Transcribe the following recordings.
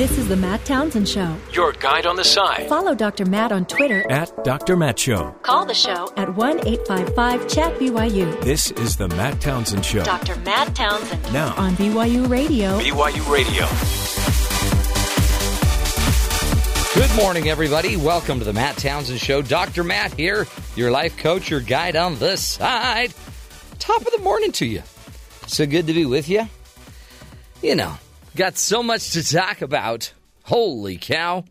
This is the Matt Townsend Show. Your guide on the side. Follow Dr. Matt on Twitter At Dr. Matt Show. Call the show at 1 855 Chat BYU. This is the Matt Townsend Show. Dr. Matt Townsend Now, on BYU Radio. BYU Radio. Good morning, everybody. Welcome to the Matt Townsend Show. Dr. Matt here, your life coach, your guide on the side. Top of the morning to you. So good to be with you. You know, got so much to talk about. Holy cow.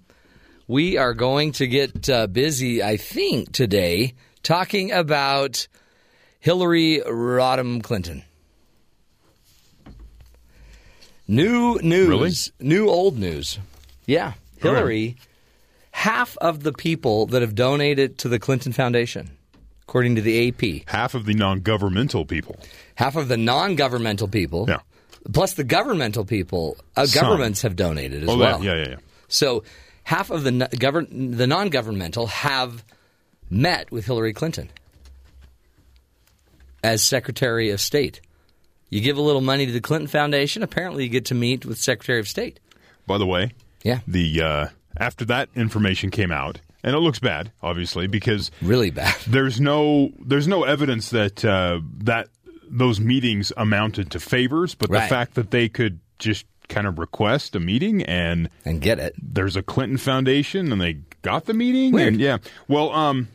We are going to get uh, busy, I think, today talking about Hillary Rodham Clinton. New news. Really? New old news. Yeah. All right. Hillary, half of the people that have donated to the Clinton Foundation, according to the AP, half of the non-governmental people. half of the non governmental people, Yeah. Plus the governmental people, uh, governments have donated as Oh, well. that, yeah, yeah, yeah. So half of the govern the non governmental have met with Hillary Clinton as Secretary of State. You give a little money to the Clinton Foundation, apparently you get to meet with Secretary of State. By the way, Yeah. the uh, after that information came out, and it looks bad, obviously, because Really bad. there's no there's no evidence that uh, that those meetings amounted to favors, but the fact that they could just kind of request a meeting and And get it. there's a Clinton Foundation and they got the meeting. Weird. And, yeah. Well, um,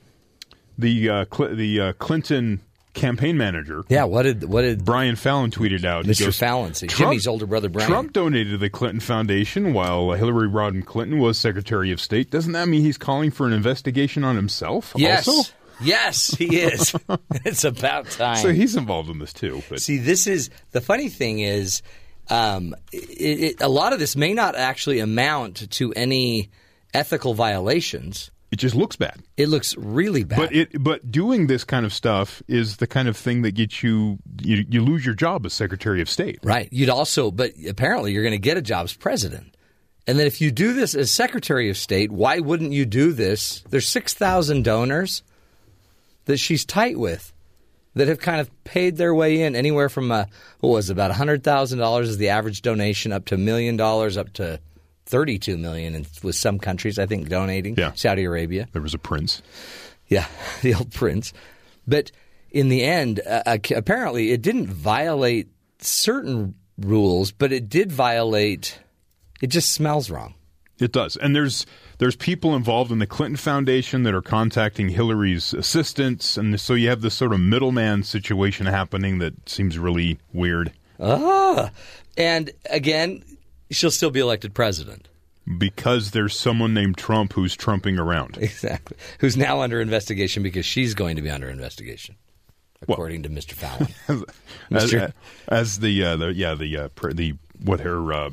the uh, Cl- the uh, Clinton campaign manager Yeah, what did what did Brian Fallon tweeted out. Mr. goes, Fallon Jimmy's older brother Brian. Trump donated to the Clinton Foundation while Hillary Rodham Clinton was Secretary of State. Doesn't that mean he's calling for an investigation on himself? Yes. Also? Yes, he is. it's about time. So he's involved in this too. But See, this is the funny thing is, um, it, it, a lot of this may not actually amount to any ethical violations. it just looks bad. It looks really bad. But it but doing this kind of stuff is the kind of thing that gets you you, you lose your job as Secretary of State. right. You'd also, but apparently you're going to get a job as president. And then if you do this as Secretary of State, why wouldn't you do this? There's 6,000 donors that she's tight with that have kind of paid their way in anywhere from uh, what was it, about $100,000 is the average donation up to a million dollars up to 32 million in, with some countries I think donating Yeah. Saudi Arabia There was a prince. yeah the old prince but in the end uh, uh, apparently it didn't violate certain rules but it did violate it just smells wrong It does. And there's there's people involved in the Clinton Foundation that are contacting Hillary's assistants and so you have this sort of middleman situation happening that seems really weird ah and again she'll still be elected president because there's someone named Trump who's trumping around. Exactly. Who's now under investigation because she's going to be under investigation, according to Mr. Fallon. as, Mr. as the, uh, the yeah the uh, pr- the what her uh,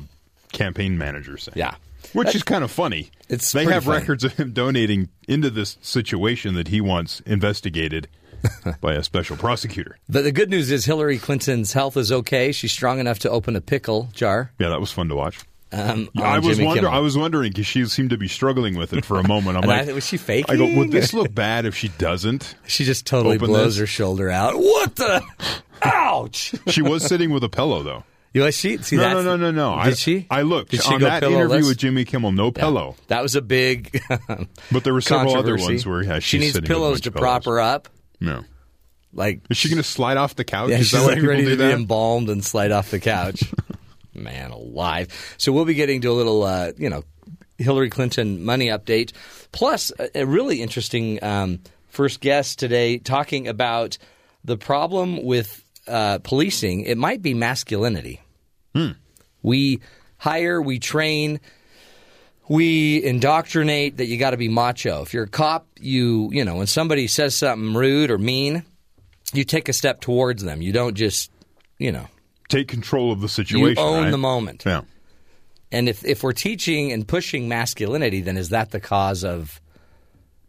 campaign manager said. Yeah. Which is kind of funny. It's they have funny. records of him donating into this situation that he wants investigated by a special prosecutor. But the good news is Hillary Clinton's health is okay. She's strong enough to open a pickle jar. Yeah, that was fun to watch. Um, I was wonder, I was wondering because she seemed to be struggling with it for a moment. I'm like, I- was she faking? I go, would this look bad if she doesn't? She just totally blows this? her shoulder out. What the? Ouch! She was sitting with a pillow though. You like she? See No, no, no, no, no. Did I, she? I looked Did she on that interview with Jimmy Kimmel. No Yeah. pillow, That was a big. but there were several other ones where yeah, she needs sitting with a pillows to of prop her up. No. Like Is she going to slide off the couch? Yeah, Is she's that like ready to that? be embalmed and slide off the couch. Man alive. So we'll be getting to a little, uh, you know, Hillary Clinton money update. Plus, a, a really interesting um, first guest today talking about the problem with uh, policing. It might be masculinity. Hmm. We hire, we train, we indoctrinate that you got to be macho. If you're a cop, you you know when somebody says something rude or mean, you take a step towards them. You don't just you know Take control of the situation. you own right? the moment. Yeah. And if if we're teaching and pushing masculinity, then is that the cause of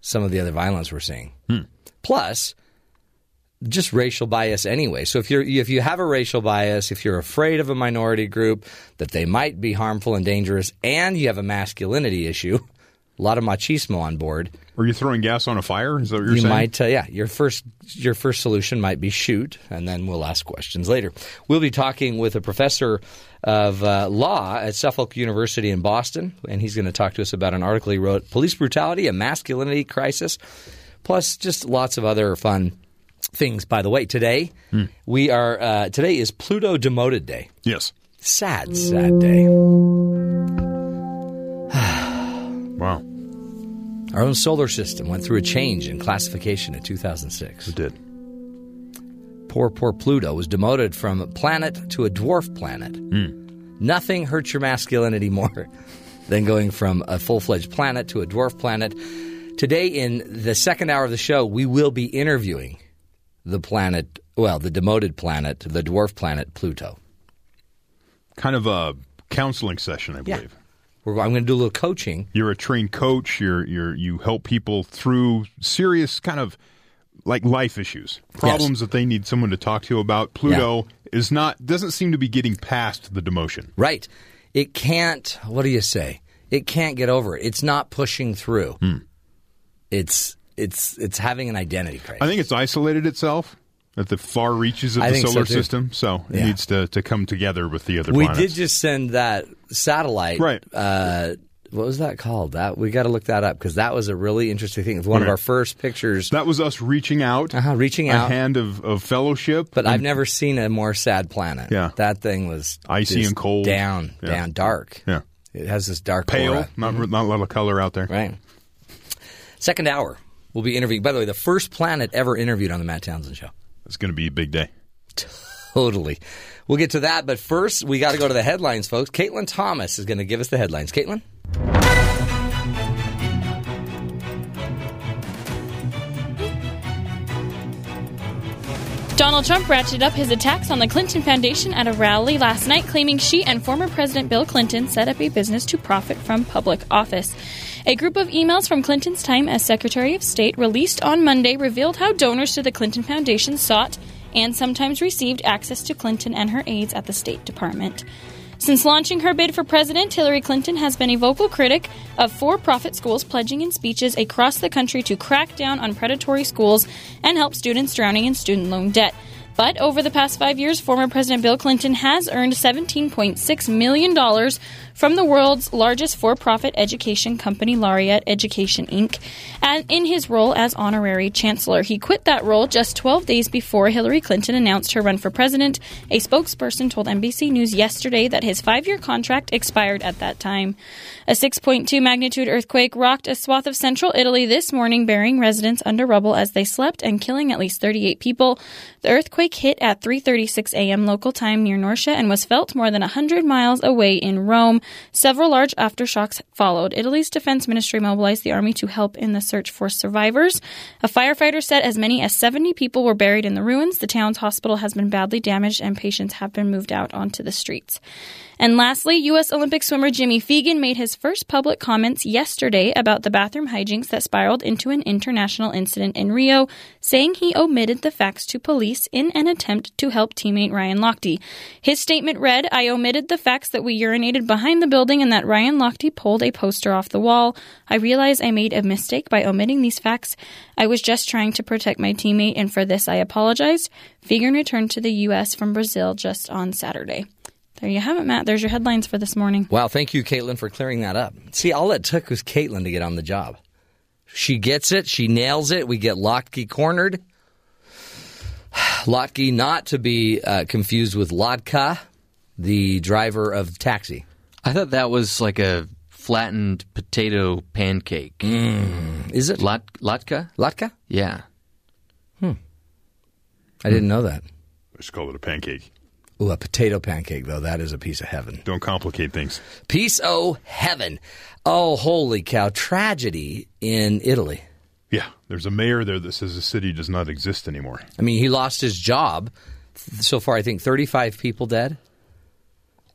some of the other violence we're seeing? Hmm. Plus, just racial bias anyway. So if you're if you have a racial bias, if you're afraid of a minority group that they might be harmful and dangerous, and you have a masculinity issue, A lot of machismo on board. Are you throwing gas on a fire? Is that what you're you saying? might, uh, yeah. Your first, your first solution might be shoot, and then we'll ask questions later. We'll be talking with a professor of uh, law at Suffolk University in Boston, and he's going to talk to us about an article he wrote: "Police Brutality: A Masculinity Crisis." Plus, just lots of other fun things. By the way, today we are. Uh, today is Pluto Demoted Day. Yes. Sad, sad day. Wow. Our own solar system went through a change in classification in 2006. It did. poor, poor Pluto was demoted from a planet to a dwarf planet. Nothing hurts your masculinity more than going from a full fledged planet to a dwarf planet. Today, in the second hour of the show, we will be interviewing the planet, well, the demoted planet, the dwarf planet Pluto. Kind of a counseling session, I Yeah. believe. We're, I'm going to do a little coaching. You're a trained coach. You're you're you help people through serious kind of like life issues, problems that they need someone to talk to about. Pluto is not doesn't seem to be getting past the demotion. Right. It can't, what do you say? It can't get over it. It's not pushing through. Hmm. It's, it's, it's having an identity crisis. I think it's isolated itself at the far reaches of I the think so, solar system, so it Yeah. needs to, to come together with the other we planets. did just send that satellite. Right. Uh, what was that called? That we got to look that up because that was a really interesting thing. One of our first pictures. that was us reaching out, Uh-huh, reaching a out. hand of, of fellowship. but I've never seen a more sad planet. Yeah. that thing was Icy and cold. down, Yeah. down, dark. yeah, It has this dark pale, aura. not not a lot of color out there. Right. Second hour, we'll be interviewing. By the way, the first planet ever interviewed on the Matt Townsend Show. It's going to be a big day. Totally. We'll get to that, but first we got to go to the headlines, folks. Caitlin Thomas is going to give us the headlines. Caitlin? Donald Trump ratcheted up his attacks on the Clinton Foundation at a rally last night, claiming she and former President Bill Clinton set up a business to profit from public office. A group of emails from Clinton's time as Secretary of State released on Monday revealed how donors to the Clinton Foundation sought and sometimes received access to Clinton and her aides at the State Department. Since launching her bid for president, Hillary Clinton has been a vocal critic of for profit schools, pledging in speeches across the country to crack down on predatory schools and help students drowning in student loan debt. But over the past five years, former President Bill Clinton has earned $17.6 million from the world's largest for profit education company, Laureate Education Inc., and in his role as honorary chancellor. He quit that role just 12 days before Hillary Clinton announced her run for president. A spokesperson told NBC News yesterday that his five year contract expired at that time. A 6.2 magnitude earthquake rocked a swath of central Italy this morning, burying residents under rubble as they slept and killing at least 38 people. The earthquake hit at 3:36 a.m. local time near Norcia and was felt more than 100 miles away in Rome. Several large aftershocks followed. Italy's defense ministry mobilized the army to help in the search for survivors. A firefighter said as many as 70 people were buried in the ruins. The town's hospital has been badly damaged and patients have been moved out onto the streets. And lastly, U.S. Olympic swimmer Jimmy Feigen made his first public comments yesterday about the bathroom hijinks that spiraled into an international incident in Rio, saying he omitted the facts to police in an attempt to help teammate Ryan Lochte. His statement read, I omitted the facts that we urinated behind the building and that Ryan Lochte pulled a poster off the wall. I realize I made a mistake by omitting these facts. I was just trying to protect my teammate, and for this I apologize. Feigen returned to the U.S. from Brazil just on Saturday. There you have it, Matt. There's your headlines for this morning. Wow, thank you, Caitlin, for clearing that up. See, all it took was Caitlin to get on the job. She gets it. She nails it. We get Lochte cornered. Lochte not to be uh, confused with Lotka, the driver of the taxi. I thought that was like a flattened potato pancake. Is it Lat- latka? Lotka? Yeah. Hmm. I didn't know that. Let's call it a pancake. Ooh, a potato pancake, though, that is a piece of heaven. Don't complicate things. Piece of heaven. Oh, holy cow. Tragedy in Italy. Yeah, there's a mayor there that says the city does not exist anymore. I mean, he lost his job. So far, I think 35 people dead.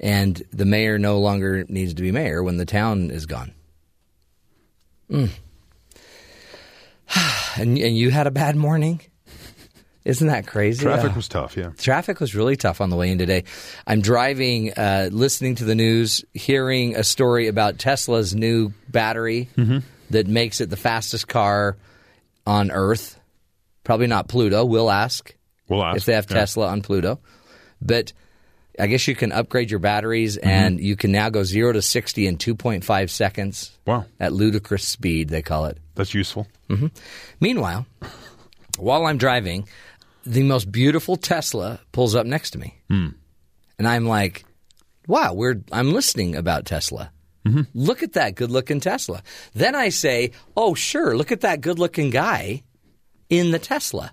And the mayor no longer needs to be mayor when the town is gone. Mm. and, and you had a bad morning? Isn't that crazy? Traffic Uh, was tough. Yeah. Traffic was really tough on the way in today. I'm driving, uh, listening to the news, hearing a story about Tesla's new battery that makes it the fastest car on Earth. Probably not Pluto. We'll ask We'll ask. if they have Yeah. Tesla on Pluto. But I guess you can upgrade your batteries, and you can now go zero to sixty in two point five seconds Wow, at ludicrous speed. They call it. that's useful. Meanwhile, while I'm driving, the most beautiful Tesla pulls up next to me, hmm. and I'm like, "Wow, we're I'm listening about Tesla. Mm-hmm. Look at that good-looking Tesla." Then I say, "Oh, sure, look at that good-looking guy in the Tesla."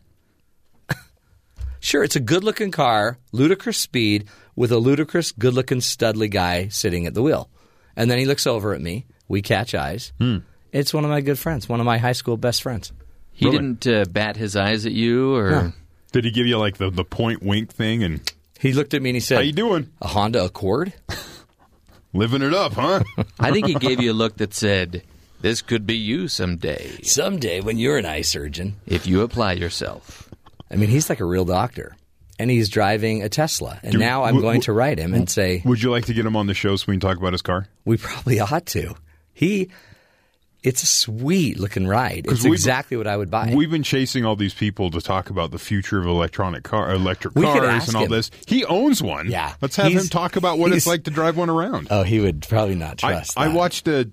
sure, it's a good-looking car, ludicrous speed, with a ludicrous, good-looking, studly guy sitting at the wheel. And then he looks over at me. We catch eyes. Hmm. It's one of my good friends, one of my high school best friends. He Really? didn't uh, bat his eyes at you, or Did he give you like the, the point wink thing and He looked at me and he said, how you doing? A Honda Accord? Living it up, huh? I think he gave you a look that said, "This could be you someday Someday when you're an eye surgeon. if you apply yourself." I mean, he's like a real doctor. And he's driving a Tesla. And Do- now I'm w- going w- to write him and say, Would you like to get him on the show so we can talk about his car? we probably ought to. He, it's a sweet looking ride. It's exactly what I would buy. We've been chasing all these people to talk about the future of electronic car, electric We could cars, ask and all him. this. He owns one. Yeah. let's have He's- him talk about what it's he's- like to drive one around. oh, he would probably not I, trust I that. watched a,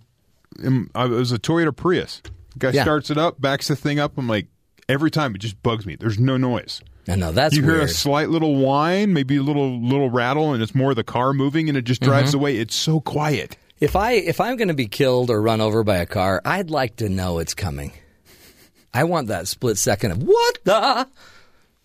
um, I- it was a Toyota Prius. Guy Yeah. starts it up, backs the thing up. I'm like, every time it just bugs me. There's no noise. I know, that's you hear weird. a slight little whine, maybe a little little rattle, and it's more the car moving, and it just Mm-hmm. drives away. It's so quiet. If I if I'm going to be killed or run over by a car, I'd like to know it's coming. I want that split second of what the.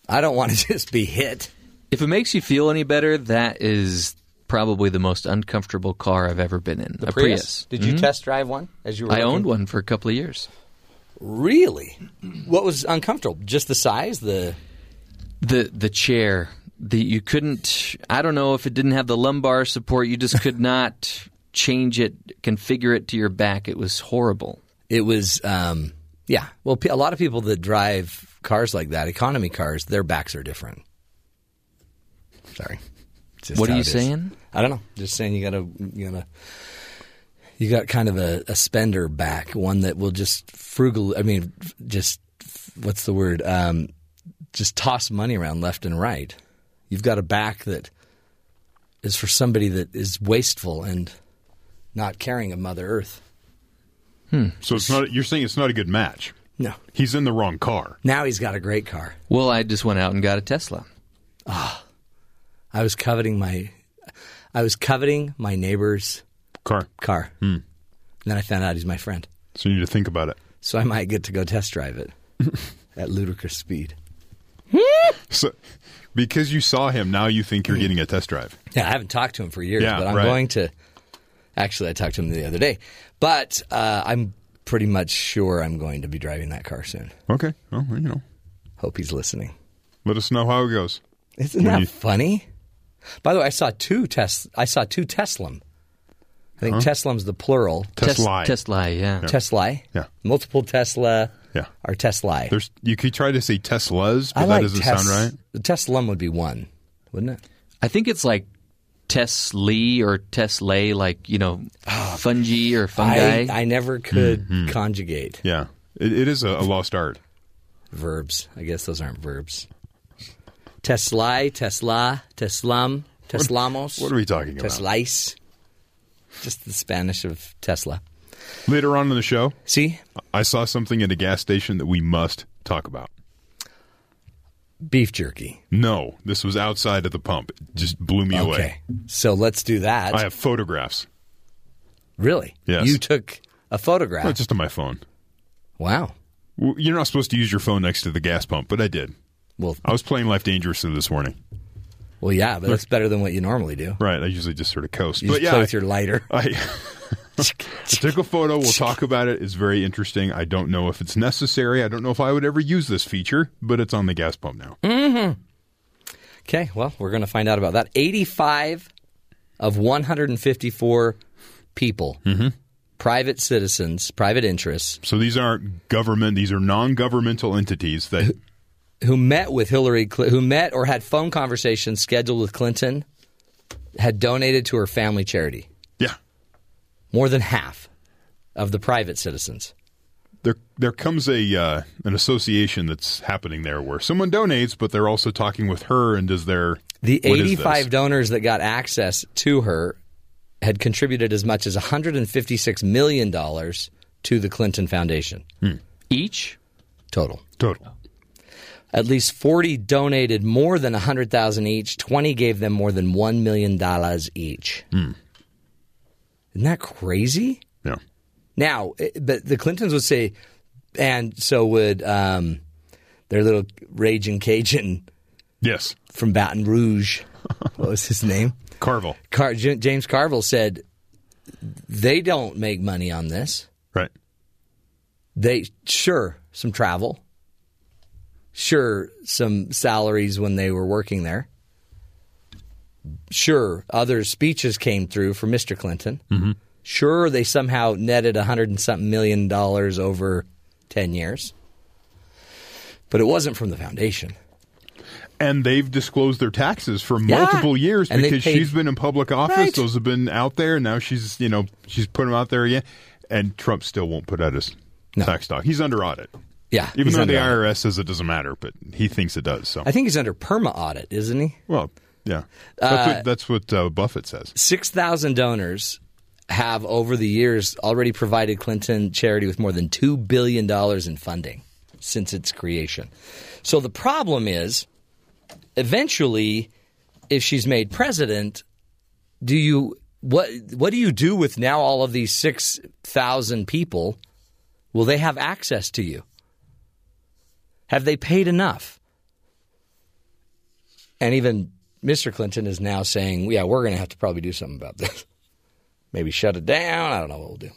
I don't want to just be hit. If it makes you feel any better, that is probably the most uncomfortable car I've ever been in. a Prius. Did you mm-hmm. test drive one as you were? I looking? owned one for a couple of years. Really? What was uncomfortable? Just the size? The The the chair, the you couldn't. I don't know if it didn't have the lumbar support. You just could not change it, configure it to your back. It was horrible. it was. Um, yeah. Well, a lot of people that drive cars like that, economy cars, their backs are different. Sorry. What are you saying? I don't know. Just saying you gotta you gotta you got kind of a, a spender back, one that will just frugal. I mean, just what's the word? Um, just toss money around left and right. You've got a back that is for somebody that is wasteful and not caring of Mother Earth. Hmm. So it's not. You're saying it's not a good match. No. He's in the wrong car. Now he's got a great car. Well, I just went out and got a Tesla. Ah. I was coveting my, I was coveting my neighbor's Car. car. Hmm. And then I found out he's my friend. So you need to think about it. So I might get to go test drive it at ludicrous speed. So because you saw him, now you think you're mm. getting a test drive. Yeah, I haven't talked to him for years, Yeah, but I'm right. going to. Actually, I talked to him the other day, but uh, I'm pretty much sure I'm going to be driving that car soon. Okay. Well, you know, Hope he's listening. let us know how it goes. Isn't When that you- funny? By the way, I saw two tes- I saw two Teslam. I think Teslam's the plural. Tesla. Tes- Tesla, yeah. Tesla. Yeah. Multiple Tesla. Yeah. Or Tesla. There's you could try to say Teslas, but I that like doesn't Tes- sound right. The Teslam would be one, wouldn't it? I think it's like Tesla or Tesla, like, you know, fungi or fungi. I, I never could Mm-hmm. conjugate Yeah, it, it is a, a lost art. verbs. I guess those aren't verbs. Tesla, Tesla, Teslam, Teslamos. What are we talking about? Teslais. Just the Spanish of Tesla. Later on in the show, See, I saw something at a gas station that we must talk about. Beef jerky. No, this was outside of the pump. It just blew me away. Okay, so let's do that. I have photographs. really? Yes. You took a photograph. Not just on my phone. wow. You're not supposed to use your phone next to the gas pump, but I did. Well, I was playing Life Dangerously this morning. well, yeah, but that's better than what you normally do. Right, I usually just sort of coast. You but yeah, play with your lighter. I took a photo. We'll talk about it. It's very interesting. I don't know if it's necessary. I don't know if I would ever use this feature, but it's on the gas pump now. Okay, well, we're going to find out about that. 85 of 154 people, Mm-hmm. private citizens, private interests, So these aren't government; these are non-governmental entities that who met with Hillary, who met or had phone conversations scheduled with Clinton, had donated to her family charity. Yeah. More than half of the private citizens. There, there comes a uh, an association that's happening there where someone donates, but they're also talking with her and does their The 85 donors that got access to her had contributed as much as 156 million dollars to the Clinton Foundation Each? total. total. At least 40 donated more than 100,000 each. 20 gave them more than 1 million dollars each. Isn't that crazy? Yeah. Now, eh, but the Clintons would say, and so would um, their little raging Cajun Yes. from Baton Rouge. What was his name? Carville. Car- James Carville said they don't make money on this. Right. They sure some travel, sure some salaries when they were working there. Sure, other speeches came through for Mr. Clinton. Mm-hmm. Sure, they somehow netted a hundred and something million dollars over ten years, but it wasn't from the foundation. And they've disclosed their taxes for Yeah. multiple years And because paid- she's been in public office. Right. Those have been out there. Now she's, you know, she's put them out there again. And Trump still won't put out his No. tax doc. He's under audit. Yeah, Even though the audit. IRS says it doesn't matter, but he thinks it does. So, I think he's under perma audit, isn't he? well, yeah, that's what, that's what uh, Buffett says. 6,000 donors have over the years already provided Clinton charity with more than $2 billion in funding since its creation. So the problem is eventually, if she's made president, do you. What what do you do with now all of these six thousand people? Will they have access to you? Have they paid enough? And even Mr. Clinton is now saying, yeah, we're going to have to probably do something about this. Maybe shut it down. I don't know what we'll do.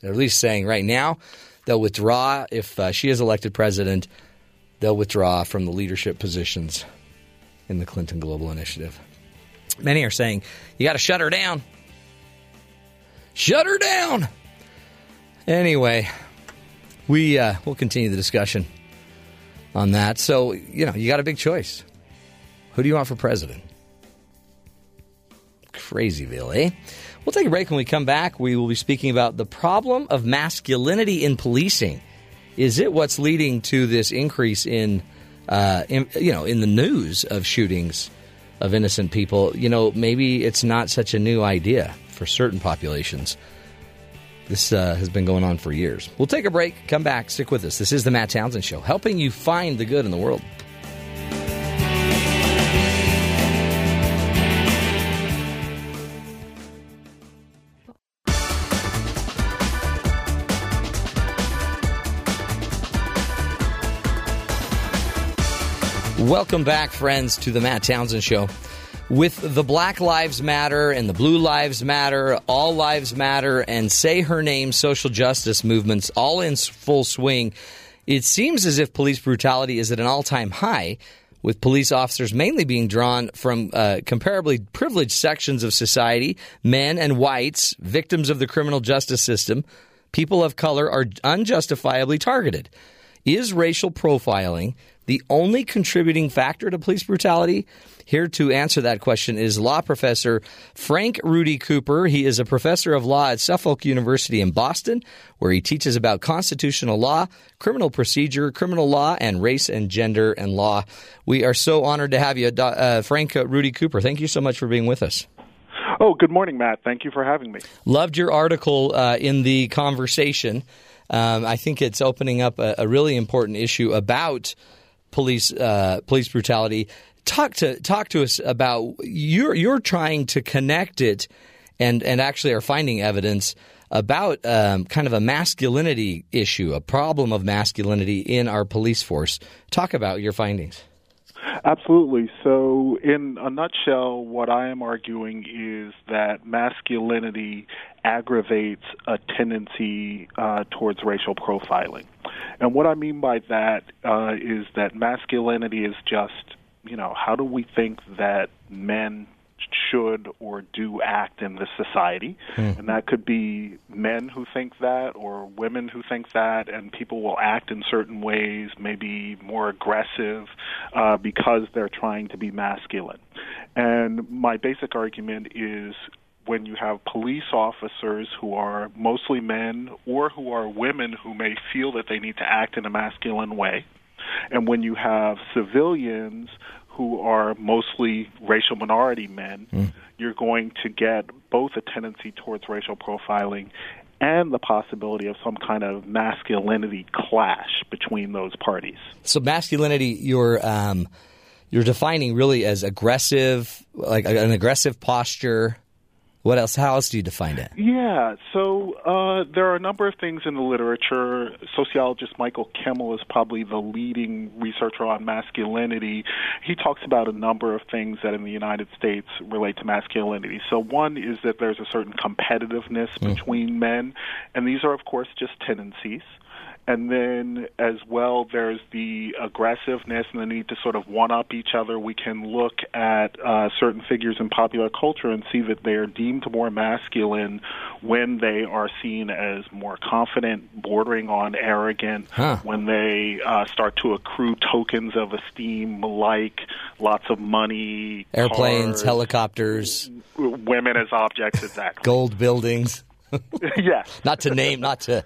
They're at least saying right now they'll withdraw. If uh, she is elected president, they'll withdraw from the leadership positions in the Clinton Global Initiative. Many are saying, you got to shut her down. Shut her down. Anyway, we uh, we'll continue the discussion on that. So, you know, you got a big choice. Who do you want for president? Crazyville, eh? We'll take a break when we come back. We will be speaking about the problem of masculinity in policing. Is it what's leading to this increase in, uh, in you know, in the news of shootings of innocent people? You know, maybe it's not such a new idea for certain populations. This uh, has been going on for years. We'll take a break, come back, stick with us. This is the Matt Townsend Show, helping you find the good in the world. Welcome back, friends, to the Matt Townsend Show. With the Black Lives Matter and the Blue Lives Matter, All Lives Matter, and Say Her Name social justice movements all in full swing, it seems as if police brutality is at an all time high, with police officers mainly being drawn from uh, comparably privileged sections of society, men and whites, victims of the criminal justice system. People of color are unjustifiably targeted. Is racial profiling the only contributing factor to police brutality? Here to answer that question is law professor Frank Rudy Cooper. He is a professor of law at Suffolk University in Boston, where he teaches about constitutional law, criminal procedure, criminal law, and race and gender and law. We are so honored to have you, uh, Frank Rudy Cooper. Thank you so much for being with us. Oh, good morning, Matt. Thank you for having me. Loved your article uh, in the conversation. Um, I think it's opening up a, a really important issue about police uh, police brutality. Talk to talk to us about you're you're trying to connect it, and and actually are finding evidence about um, kind of a masculinity issue, a problem of masculinity in our police force. Talk about your findings. Absolutely. So, in a nutshell, what I am arguing is that masculinity aggravates a tendency uh, towards racial profiling. And what I mean by that uh, is that masculinity is just, you know, how do we think that men should or do act in this society. And that could be men who think that or women who think that, and people will act in certain ways, maybe more aggressive uh, because they're trying to be masculine. And my basic argument is when you have police officers who are mostly men or who are women who may feel that they need to act in a masculine way, and when you have civilians who are mostly racial minority men, you're going to get both a tendency towards racial profiling and the possibility of some kind of masculinity clash between those parties. So masculinity, you're um, you're defining really as aggressive, like an aggressive posture. What else? How else do you define it? Yeah, so uh, there are a number of things in the literature. Sociologist Michael Kimmel is probably the leading researcher on masculinity. He talks about a number of things that in the United States relate to masculinity. So, one is that there's a certain competitiveness between men, and these are, of course, just tendencies. And then, as well, there's the aggressiveness and the need to sort of one up each other. We can look at uh, certain figures in popular culture and see that they are deemed more masculine when they are seen as more confident, bordering on arrogant, Huh. when they uh, start to accrue tokens of esteem like lots of money, Airplanes, cars, helicopters, women as objects, exactly. gold buildings. yes, Not to name, not to,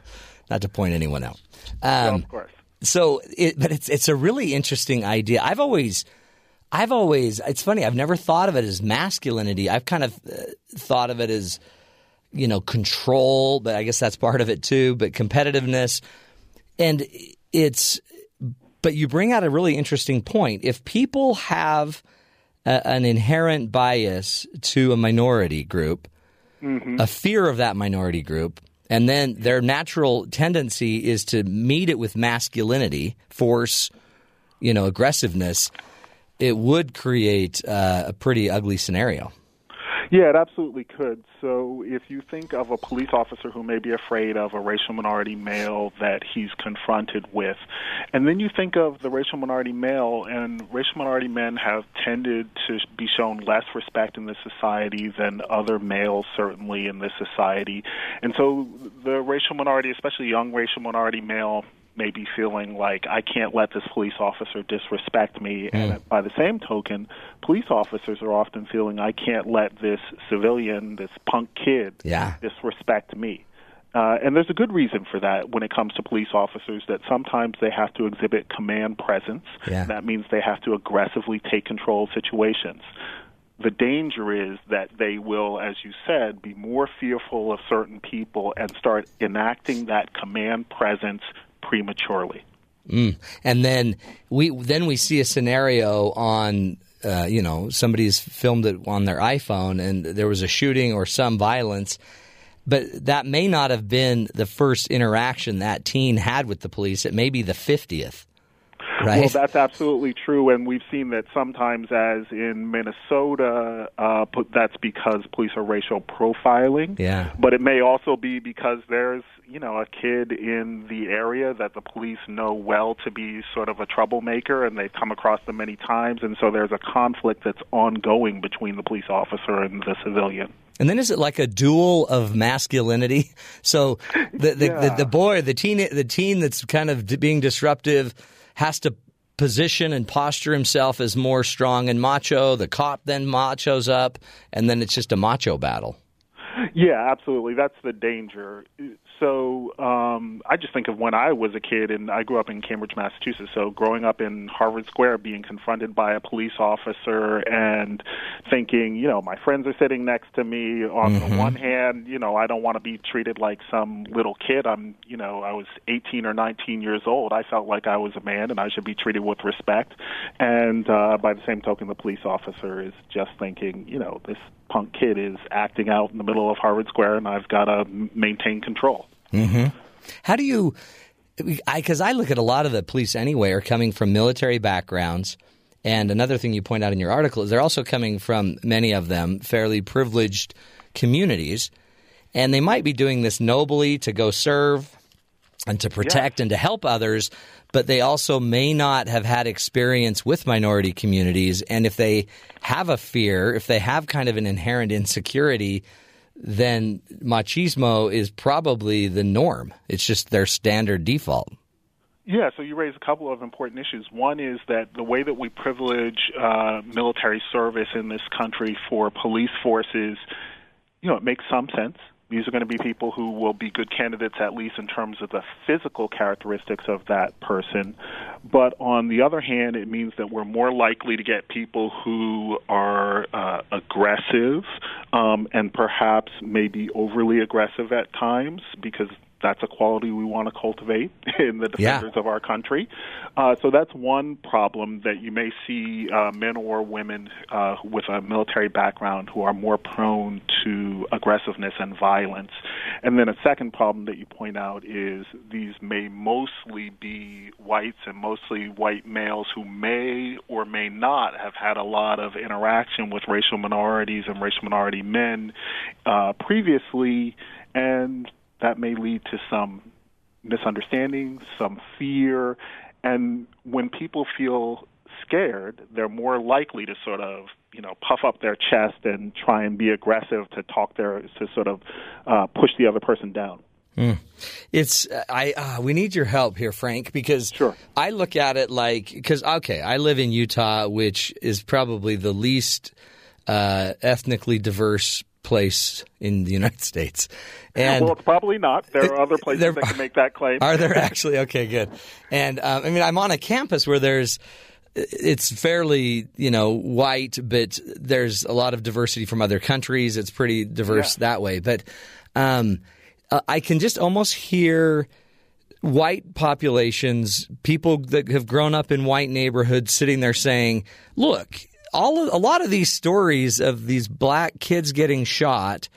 not to point anyone out. Um, of course. so, it, but it's it's a really interesting idea. I've always, I've always. It's funny. I've never thought of it as masculinity. I've kind of uh, thought of it as, you know, control. But I guess that's part of it too. But competitiveness, and it's. But you bring out a really interesting point. If people have a, an inherent bias to a minority group, a fear of that minority group, and then their natural tendency is to meet it with masculinity, force, you know, aggressiveness, it would create uh, a pretty ugly scenario. Yeah, it absolutely could. So if you think of a police officer who may be afraid of a racial minority male that he's confronted with, and then you think of the racial minority male, and racial minority men have tended to be shown less respect in this society than other males, certainly in this society. And so the racial minority, especially young racial minority male, may be feeling like I can't let this police officer disrespect me. And by the same token, police officers are often feeling I can't let this civilian, this punk kid, Yeah. disrespect me. Uh, and there's a good reason for that when it comes to police officers that sometimes they have to exhibit command presence. Yeah. That means they have to aggressively take control of situations. The danger is that they will, as you said, be more fearful of certain people and start enacting that command presence prematurely. And then we then we see a scenario on uh, you know somebody's filmed it on their iPhone and there was a shooting or some violence, but that may not have been the first interaction that teen had with the police. It may be the fiftieth. Right. Well, that's absolutely true, and we've seen that sometimes, as in Minnesota, uh, put- that's because police are racial profiling. Yeah. But it may also be because there's, you know, a kid in the area that the police know well to be sort of a troublemaker, and they've come across them many times, and so there's a conflict that's ongoing between the police officer and the civilian. And then is it like a duel of masculinity? So the the, the, Yeah. the boy, the teen, the teen that's kind of being disruptive, has to position and posture himself as more strong and macho. The cop then machos up, and then it's just a macho battle. Yeah, absolutely. That's the danger. So um, I just think of when I was a kid, and I grew up in Cambridge, Massachusetts. So growing up in Harvard Square, being confronted by a police officer, and thinking, you know, my friends are sitting next to me. On the one hand, you know, I don't want to be treated like some little kid. I'm, you know, I was 18 or 19 years old. I felt like I was a man, and I should be treated with respect. And uh, by the same token, the police officer is just thinking, you know, this punk kid is acting out in the middle of Harvard Square, and I've got to maintain control. Mm-hmm. How do you? Because I, look at a lot of the police anyway are coming from military backgrounds, and another thing you point out in your article is they're also coming from many of them fairly privileged communities, and they might be doing this nobly to go serve, and to protect and to help others, but they also may not have had experience with minority communities. And if they have a fear, if they have kind of an inherent insecurity, then machismo is probably the norm. It's just their standard default. Yeah, so you raise a couple of important issues. One is that the way that we privilege uh, military service in this country for police forces, you know, it makes some sense. These are going to be people who will be good candidates, at least in terms of the physical characteristics of that person. But on the other hand, it means that we're more likely to get people who are uh, aggressive um, and perhaps maybe overly aggressive at times because that's a quality we want to cultivate in the defenders Yeah. of our country. Uh, so that's one problem that you may see uh, men or women uh, with a military background who are more prone to aggressiveness and violence. And then a second problem that you point out is these may mostly be whites and mostly white males who may or may not have had a lot of interaction with racial minorities and racial minority men uh, previously, and that may lead to some misunderstanding, some fear, and when people feel scared, they're more likely to sort of you know puff up their chest and try and be aggressive to talk their to sort of uh, push the other person down. It's I. Uh, we need your help here, Frank, because Sure. I look at it like because okay, I live in Utah, which is probably the least uh, ethnically diverse place in the United States, and well, it's probably not. There are other places There- that can make that claim. Are there actually? Okay, good. And um, I mean, I'm on a campus where there's it's fairly you know white, but there's a lot of diversity from other countries. It's pretty diverse that way. But um, uh, I can just almost hear white populations, people that have grown up in white neighborhoods, sitting there saying, "Look." All of, a lot of these stories of these black kids getting shot,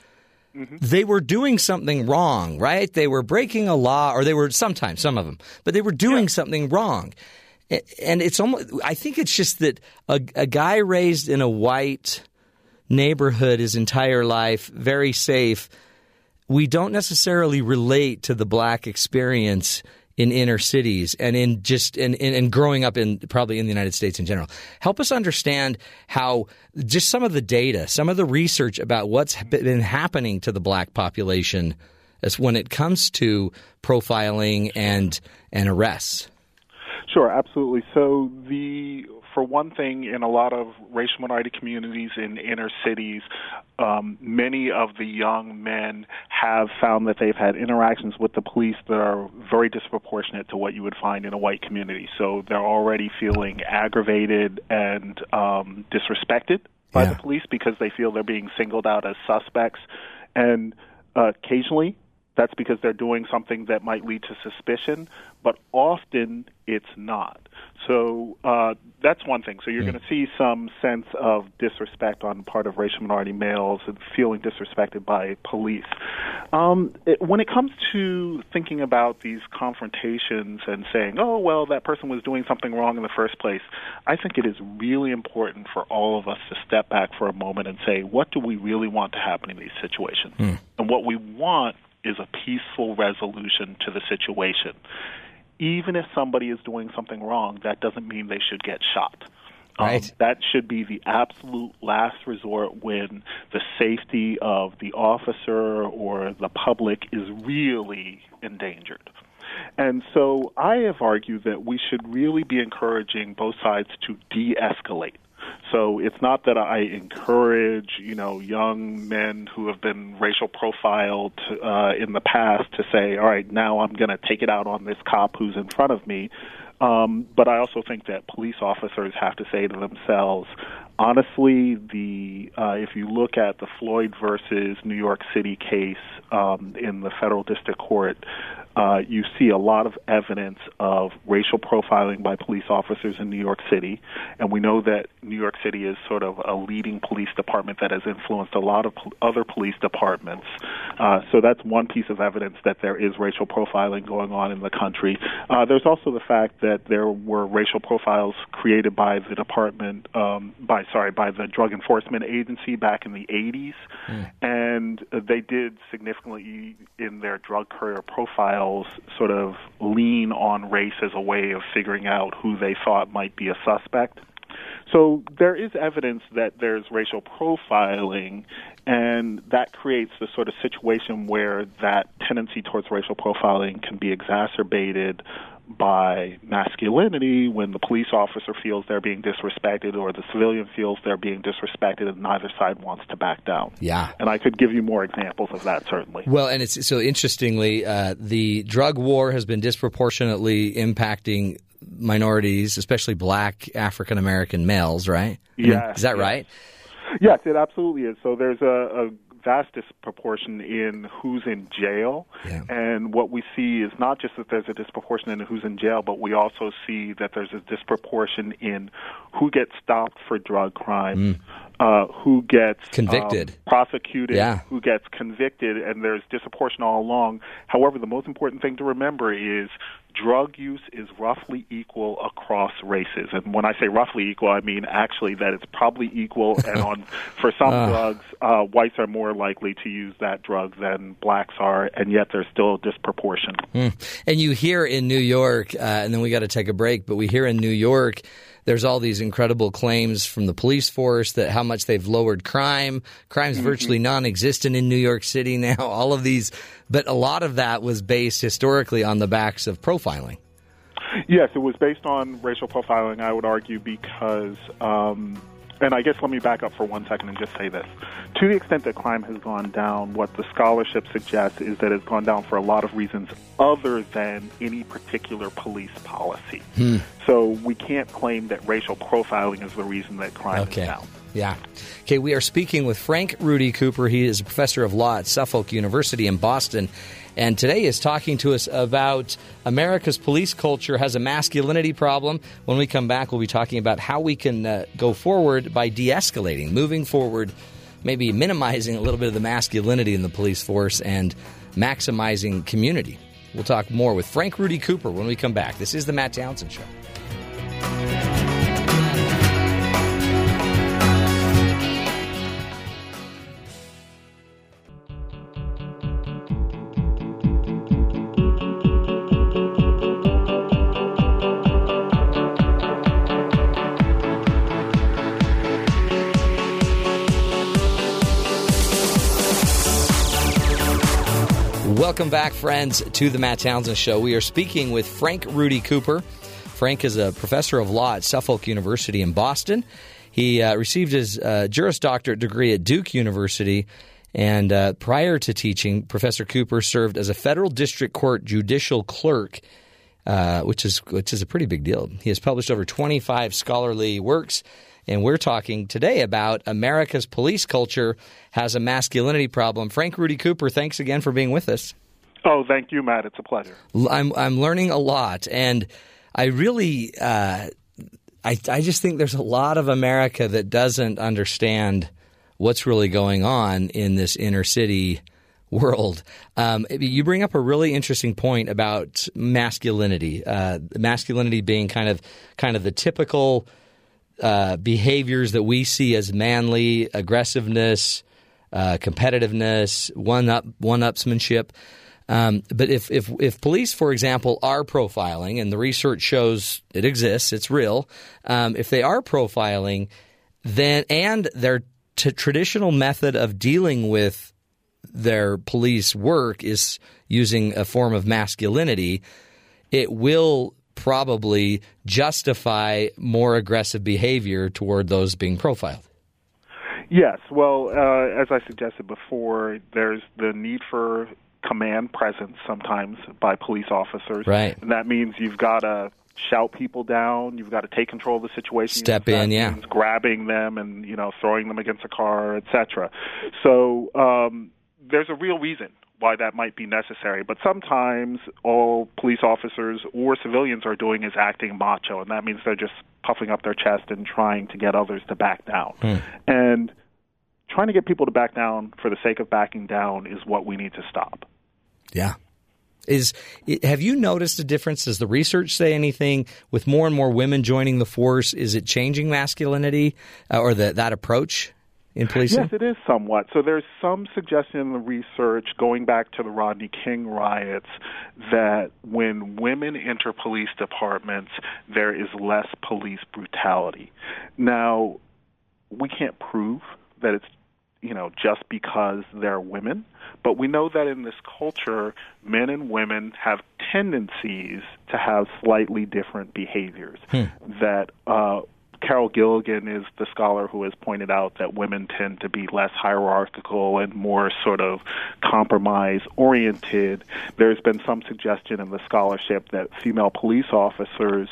mm-hmm. they were doing something wrong, right? They were breaking a law, or they were sometimes some of them, but they were doing something wrong. And it's almost, I think it's just that a, a guy raised in a white neighborhood his entire life, very safe, we don't necessarily relate to the black experience in inner cities and in just in, in growing up in probably in the United States in general. Help us understand how just some of the data, some of the research about what's been happening to the black population as when it comes to profiling and and arrests. Sure, absolutely. So the for one thing, in a lot of racial minority communities in inner cities, um, many of the young men have found that they've had interactions with the police that are very disproportionate to what you would find in a white community. So they're already feeling aggravated and um, disrespected by Yeah. the police because they feel they're being singled out as suspects. And uh, occasionally, that's because they're doing something that might lead to suspicion, but often it's not. So uh, that's one thing. So you're going to see some sense of disrespect on the part of racial minority males and feeling disrespected by police. Um, it, when it comes to thinking about these confrontations and saying, "Oh, well, that person was doing something wrong in the first place," I think it is really important for all of us to step back for a moment and say, "What do we really want to happen in these situations?" And what we want is a peaceful resolution to the situation. Even if somebody is doing something wrong, that doesn't mean they should get shot. Um, that should be the absolute last resort when the safety of the officer or the public is really endangered. And so I have argued that we should really be encouraging both sides to de escalate. So it's not that I encourage, you know, young men who have been racial profiled uh, in the past to say, all right, now I'm going to take it out on this cop who's in front of me. Um, but I also think that police officers have to say to themselves, honestly, the uh, if you look at the Floyd versus New York City case um, in the federal district court, uh, you see a lot of evidence of racial profiling by police officers in New York City, and we know that New York City is sort of a leading police department that has influenced a lot of pol- other police departments. Uh, so that's one piece of evidence that there is racial profiling going on in the country. Uh, there's also the fact that there were racial profiles created by the department, um, by sorry, by the Drug Enforcement Agency back in the 80s, and uh, they did significantly in their drug courier profiles sort of lean on race as a way of figuring out who they thought might be a suspect. So there is evidence that there's racial profiling, and that creates the sort of situation where that tendency towards racial profiling can be exacerbated by masculinity when the police officer feels they're being disrespected or the civilian feels they're being disrespected and neither side wants to back down. Yeah. And I could give you more examples of that, certainly. Well, and it's so interestingly, uh, the drug war has been disproportionately impacting minorities, especially black African American males, right? I mean, is that yes. right? Yes, it absolutely is. So there's a, a vast disproportion in who's in jail. Yeah. And what we see is not just that there's a disproportion in who's in jail, but we also see that there's a disproportion in who gets stopped for drug crime, hmm. Uh, who gets Mm. Convicted. um, prosecuted, Yeah. who gets convicted, and there's disproportion all along. However, the most important thing to remember is drug use is roughly equal across races. And when I say roughly equal, I mean actually that it's probably equal. and on for some drugs, uh, whites are more likely to use that drug than blacks are, and yet there's still a disproportion. And you hear in New York, uh, and then we got to take a break, but we hear in New York, there's all these incredible claims from the police force that how much they've lowered crime. Crime's virtually non existent in New York City now, all of these. But a lot of that was based historically on the backs of profiling. Yes, it was based on racial profiling, I would argue, because, um, and I guess let me back up for one second and just say this. To the extent that crime has gone down, what the scholarship suggests is that it's gone down for a lot of reasons other than any particular police policy. Hmm. So we can't claim that racial profiling is the reason that crime Okay. is down. Yeah. Okay, we are speaking with Frank Rudy Cooper. He is a professor of law at Suffolk University in Boston. And today is talking to us about America's police culture has a masculinity problem. When we come back, we'll be talking about how we can uh, go forward by de escalating, moving forward, maybe minimizing a little bit of the masculinity in the police force and maximizing community. We'll talk more with Frank Rudy Cooper when we come back. This is the Matt Townsend Show. Welcome back, friends, to the Matt Townsend Show. We are speaking with Frank Rudy Cooper. Frank is a professor of law at Suffolk University in Boston. He uh, received his uh, Juris Doctorate degree at Duke University, and uh, prior to teaching, Professor Cooper served as a federal district court judicial clerk, uh, which is which is a pretty big deal. He has published over 25 scholarly works. And we're talking today about America's police culture has a masculinity problem. Frank Rudy Cooper, thanks again for being with us. Oh, thank you, Matt. It's a pleasure. I'm I'm learning a lot, and I really uh, I I just think there's a lot of America that doesn't understand what's really going on in this inner city world. Um, you bring up a really interesting point about masculinity, uh, masculinity being kind of kind of the typical uh, behaviors that we see as manly aggressiveness, uh, competitiveness, one up one upsmanship. Um, but if, if if police, for example, are profiling, and the research shows it exists, it's real. Um, if they are profiling, then and their t- traditional method of dealing with their police work is using a form of masculinity, it will probably justify more aggressive behavior toward those being profiled. Yes. Well, uh, as I suggested before, there's the need for command presence sometimes by police officers. Right. And that means you've got to shout people down. You've got to take control of the situation. Step in, yeah. means grabbing them and you know throwing them against a car, etc. So um, there's a real reason why that might be necessary. But sometimes all police officers or civilians are doing is acting macho, and that means they're just puffing up their chest and trying to get others to back down. And trying to get people to back down for the sake of backing down is what we need to stop. Yeah. Is have you noticed a difference? Does the research say anything with more and more women joining the force? Is it changing masculinity uh, or the, that approach in policing? Yes, it is somewhat. So there's some suggestion in the research going back to the Rodney King riots that when women enter police departments, there is less police brutality. Now, we can't prove that it's you know just because they're women, but we know that in this culture, men and women have tendencies to have slightly different behaviors. That uh, Carol Gilligan is the scholar who has pointed out that women tend to be less hierarchical and more sort of compromise oriented. There's been some suggestion in the scholarship that female police officers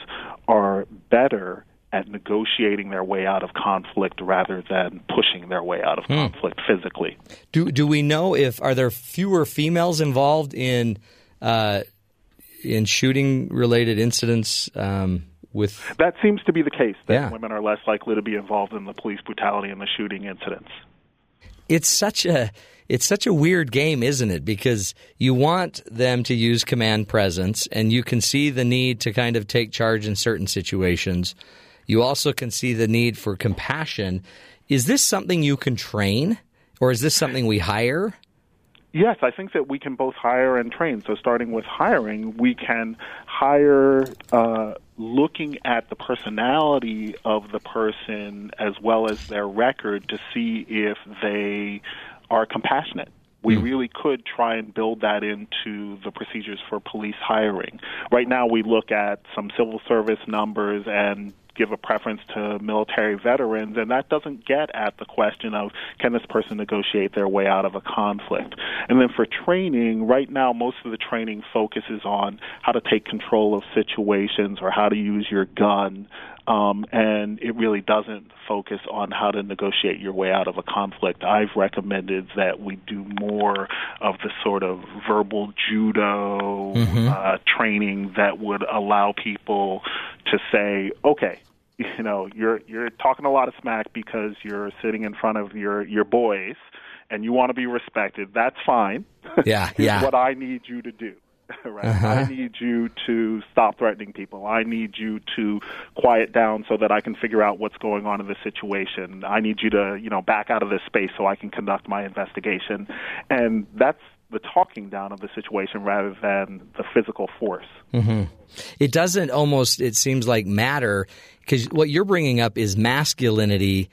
are better at negotiating their way out of conflict rather than pushing their way out of conflict physically. Do do we know if are there fewer females involved in uh, in shooting related incidents um, with? That seems to be the case that Yeah. women are less likely to be involved in the police brutality and the shooting incidents. It's such a it's such a weird game, isn't it? Because you want them to use command presence, and you can see the need to kind of take charge in certain situations. You also can see the need for compassion. Is this something you can train, or is this something we hire? Yes, I think that we can both hire and train. So, starting with hiring, we can hire uh, looking at the personality of the person as well as their record to see if they are compassionate. We really could try and build that into the procedures for police hiring. Right now, we look at some civil service numbers and give a preference to military veterans, and that doesn't get at the question of can this person negotiate their way out of a conflict. And then for training, right now, most of the training focuses on how to take control of situations or how to use your gun. Um, and it really doesn't focus on how to negotiate your way out of a conflict. I've recommended that we do more of the sort of verbal judo uh, training that would allow people to say, okay, you know, you're you're talking a lot of smack because you're sitting in front of your your boys and you want to be respected. That's fine. Yeah, yeah. what I need you to do. Right. I uh-huh. need you to stop threatening people. I need you to quiet down so that I can figure out what's going on in the situation. I need you to, you know, back out of this space so I can conduct my investigation. And that's the talking down of the situation rather than the physical force. Mm-hmm. It doesn't almost. It seems like matter because what you're bringing up is masculinity,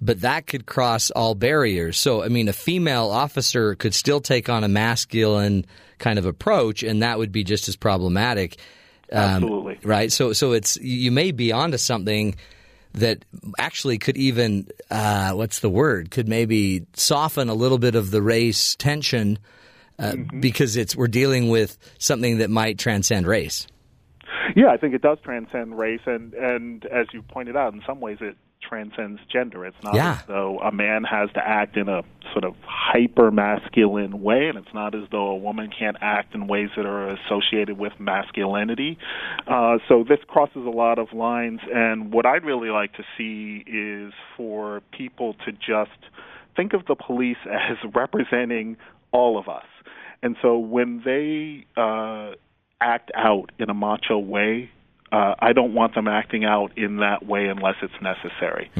but that could cross all barriers. So, I mean, a female officer could still take on a masculine kind of approach, and that would be just as problematic. Um, Absolutely. right. So, so it's you may be onto something that actually could even uh, what's the word could maybe soften a little bit of the race tension uh, because it's we're dealing with something that might transcend race. Yeah, I think it does transcend race, and and as you pointed out, in some ways it transcends gender. It's not Yeah. as though a man has to act in a sort of hyper masculine way, and it's not as though a woman can't act in ways that are associated with masculinity. Uh, so this crosses a lot of lines, and what I'd really like to see is for people to just think of the police as representing all of us. And so when they uh, act out in a macho way, uh, I don't want them acting out in that way unless it's necessary.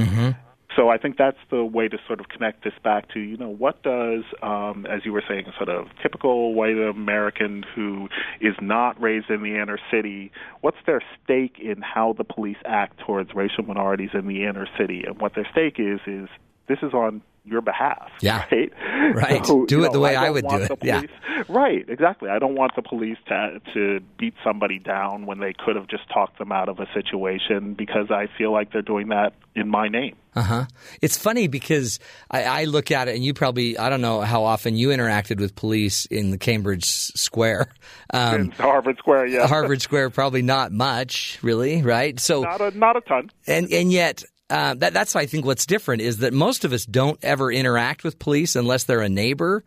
So I think that's the way to sort of connect this back to, you know, what does, um, as you were saying, sort of typical white American who is not raised in the inner city, what's their stake in how the police act towards racial minorities in the inner city? And what their stake is, is this is on your behalf. Yeah. Right? Right. So, Do it the know, way I don't would do it. the Yeah. Right, exactly. I don't want the police to to beat somebody down when they could have just talked them out of a situation because I feel like they're doing that in my name. Uh huh. It's funny because I, I look at it, and you probably I don't know how often you interacted with police in the Cambridge Square, um, in Harvard Square, yeah. Harvard Square. Probably not much, really, right? So Not a not a ton. and and yet. Uh, that, that's I think what's different is that most of us don't ever interact with police unless they're a neighbor,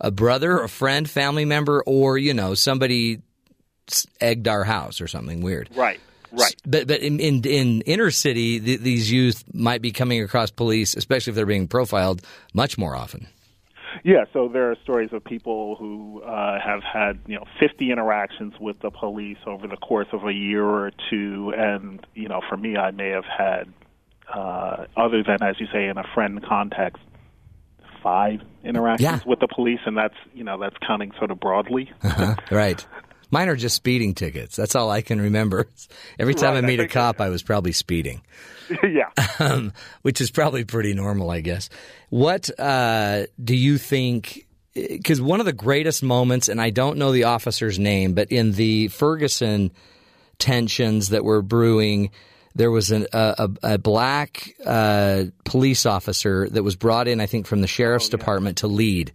a brother, a friend, family member, or you know somebody egged our house or something weird. Right. Right. But but in in, in inner city, th- these youth might be coming across police, especially if they're being profiled, much more often. Yeah, so there are stories of people who uh, have had you know 50 interactions with the police over the course of a year or two, and you know for me, I may have had uh, other than, as you say, in a friend context, five interactions Yeah. with the police, and that's you know that's counting sort of broadly. Huh? Right. Mine are just speeding tickets. That's all I can remember. Every time Right, I I meet a cop, I was probably speeding. yeah. um, which is probably pretty normal, I guess. What uh, do you think? Because one of the greatest moments, and I don't know the officer's name, but in the Ferguson tensions that were brewing, there was an, a, a, a black uh, police officer that was brought in, I think, from the sheriff's department to lead.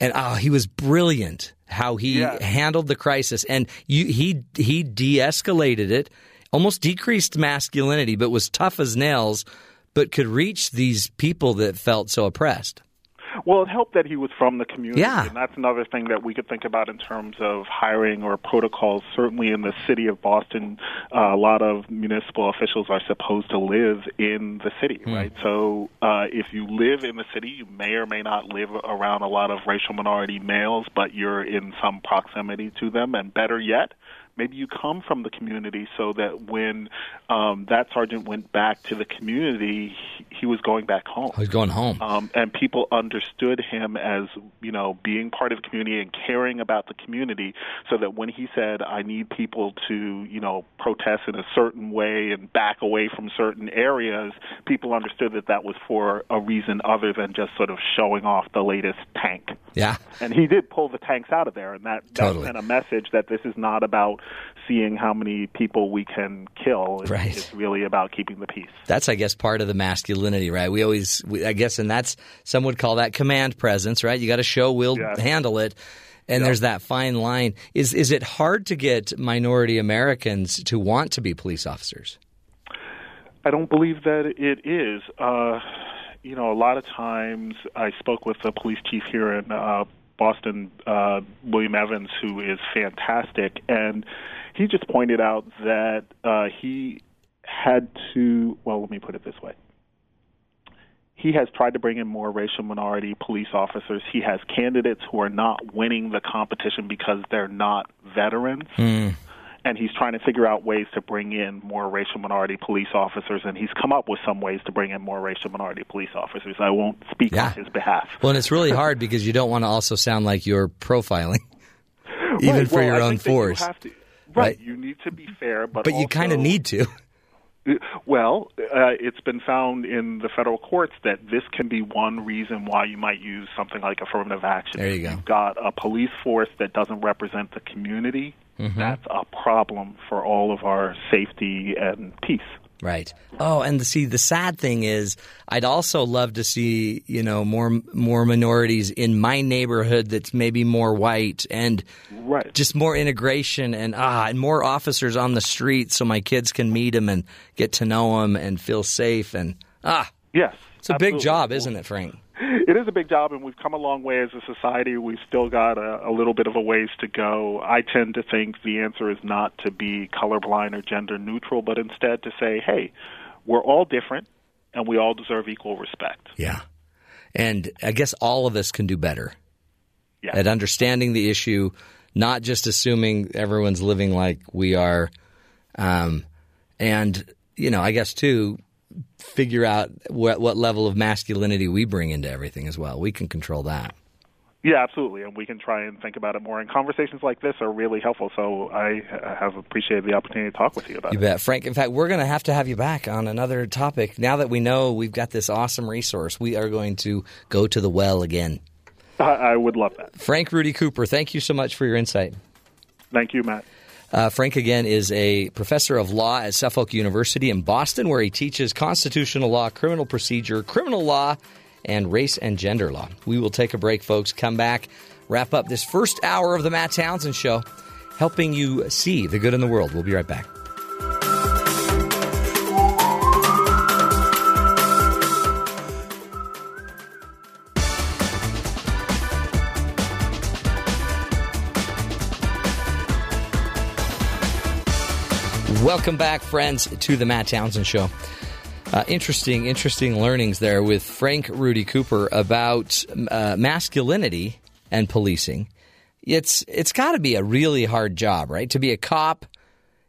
And oh, he was brilliant how he Yeah. handled the crisis, and you, he he de-escalated it, almost decreased masculinity, but was tough as nails, but could reach these people that felt so oppressed. Well, it helped that he was from the community, Yeah. and that's another thing that we could think about in terms of hiring or protocols. Certainly, in the city of Boston, uh, a lot of municipal officials are supposed to live in the city, right? So, uh, if you live in the city, you may or may not live around a lot of racial minority males, but you're in some proximity to them, and better yet. Maybe you come from the community so that when um, that sergeant went back to the community, he, he was going back home was going home. um, and people understood him as you know being part of the community and caring about the community, so that when he said, "I need people to you know protest in a certain way and back away from certain areas," people understood that that was for a reason other than just sort of showing off the latest tank. yeah, And he did pull the tanks out of there, and that, that Totally. sent a message that this is not about seeing how many people we can kill. It's, Right. it's really about keeping the peace. that's I guess part of the masculinity, right? We always, we, I guess, and that's some would call that command presence, right? You got to show we'll Yes. handle it. And there's that fine line. Is is it hard to get minority Americans to want to be police officers? I don't believe that it is. Uh, you know, a lot of times I spoke with the police chief here in uh, Boston, uh, William Evans, who is fantastic, and he just pointed out that uh, he had to. Well, let me put it this way. He has tried to bring in more racial minority police officers. He has candidates who are not winning the competition because they're not veterans and he's trying to figure out ways to bring in more racial minority police officers, and he's come up with some ways to bring in more racial minority police officers. I won't speak Yeah. on his behalf. Well, and it's really hard because you don't want to also sound like you're profiling, even Right, for well, your I own that you force. to- Right. right, you need to be fair, but But you kind of need to. Well, uh, it's been found in the federal courts that this can be one reason why you might use something like affirmative action. There you go. You've got a police force that doesn't represent the community. Mm-hmm. That's a problem for all of our safety and peace. Right. Oh, and see, the sad thing is, I'd also love to see you know more more minorities in my neighborhood that's maybe more white and Right. just more integration and ah and more officers on the street so my kids can meet them and get to know them and feel safe and ah Yes. it's a big job, isn't it, Frank? It is a big job, and we've come a long way as a society. We've still got a, a little bit of a ways to go. I tend to think the answer is not to be colorblind or gender neutral, but instead to say, hey, we're all different, and we all deserve equal respect. Yeah. And I guess all of us can do better Yeah. at understanding the issue, not just assuming everyone's living like we are. Um, and, you know, I guess too, figure out what, what level of masculinity we bring into everything as well. We can control that. Yeah, absolutely, and we can try and think about it more. And conversations like this are really helpful. So I have appreciated the opportunity to talk with you about You it. bet. Frank, in fact, we're going to have to have you back on another topic. Now that we know we've got this awesome resource, we are going to go to the well again. I, I would love that. Frank Rudy Cooper, thank you so much for your insight. Thank you, Matt. Uh, Frank, again, is a professor of law at Suffolk University in Boston, where he teaches constitutional law, criminal procedure, criminal law, and race and gender law. We will take a break, folks. Come back, wrap up this first hour of the Matt Townsend Show, helping you see the good in the world. We'll be right back. Welcome back, friends, to the Matt Townsend Show. Uh, interesting, interesting learnings there with Frank Rudy Cooper about uh, masculinity and policing. It's it's got to be a really hard job, right? To be a cop,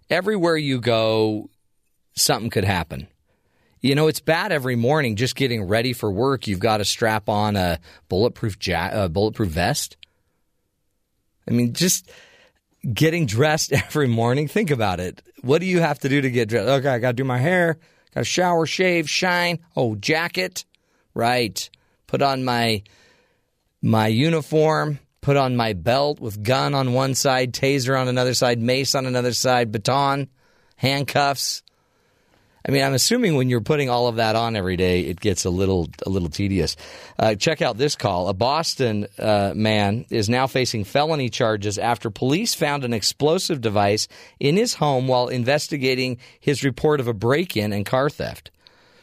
everywhere you go, something could happen. You know, it's bad every morning just getting ready for work. You've got to strap on a bulletproof ja- uh, bulletproof vest. I mean, just getting dressed every morning. Think about it. What do you have to do to get dressed? Okay, I got to do my hair, got to shower, shave, shine. Oh, jacket, right? Put on my my uniform. Put on my belt with gun on one side, taser on another side, mace on another side, baton, handcuffs. I mean, I'm assuming when you're putting all of that on every day, it gets a little a little tedious. Uh, check out this call. A Boston uh, man is now facing felony charges after police found an explosive device in his home while investigating his report of a break-in and car theft.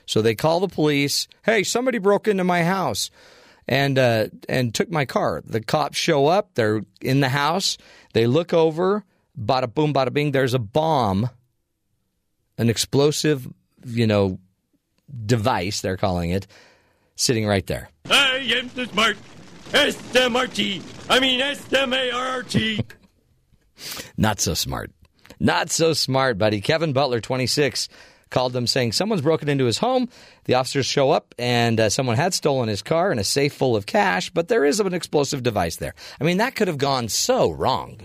So they call the police. Hey, somebody broke into my house and uh, and took my car. The cops show up. They're in the house. They look over. Bada boom, bada bing. There's a bomb an explosive, you know, device, they're calling it, sitting right there. I am the smart S-M-R-T. I mean S-M-A-R-R-T. Not so smart. Not so smart, buddy. Kevin Butler, 26, called them saying someone's broken into his home. The officers show up and uh, someone had stolen his car and a safe full of cash, but there is an explosive device there. I mean, that could have gone so wrong.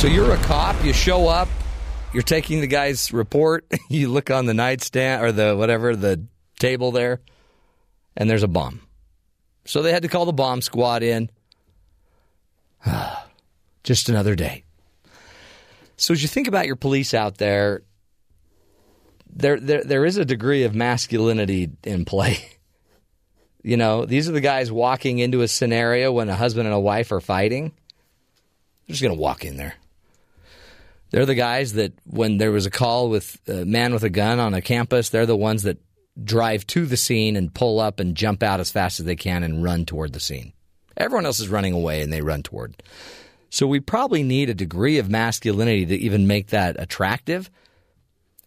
So you're a cop, you show up, you're taking the guy's report, you look on the nightstand or the whatever, the table there, and there's a bomb. So they had to call the bomb squad in. Just another day. So as you think about your police out there, there there there is a degree of masculinity in play. You know, these are the guys walking into a scenario when a husband and a wife are fighting. They're just going to walk in there. They're the guys that when there was a call with a man with a gun on a campus, they're the ones that drive to the scene and pull up and jump out as fast as they can and run toward the scene. Everyone else is running away and they run toward. So we probably need a degree of masculinity to even make that attractive.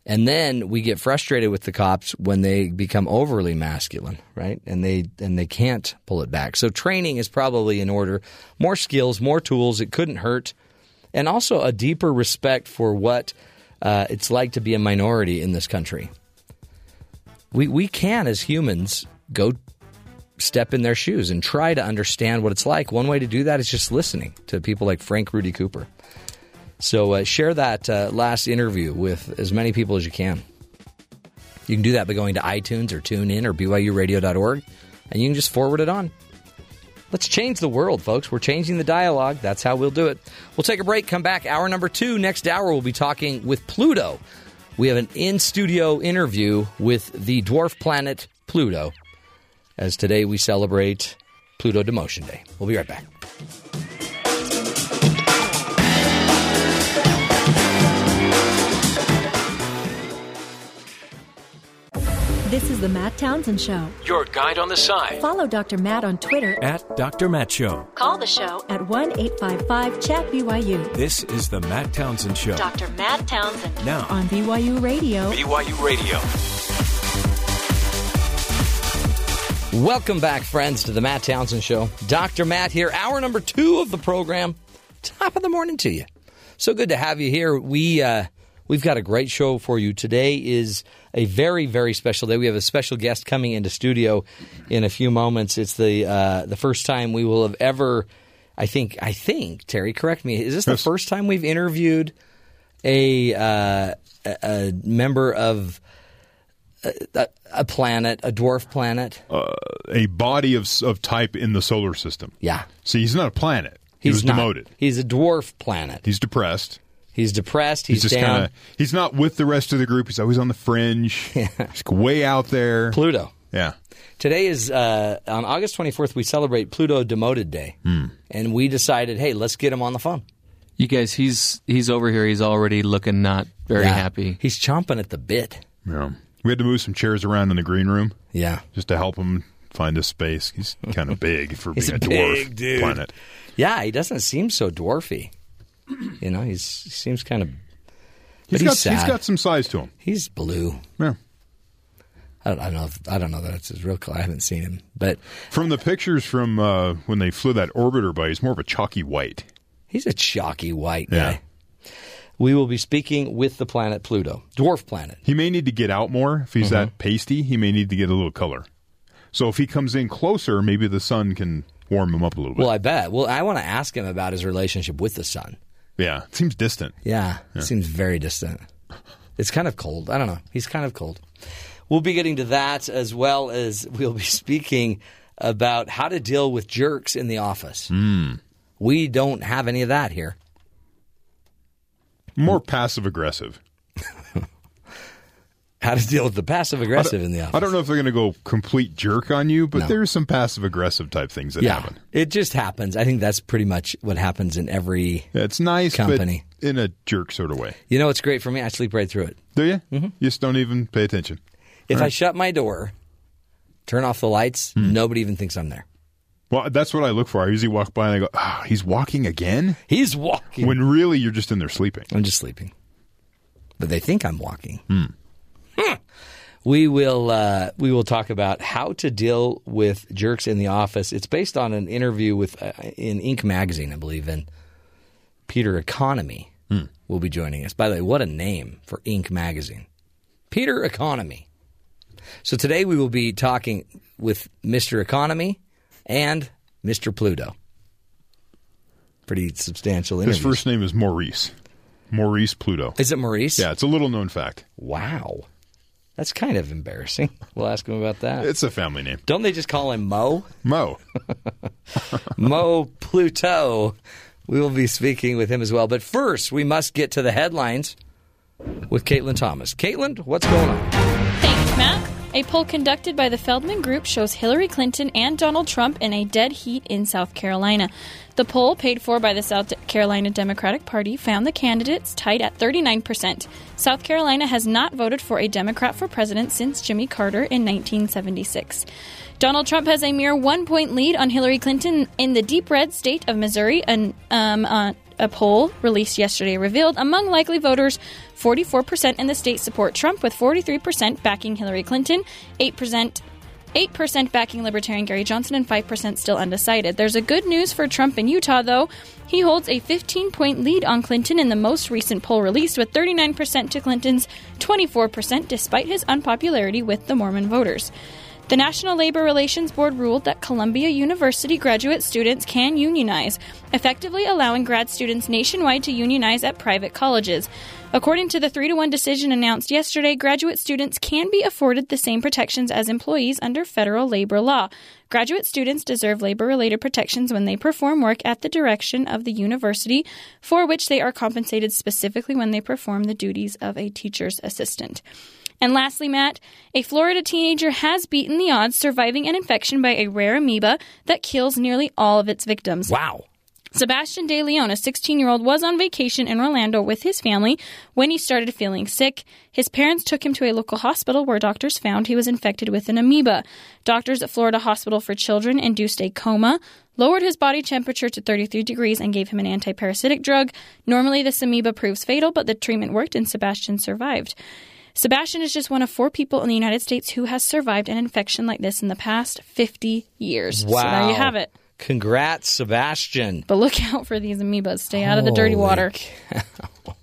And then we get frustrated with the cops when they become overly masculine, right? And they and they can't pull it back. So training is probably in order. More skills, more tools. It couldn't hurt, and also a deeper respect for what uh, it's like to be a minority in this country. We we can as humans go step in their shoes and try to understand what it's like. One way to do that is just listening to people like Frank Rudy Cooper. So uh, share that uh, last interview with as many people as you can. You can do that by going to iTunes or TuneIn or BYURadio.org, and you can just forward it on. Let's change the world, folks. We're changing the dialogue. That's how we'll do it. We'll take a break, come back. Hour number two. Next hour, we'll be talking with Pluto. We have an in studio interview with the dwarf planet Pluto, as today we celebrate Pluto Demotion Day. We'll be right back. This is the Matt Townsend Show. Your guide on the side Follow Dr. Matt on Twitter at Dr. Matt Show. Call the show at 1 855 Chat BYU This is the Matt Townsend Show. Dr. Matt Townsend Now, on BYU Radio. BYU Radio. Welcome back, friends, to the Matt Townsend Show. Dr. Matt here, hour number two of the program. Top of the morning to you. So good to have you here. We uh, we've got a great show for you. Today is a very very special day. We have a special guest coming into studio in a few moments. It's the uh, the first time we will have ever. I think I think Terry, correct me. Is this the first time we've interviewed a uh, a, member of a, a planet, a dwarf planet? a body of of type in the solar system. Yeah. See, he's not a planet. He was not. demoted. He's a dwarf planet. He's depressed. He's depressed. He's, He's, just down. kind of. He's not with the rest of the group. He's always on the fringe. He's way out there. Pluto. Yeah. Today is uh, on August 24th. We celebrate Pluto Demoted Day, Hmm. and we decided, hey, let's get him on the phone. You guys, he's he's over here. He's already looking not very Yeah. happy. He's chomping at the bit. Yeah. We had to move some chairs around in the green room Yeah. just to help him find a space. He's kind of big for being a a, dwarf big dude. planet. Yeah, he doesn't seem so dwarfy. You know, he's he seems kind of. He's he's got sad. he's got some size to him. He's blue. Yeah. I don't, I don't know. If, I don't know that it's his real color. I haven't seen him, but From the pictures from uh, when they flew that orbiter by, he's more of a chalky white. he's a chalky white Yeah. guy. we will be speaking with the planet Pluto, dwarf planet. He may need to get out more. If he's Mm-hmm. that pasty, he may need to get a little color. So if he comes in closer, maybe the sun can warm him up a little bit. Well, I bet. Well, I want to ask him about his relationship with the sun. Yeah, it seems distant. Yeah, it seems very distant. It's kind of cold. I don't know. He's kind of cold. We'll be getting to that as well as we'll be speaking about how to deal with jerks in the office. Hmm. We don't have any of that here. More passive aggressive. How to deal with the passive aggressive in the office. I don't know if they're going to go complete jerk on you, but No. there's some passive aggressive type things that Yeah, happen. it just happens. I think that's pretty much what happens in every. Yeah, it's nice, Company. but in a jerk sort of way. You know what's great for me? I sleep right through it. Do you? Mm-hmm. You just don't even pay attention. If I shut my door, turn off the lights, Hmm. nobody even thinks I'm there. Well, that's what I look for. I usually walk by and I go, ah, he's walking again? He's walking. When really you're just in there sleeping. I'm just sleeping. But they think I'm walking. Hmm. We will uh, we will talk about how to deal with jerks in the office. It's based on an interview with uh, in Inc. magazine, I believe, and Peter Economy will be joining us. By the way, what a name for Inc. magazine, Peter Economy. So today we will be talking with Mr. Economy and Mr. Pluto. Pretty substantial His first name is Maurice. Maurice Pluto. Is it Maurice? Yeah, it's a little known fact. Wow. That's kind of embarrassing. We'll ask him about that. It's a family name. Don't they just call him Mo? Mo. Mo Pluto. We will be speaking with him as well. But first, we must get to the headlines with Caitlin Thomas. Caitlin, what's going on? Thanks, Matt. A poll conducted by the Feldman Group shows Hillary Clinton and Donald Trump in a dead heat in South Carolina. The poll, paid for by the South Carolina Democratic Party, found the candidates tied at 39%. South Carolina has not voted for a Democrat for president since Jimmy Carter in 1976. Donald Trump has a mere one point lead on Hillary Clinton in the deep red state of Missouri. Um, uh, a poll released yesterday revealed among likely voters, 44% in the state support Trump, with 43% backing Hillary Clinton, 8%. 8% backing Libertarian Gary Johnson and 5% still undecided. There's a good news for Trump in Utah, though. He holds a 15 point lead on Clinton in the most recent poll released, with 39% to Clinton's 24%, despite his unpopularity with the Mormon voters. The National Labor Relations Board ruled that Columbia University graduate students can unionize, effectively allowing grad students nationwide to unionize at private colleges. According to the 3 to 1 decision announced yesterday, graduate students can be afforded the same protections as employees under federal labor law. Graduate students deserve labor related protections when they perform work at the direction of the university, for which they are compensated specifically when they perform the duties of a teacher's assistant. And lastly, Matt, a Florida teenager has beaten the odds surviving an infection by a rare amoeba that kills nearly all of its victims. Wow. Sebastian De Leon, a 16 year old, was on vacation in Orlando with his family when he started feeling sick. His parents took him to a local hospital where doctors found he was infected with an amoeba. Doctors at Florida Hospital for Children induced a coma, lowered his body temperature to 33 degrees, and gave him an antiparasitic drug. Normally, this amoeba proves fatal, but the treatment worked and Sebastian survived. Sebastian is just one of four people in the United States who has survived an infection like this in the past 50 years. Wow. So there you have it. Congrats, Sebastian. But look out for these amoebas. Stay out of the dirty water. cow.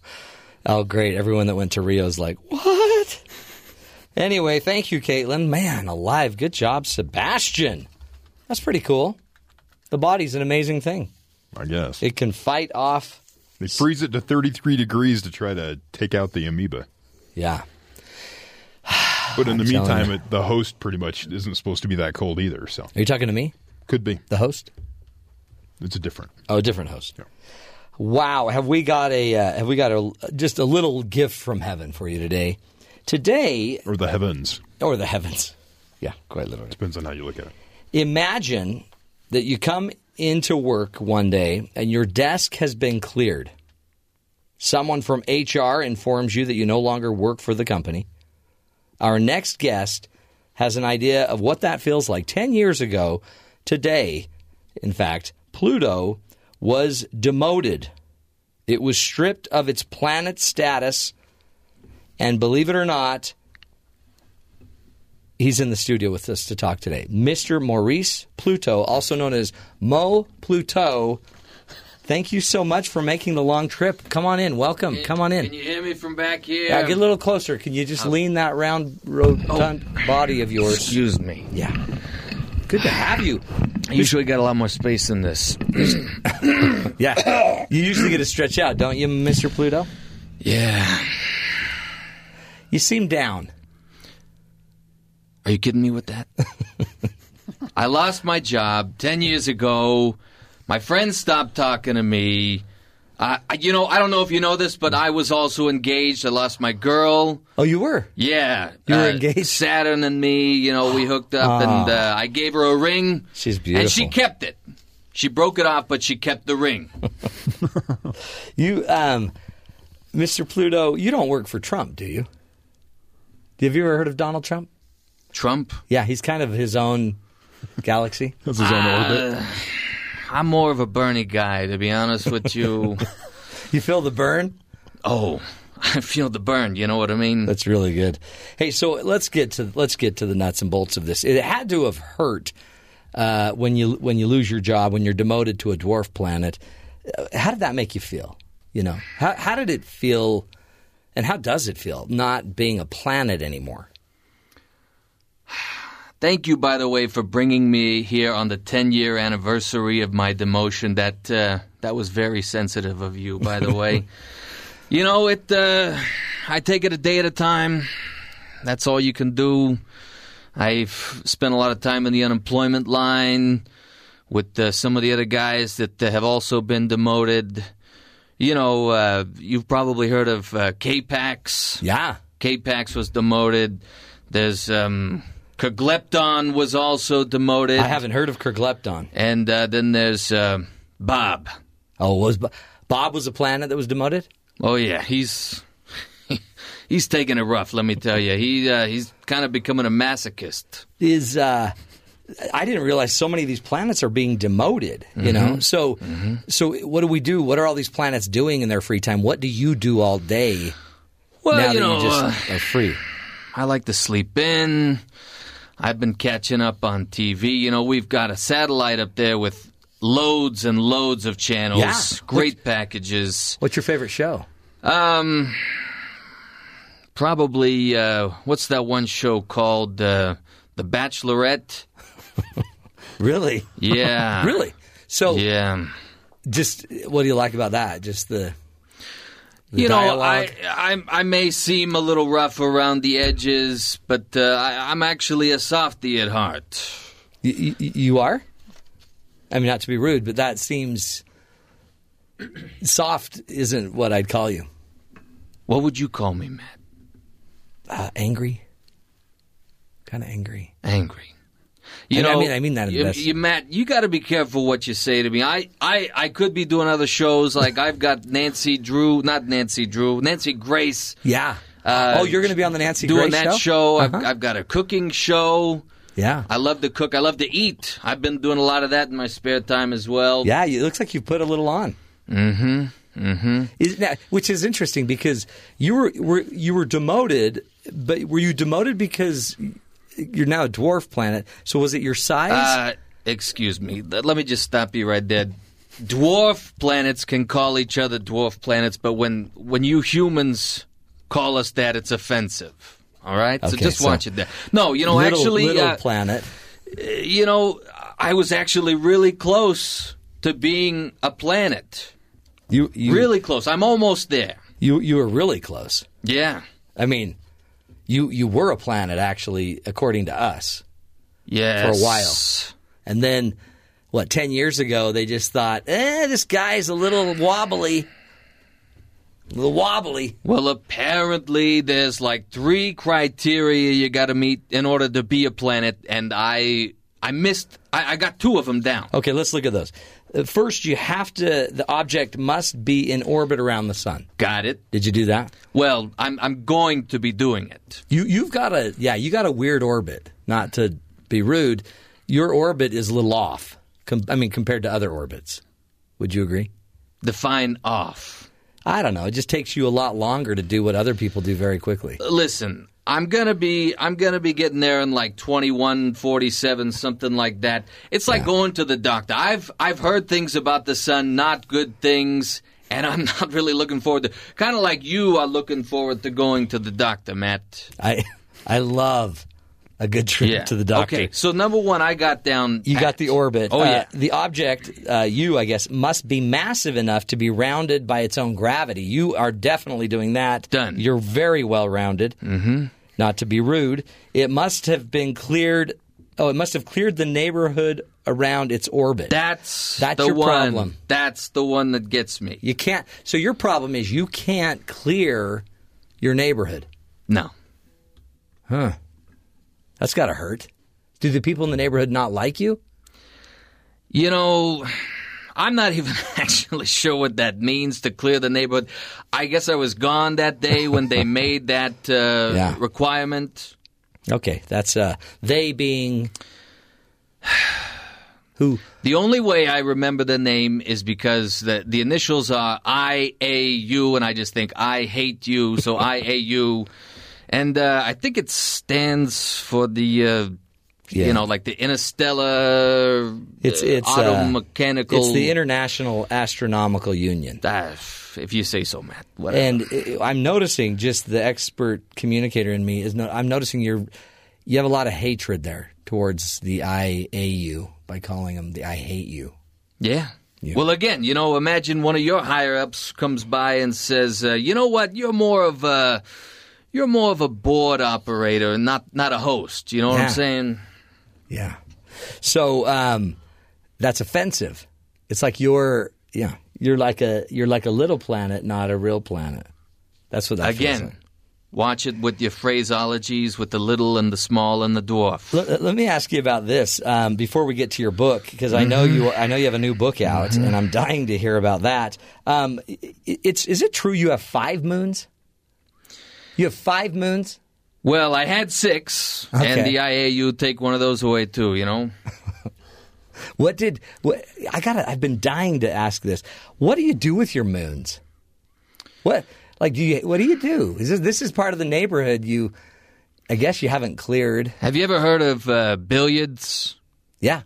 Oh, great. Everyone that went to Rio is like, what? Anyway, thank you, Caitlin. Man, alive. Good job, Sebastian. That's pretty cool. The body's an amazing thing. I guess. It can fight off. They freeze it to 33 degrees to try to take out the amoeba. Yeah. But in the meantime, it, the host pretty much isn't supposed to be that cold either. So Are you talking to me, could be. the host? It's a different. Oh, a different host. Wow, have we got a uh, have we got a just a little gift from heaven for you today? Today, Or the heavens. or the heavens. Yeah, quite literally. Depends on how you look at it. Imagine that you come into work one day and your desk has been cleared. Someone from HR informs you that you no longer work for the company. Our next guest has an idea of what that feels like. 10 years ago, today, in fact, Pluto was demoted. It was stripped of its planet status. And believe it or not, he's in the studio with us to talk today. Mr. Maurice Pluto, also known as Mo Pluto. Thank you so much for making the long trip. Come on in. Welcome. Come on in. Can you hear me from back here? Yeah, get a little closer. Can you just lean that round, rotund oh. body of yours? Excuse me. Yeah. Good to have you. I usually got a lot more space than this. Yeah. You usually get to stretch out, don't you, Mr. Pluto? yeah. You seem down. Are you kidding me with that? I lost my job 10 years ago. My friends stopped talking to me. Uh, I- you know, I don't know if you know this, but I was also engaged. I lost my girl. Oh, you were? Yeah. You were uh, engaged? Saturn and me, you know, we hooked up and uh, I gave her a ring. She's beautiful. And she kept it. She broke it off, but she kept the ring. You, um, Mr. Pluto, you don't work for Trump, do you? Have you ever heard of Donald Trump? Trump? Yeah, he's kind of his own galaxy. That's his own orbit. I'm more of a Bernie guy, to be honest with you. You feel the burn? oh, I feel the burn. You know what I mean? That's really good. Hey, so let's get to let's get to the nuts and bolts of this. It had to have hurt uh, when you when you lose your job when you're demoted to a dwarf planet. Uh, How did that make you feel? You know, how how did it feel, and how does it feel not being a planet anymore? Thank you, by the way, for bringing me here on the 10 year anniversary of my demotion. That uh, that was very sensitive of you, by the way. you know, it. Uh, I take it a day at a time. That's all you can do. I've spent a lot of time in the unemployment line with uh, some of the other guys that uh, have also been demoted. You know, uh, you've probably heard of uh, K-Pax. Yeah, K-Pax was demoted. There's um, Kerglepton was also demoted. I haven't heard of Kerglepton. And uh, then there's uh, Bob. Oh, was Bo- Bob was a planet that was demoted? Oh yeah, he's he's taking it rough. Let me tell you, he uh, he's kind of becoming a masochist. is uh I didn't realize so many of these planets are being demoted, you know. Mm-hmm. So so what do we do? What are all these planets doing in their free time? What do you do all day Well, now you that know, you just uh, are free? I like to sleep in. I've been catching up on TV. You know, we've got a satellite up there with loads and loads of channels, Yeah. great packages. What's your favorite show? Um, probably uh, what's that one show called? Uh, the Bachelorette. Really? Yeah, really? So Yeah. just what do you like about that? Just the, you know. I, I I may seem a little rough around the edges, but uh, I, I'm actually a softy at heart. You, you, you are? I mean, not to be rude, but that seems soft. Isn't what I'd call you? What would you call me, Matt? Uh, angry, kind of angry. Angry. You And I know, mean- I mean that in the you, best- you- Matt, you got to be careful what you say to me. I, I, I could be doing other shows like I've got Nancy Drew, not Nancy Drew, Nancy Grace. Yeah. Uh, oh, you're going to be on the Nancy doing Grace that show? I've, Uh-huh. I've got a cooking show. Yeah. I love to cook. I love to eat. I've been doing a lot of that in my spare time as well. Yeah, it looks like you put a little on. Mm-hmm. Mm-hmm. Is, now, which is interesting because you were, were you were demoted, but were you demoted because you're now a dwarf planet? So was it your size? Uh, excuse me. Let me just stop you right there. Dwarf planets can call each other dwarf planets, but when when you humans call us that, it's offensive. All right, so just so watch it there. No, you know, little, actually, little uh, planet. you know, I was actually really close to being a planet. You, you Really close. I'm almost there. you you were really close. Yeah. I mean, you you were a planet actually, according to us. Yes. For a while. And then, what, 10 years ago, they just thought, eh, this guy's a little wobbly. A little wobbly. Well, apparently there's like three criteria you got to meet in order to be a planet, and I I missed. I, I got two of them down. Okay, let's look at those. Uh, First, you have to, the object must be in orbit around the sun. Got it. Did you do that? Well, I'm I'm going to be doing it. You, you've got a, yeah, you got a weird orbit. Not to be rude, your orbit is a little off. Com- I mean, compared to other orbits. Would you agree? Define off. I don't know. It just takes you a lot longer to do what other people do very quickly. Listen, I'm gonna be I'm gonna be getting there in like 21, 47, something like that. It's like going to the doctor. I've I've heard things about the sun, not good things, and I'm not really looking forward to. Kind of like you are looking forward to going to the doctor, Matt. I I love a good trip to the doctor. Okay, so number one, I got down. You got the orbit. Oh Uh, yeah. the object, uh, you, I guess, must be massive enough to be rounded by its own gravity. You are definitely doing that. Done. You're very well rounded. Mm-hmm. Not to be rude. It must have been cleared. Oh, it must have cleared the neighborhood around its orbit. That's That's the your one. problem. That's the one that gets me. you can't. So your problem is you can't clear your neighborhood. No. Huh. That's got to hurt. Do the people in the neighborhood not like you? You know, I'm not even actually sure what that means to clear the neighborhood. I guess I was gone that day when they made that uh, Yeah. requirement. Okay, that's uh, they being who? The only way I remember the name is because the the initials are I A U, and I just think I hate you, so I A U, and uh, I think it stands for the. Uh, Yeah. You know, like the interstellar, It's uh, it's uh, automechanical. It's the International Astronomical Union. Ah, if you say so, Matt. Whatever. And I'm noticing just the expert communicator in me is. No, I'm noticing you're you have a lot of hatred there towards the IAU by calling them the I hate you. Yeah. Well, again, you know, imagine one of your higher ups comes by and says, uh, "You know what? You're more of a you're more of a board operator, not not a host." You know what Yeah. I'm saying? Yeah. So um, that's offensive. It's like you're yeah you're like a you're like a little planet, not a real planet. That's what that Again, like. watch it with your phraseologies, with the little and the small and the dwarf. Let, let me ask you about this um, before we get to your book, because I know Mm-hmm. you. I know you have a new book out, and I'm dying to hear about that. Um, it's is it true you have five moons? You have five moons. Well, I had six, Okay. and the IAU take one of those away too. You know. What did what, I got? I've been dying to ask this. What do you do with your moons? What like do you? What do you do? Is this, this is part of the neighborhood you? I guess you haven't cleared. Have you ever heard of uh, billiards? Yeah.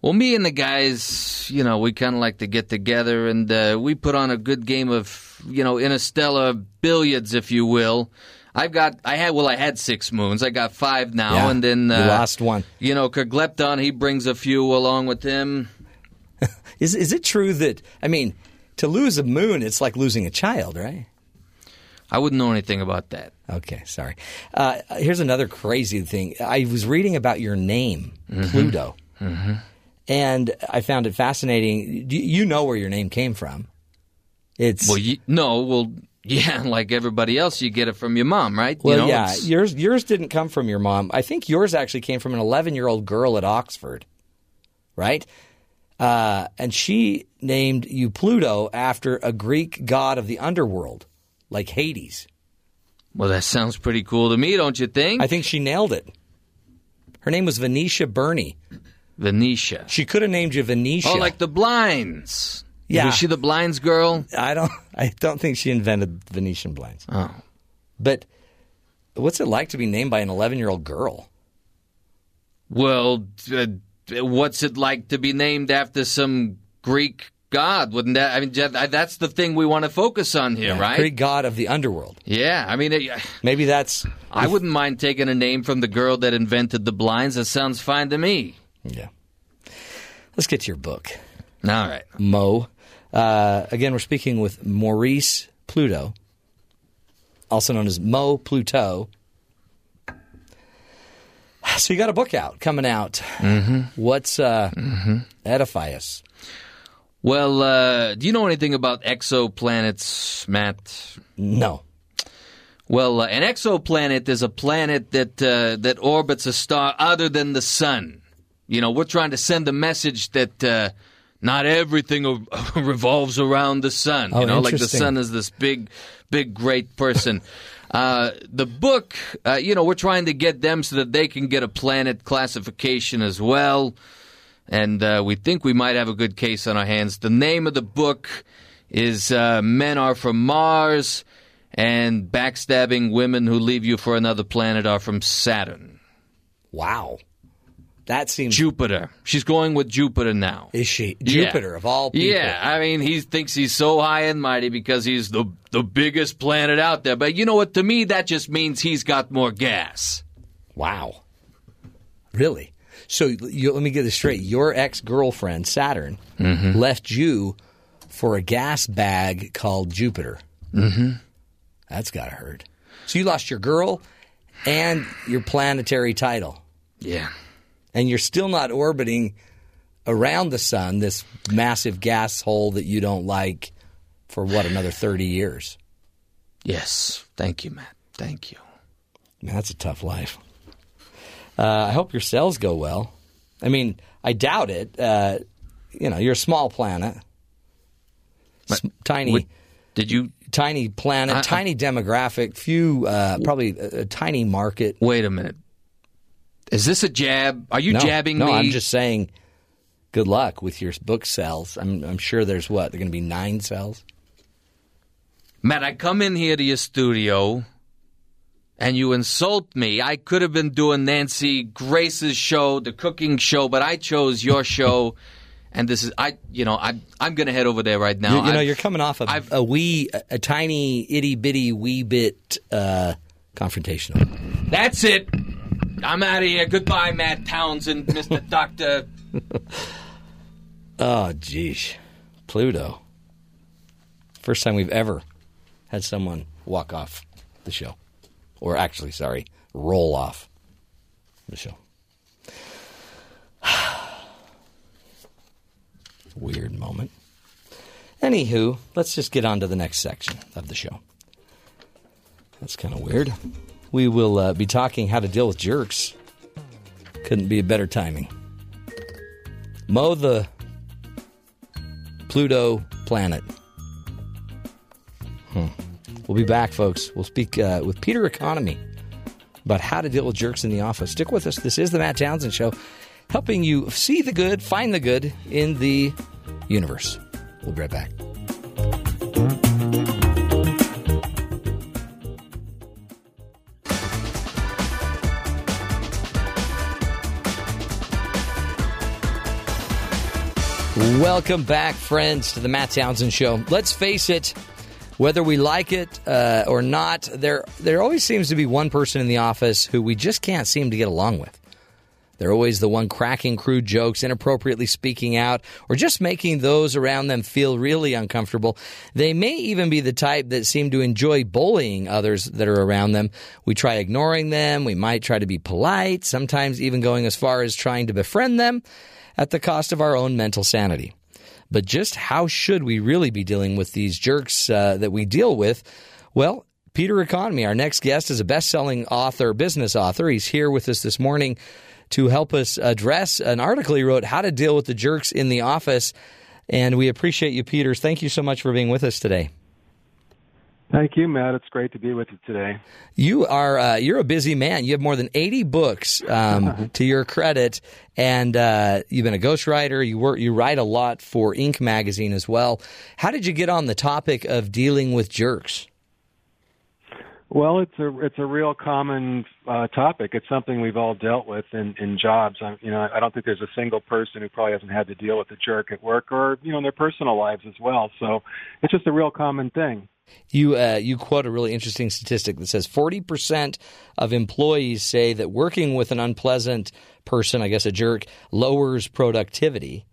Well, me and the guys, you know, we kind of like to get together and uh, we put on a good game of, you know, interstellar billiards, if you will. I've got, I had, well, I had six moons. I got five now, Yeah, and then uh, lost one. You know, Kerglepton, he brings a few along with him. Is is it true that I mean to lose a moon? It's like losing a child, right? I wouldn't know anything about that. Okay, sorry. Uh, here's another crazy thing. I was reading about your name, Mm-hmm. Pluto, and I found it fascinating. You know where your name came from. It's Well, you, no, well, yeah, like everybody else, you get it from your mom, right? well, you know, yeah. it's- Yours yours didn't come from your mom. I think yours actually came from an 11 year old girl at Oxford, right? Uh, and she named you Pluto after a Greek god of the underworld, like Hades. well, that sounds pretty cool to me, don't you think? I think she nailed it. Her name was Venetia Burney. Venetia. She could have named you Venetia. Oh, like the blinds. Yeah. Was she the blinds girl? I don't. I don't think she invented Venetian blinds. Oh. But what's it like to be named by an 11 year old girl? Well, uh, what's it like to be named after some Greek god? Wouldn't that? I mean, that- that's the thing we want to focus on here, right? Greek god of the underworld. Yeah, I mean, it, Maybe that's. I wouldn't mind taking a name from the girl that invented the blinds. That sounds fine to me. Yeah. Let's get to your book, All right. Mo. Uh, again, we're speaking with Maurice Pluto, also known as Mo Pluto. So you got a book out coming out. Mm-hmm. What's uh, edify us? Well, uh, do you know anything about exoplanets, Matt? No. Well, uh, an exoplanet is a planet that uh, that orbits a star other than the sun. You know, we're trying to send the message that uh, not everything revolves around the sun. Oh, you know, like the sun is this big, big, great person. uh, the book, uh, you know, we're trying to get them so that they can get a planet classification as well. And uh, we think we might have a good case on our hands. The name of the book is uh, Men Are From Mars. and backstabbing women who leave you for another planet are from Saturn. Wow. That seems. Jupiter. She's going with Jupiter now. Is she? Yeah. Jupiter, of all people. Yeah, I mean, he thinks he's so high and mighty because he's the the biggest planet out there. But you know what? To me, that just means he's got more gas. Wow. Really? So you, let me get this straight. Your ex girlfriend, Saturn, Mm-hmm. left you for a gas bag called Jupiter. Mm-hmm. That's got to hurt. So you lost your girl and your planetary title. Yeah. And you're still not orbiting around the sun, this massive gas hole that you don't like, for what, another 30 years? Yes. Thank you, Matt. Thank you. Man, that's a tough life. Uh, I hope your cells go well. I mean, I doubt it. Uh, you know, you're a small planet, S- tiny, Did you tiny planet, I- tiny demographic, few, uh, probably a, a tiny market. wait a minute? Is this a jab? Are you no, jabbing no, me? I'm just saying. Good luck with your book cells. I'm, I'm sure there's what they're going to be nine cells. Matt, I come in here to your studio and you insult me. I could have been doing Nancy Grace's show, the cooking show, but I chose your show. And this is I, you know, I I'm gonna head over there right now. you, you know, I've- you're coming off a, I've- a wee, a, a tiny itty bitty wee bit uh, confrontational. That's it. I'm out of here. Goodbye, Matt Townsend, Mr. Doctor. Oh, geez. Pluto. First time we've ever had someone walk off the show. Or actually, sorry, roll off the show. Weird moment. Anywho, let's just get on to the next section of the show. That's kind of weird. We will uh, be talking how to deal with jerks. Couldn't be a better timing. Mo the Pluto planet. Hmm. We'll be back, folks. We'll speak uh, with Peter Economy about how to deal with jerks in the office. Stick with us. This is the Matt Townsend Show, helping you see the good, find the good in the universe. We'll be right back. Welcome back, friends, to the Matt Townsend Show. Let's face it, whether we like it uh, or not, there there always seems to be one person in the office who we just can't seem to get along with. They're always the one cracking crude jokes, inappropriately speaking out, or just making those around them feel really uncomfortable. They may even be the type that seem to enjoy bullying others that are around them. We try ignoring them. We might try to be polite, sometimes even going as far as trying to befriend them at the cost of our own mental sanity. But just how should we really be dealing with these jerks uh, that we deal with? Well, Peter Economy, our next guest, is a best selling author, business author. He's here with us this morning to help us address an article he wrote, How to Deal with the Jerks in the Office. And we appreciate you, Peter. Thank you so much for being with us today. Thank you, Matt. It's great to be with you today. You are uh, you're a busy man. You have more than eighty books um, to your credit, and uh, you've been a ghostwriter. You work you write a lot for Inc. magazine as well. How did you get on the topic of dealing with jerks? Well, it's a it's a real common uh, topic. It's something we've all dealt with in in jobs. I, you know, I don't think there's a single person who probably hasn't had to deal with a jerk at work or you know in their personal lives as well. So it's just a real common thing. You uh, you quote a really interesting statistic that says forty percent of employees say that working with an unpleasant person, I guess a jerk, lowers productivity.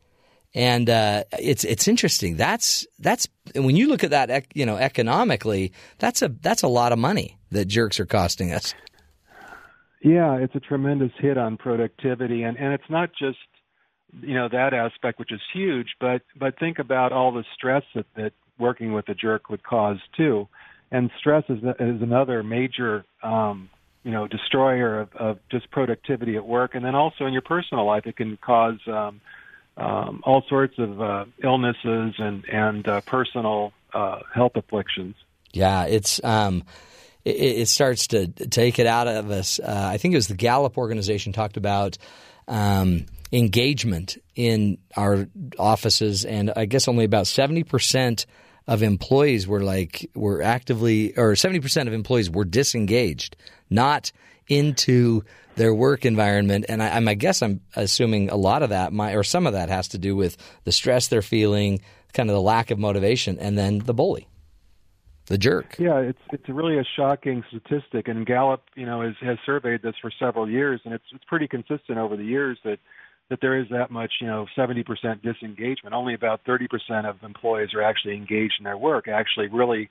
And uh, it's it's interesting. That's that's when you look at that, you know, economically, that's a that's a lot of money that jerks are costing us. Yeah, it's a tremendous hit on productivity, and and it's not just you know that aspect, which is huge, but but think about all the stress that that working with a jerk would cause too, and stress is is another major um, you know destroyer of, of just productivity at work, and then also in your personal life, it can cause um, um, all sorts of uh, illnesses and and uh, personal uh, health afflictions. Yeah, it's um, it, it starts to take it out of us. Uh, I think it was the Gallup organization talked about um, engagement in our offices, and I guess only about seventy percent of employees were like were actively or 70% of employees were disengaged, not into their work environment. And I, I'm, guess I'm assuming a lot of that, or some of that, has to do with the stress they're feeling, kind of the lack of motivation, and then the bully, the jerk. Yeah, it's it's really a shocking statistic, and Gallup, you know, has has surveyed this for several years, and it's it's pretty consistent over the years that that there is that much, you know, 70% disengagement. Only about 30% of employees are actually engaged in their work, actually really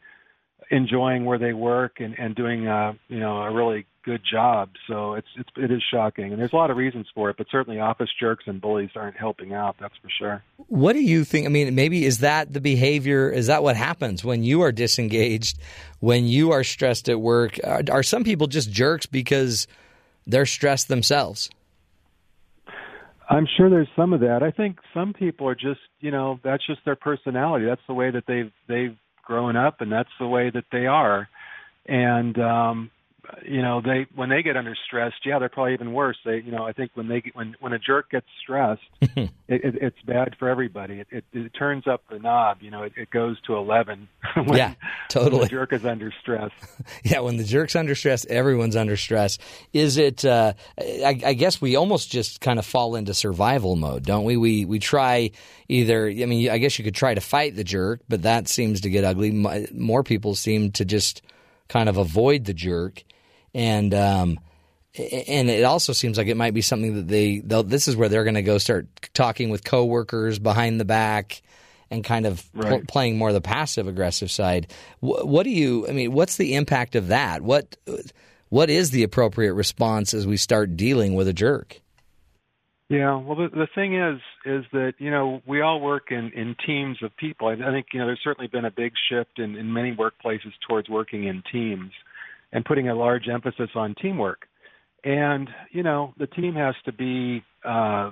enjoying where they work and, and doing, uh, you know, a really good job. So it's, it's it is shocking, and there's a lot of reasons for it. But certainly, office jerks and bullies aren't helping out. That's for sure. What do you think? I mean, maybe is that the behavior? Is that what happens when you are disengaged, when you are stressed at work? Are, are some people just jerks because they're stressed themselves? I'm sure there's some of that. I think some people are just, you know, that's just their personality. That's the way that they've they've grown up, and that's the way that they are. And um, you know they when they get under stress yeah they're probably even worse. They you know i think when they when when a jerk gets stressed it, it, it's bad for everybody. It, it it turns up the knob you know it, it goes to 11 when, yeah totally. when the jerk is under stress. Yeah when the jerk's under stress everyone's under stress. Is it uh I, I guess we almost just kind of fall into survival mode don't we? We we try either i mean i guess you could try to fight the jerk but that seems to get ugly. More people seem to just kind of avoid the jerk and um, and it also seems like it might be something that they this is where they're going to go start talking with coworkers behind the back and kind of right. pl- playing more the passive aggressive side. What, what do you? I mean, what's the impact of that? What what is the appropriate response as we start dealing with a jerk? Yeah, well, the, the thing is, is that you know we all work in in teams of people. I, I think you know there's certainly been a big shift in in many workplaces towards working in teams and putting a large emphasis on teamwork. And you know, the team has to be uh,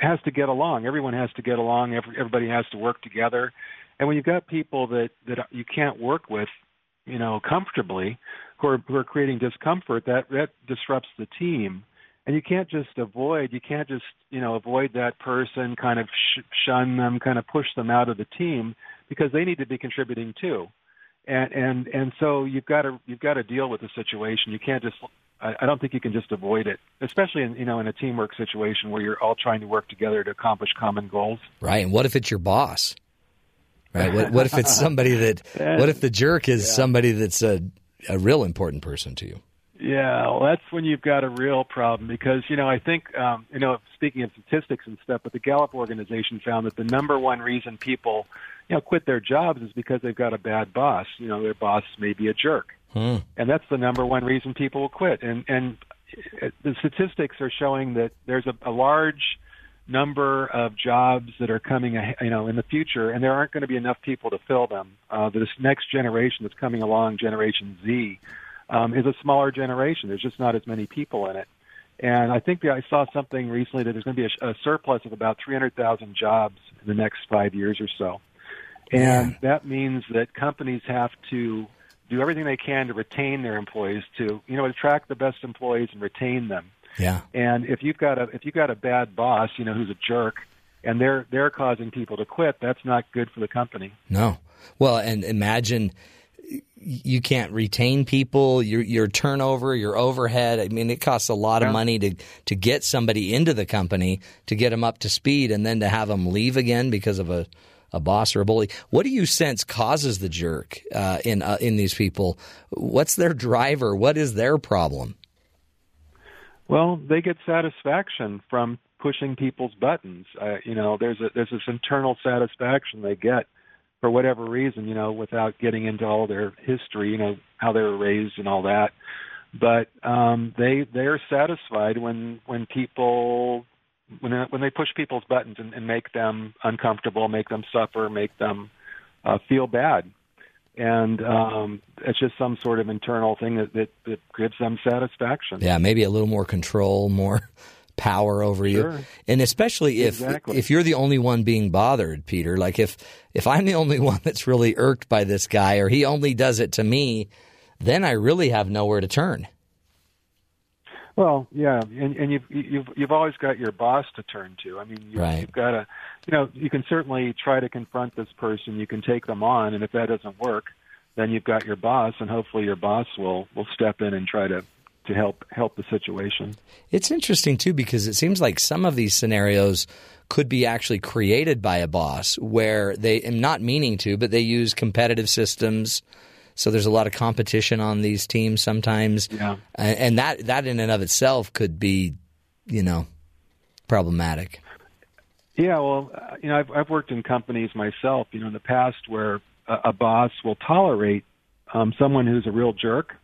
has to get along. Everyone has to get along. Every, everybody has to work together. And when you've got people that that you can't work with, you know, comfortably, who are, who are creating discomfort, that that disrupts the team. And you can't just avoid. You can't just you know avoid that person, kind of sh- shun them, kind of push them out of the team because they need to be contributing too and and and so you've got to you've got to deal with the situation. You can't just I, I don't think you can just avoid it, especially in you know in a teamwork situation where you're all trying to work together to accomplish common goals. Right. And what if it's your boss? Right. What, what if it's somebody that? What if the jerk is yeah. somebody that's a a real important person to you? Yeah, well, that's when you've got a real problem because you know I think um, you know speaking of statistics and stuff, but the Gallup organization found that the number one reason people you know quit their jobs is because they've got a bad boss. You know, their boss may be a jerk, hmm. and that's the number one reason people will quit. And and the statistics are showing that there's a, a large number of jobs that are coming, you know, in the future, and there aren't going to be enough people to fill them. Uh, this next generation that's coming along, Generation Z um, is a smaller generation. There's just not as many people in it. And I think that I saw something recently that there's going to be a, a surplus of about 300,000 jobs in the next five years or so. And yeah. that means that companies have to do everything they can to retain their employees, to you know attract the best employees and retain them. Yeah. And if you've got a if you've got a bad boss, you know who's a jerk, and they're they're causing people to quit, that's not good for the company. No. Well, and imagine you can't retain people, your your turnover, your overhead. I mean, it costs a lot yeah. of money to to get somebody into the company to get them up to speed, and then to have them leave again because of a a boss or a bully. What do you sense causes the jerk uh, in uh, in these people? What's their driver? What is their problem? Well, they get satisfaction from pushing people's buttons. Uh, you know, there's a there's this internal satisfaction they get for whatever reason, you know, without getting into all their history, you know, how they were raised and all that. But um, they they are satisfied when when people when they, when they push people's buttons and, and make them uncomfortable, make them suffer, make them uh, feel bad, and um, it's just some sort of internal thing that, that that gives them satisfaction. Yeah, maybe a little more control, more power over sure. you. And especially if exactly. if you're the only one being bothered, Peter, like if if I'm the only one that's really irked by this guy or he only does it to me, then I really have nowhere to turn. Well, yeah, and, and you've you've you've always got your boss to turn to. I mean, you, Right. you've got to, you know, you can certainly try to confront this person. You can take them on, and if that doesn't work, then you've got your boss, and hopefully your boss will will step in and try to to help help the situation. It's interesting too because it seems like some of these scenarios could be actually created by a boss where they am not meaning to, but they use competitive systems. So there's a lot of competition on these teams sometimes, Yeah. And that that in and of itself could be, you know, problematic. Yeah, well, uh, you know, I've I've worked in companies myself, you know, in the past where a, a boss will tolerate um, someone who's a real jerk.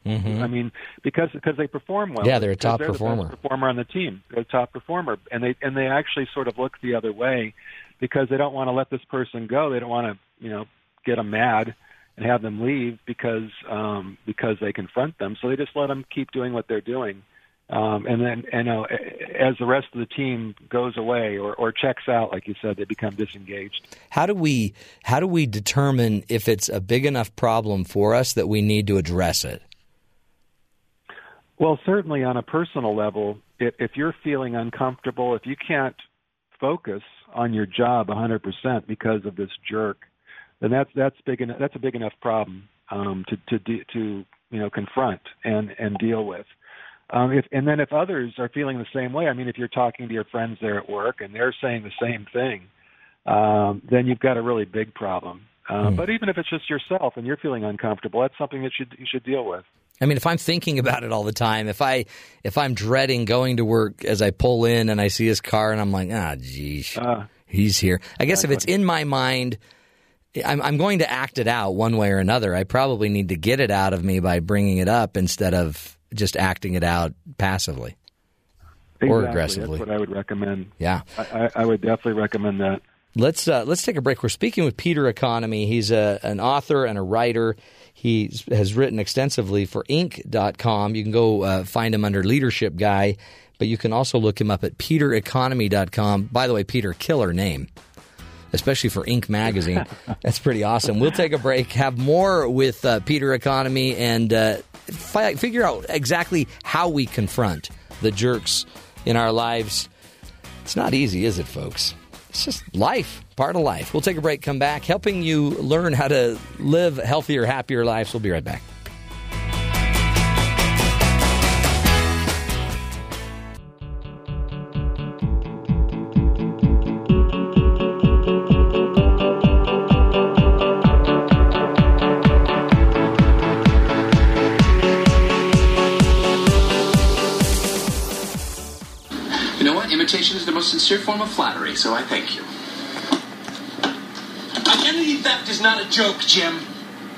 I mean, because because they perform well. Mm-hmm. Yeah, they're a top they're the performer. performer on the team. They're a top performer, and they and they actually sort of look the other way because they don't want to let this person go. They don't want to, you know, get them mad and have them leave because um, because they confront them. So they just let them keep doing what they're doing. Um, and then, you know, as the rest of the team goes away or, or checks out, like you said, they become disengaged. How do we how do we determine if it's a big enough problem for us that we need to address it? Well, certainly on a personal level, if, if you're feeling uncomfortable, if you can't focus on your job 100% because of this jerk, then that's that's big enough. That's a big enough problem um, to to de- to you know confront and and deal with. Um, if, and then if others are feeling the same way, I mean, if you're talking to your friends there at work and they're saying the same thing, um, then you've got a really big problem. Um, But even if it's just yourself and you're feeling uncomfortable, that's something that you you should deal with. I mean, if I'm thinking about it all the time, if I if I'm dreading going to work as I pull in and I see his car and I'm like, ah, geez, Uh, he's here. I guess if it's in my mind, I'm, I'm going to act it out one way or another. I probably need to get it out of me by bringing it up instead of just acting it out passively. Or aggressively. That's what I would recommend. Yeah. I, I, I would definitely recommend that. Let's uh, let's take a break. We're speaking with Peter Economy. He's a, an author and a writer. He has written extensively for Inc.com. You can go uh, find him under Leadership Guy, but you can also look him up at PeterEconomy.com. By the way, Peter, killer name, especially for Inc. magazine. That's pretty awesome. We'll take a break. Have more with uh, Peter Economy and uh, fi- figure out exactly how we confront the jerks in our lives. It's not easy, is it, folks? It's just life, part of life. We'll take a break, come back, helping you learn how to live healthier, happier lives. We'll be right back. Imitation is the most sincere form of flattery, so I thank you. Identity theft is not a joke, Jim.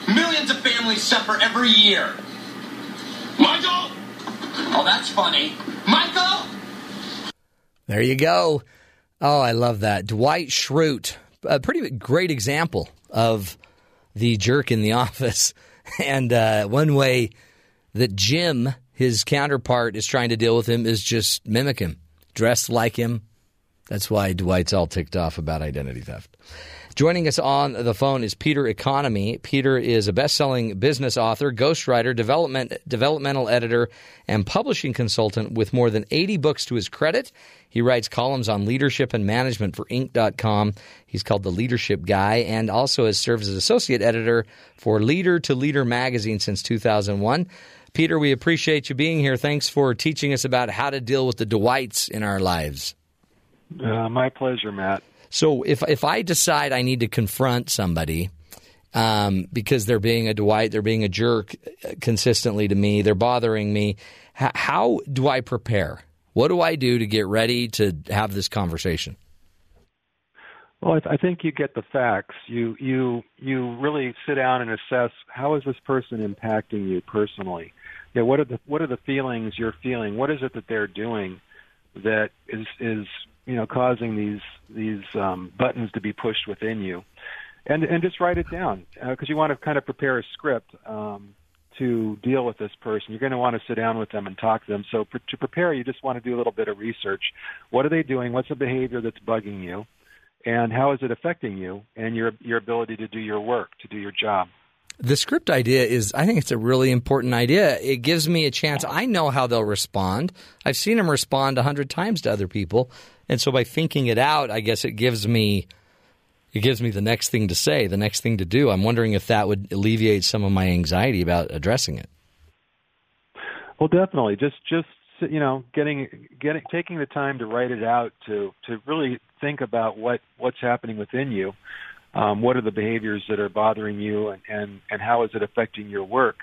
Millions of families suffer every year. Michael! Oh, that's funny. Michael! There you go. Oh, I love that. Dwight Schrute, a pretty great example of the jerk in the office. And uh, one way that Jim, his counterpart, is trying to deal with him is just mimic him, dress like him. That's why Dwight's all ticked off about identity theft. Joining us on the phone is Peter Economy. Peter is a best-selling business author, ghostwriter, development developmental editor, and publishing consultant with more than 80 books to his credit. He writes columns on leadership and management for Inc.com. He's called the Leadership Guy and also has served as associate editor for Leader to Leader magazine since 2001. Peter, we appreciate you being here. Thanks for teaching us about how to deal with the Dwights in our lives. Uh, my pleasure, Matt. So if if I decide I need to confront somebody um, because they're being a Dwight, they're being a jerk consistently to me, they're bothering me, h- how do I prepare? What do I do to get ready to have this conversation? Well, I, th- I think you get the facts. You you you really sit down and assess how is this person impacting you personally. Know, what are the what are the feelings you're feeling? What is it that they're doing that is is you know causing these these um, buttons to be pushed within you? And and just write it down because you want to kind of prepare a script um, to deal with this person. You're going to want to sit down with them and talk to them. So to prepare, you just want to do a little bit of research. What are they doing? What's the behavior that's bugging you? and how is it affecting you and your your ability to do your work, to do your job? The script idea is, I think it's a really important idea. It gives me a chance. I know how they'll respond. I've seen them respond a hundred times to other people, and so by thinking it out, I guess it gives me it gives me the next thing to say, the next thing to do. I'm wondering if that would alleviate some of my anxiety about addressing it. Well, definitely. Just just you know, getting getting taking the time to write it out to to really think about what what's happening within you. Um, what are the behaviors that are bothering you, and and and how is it affecting your work?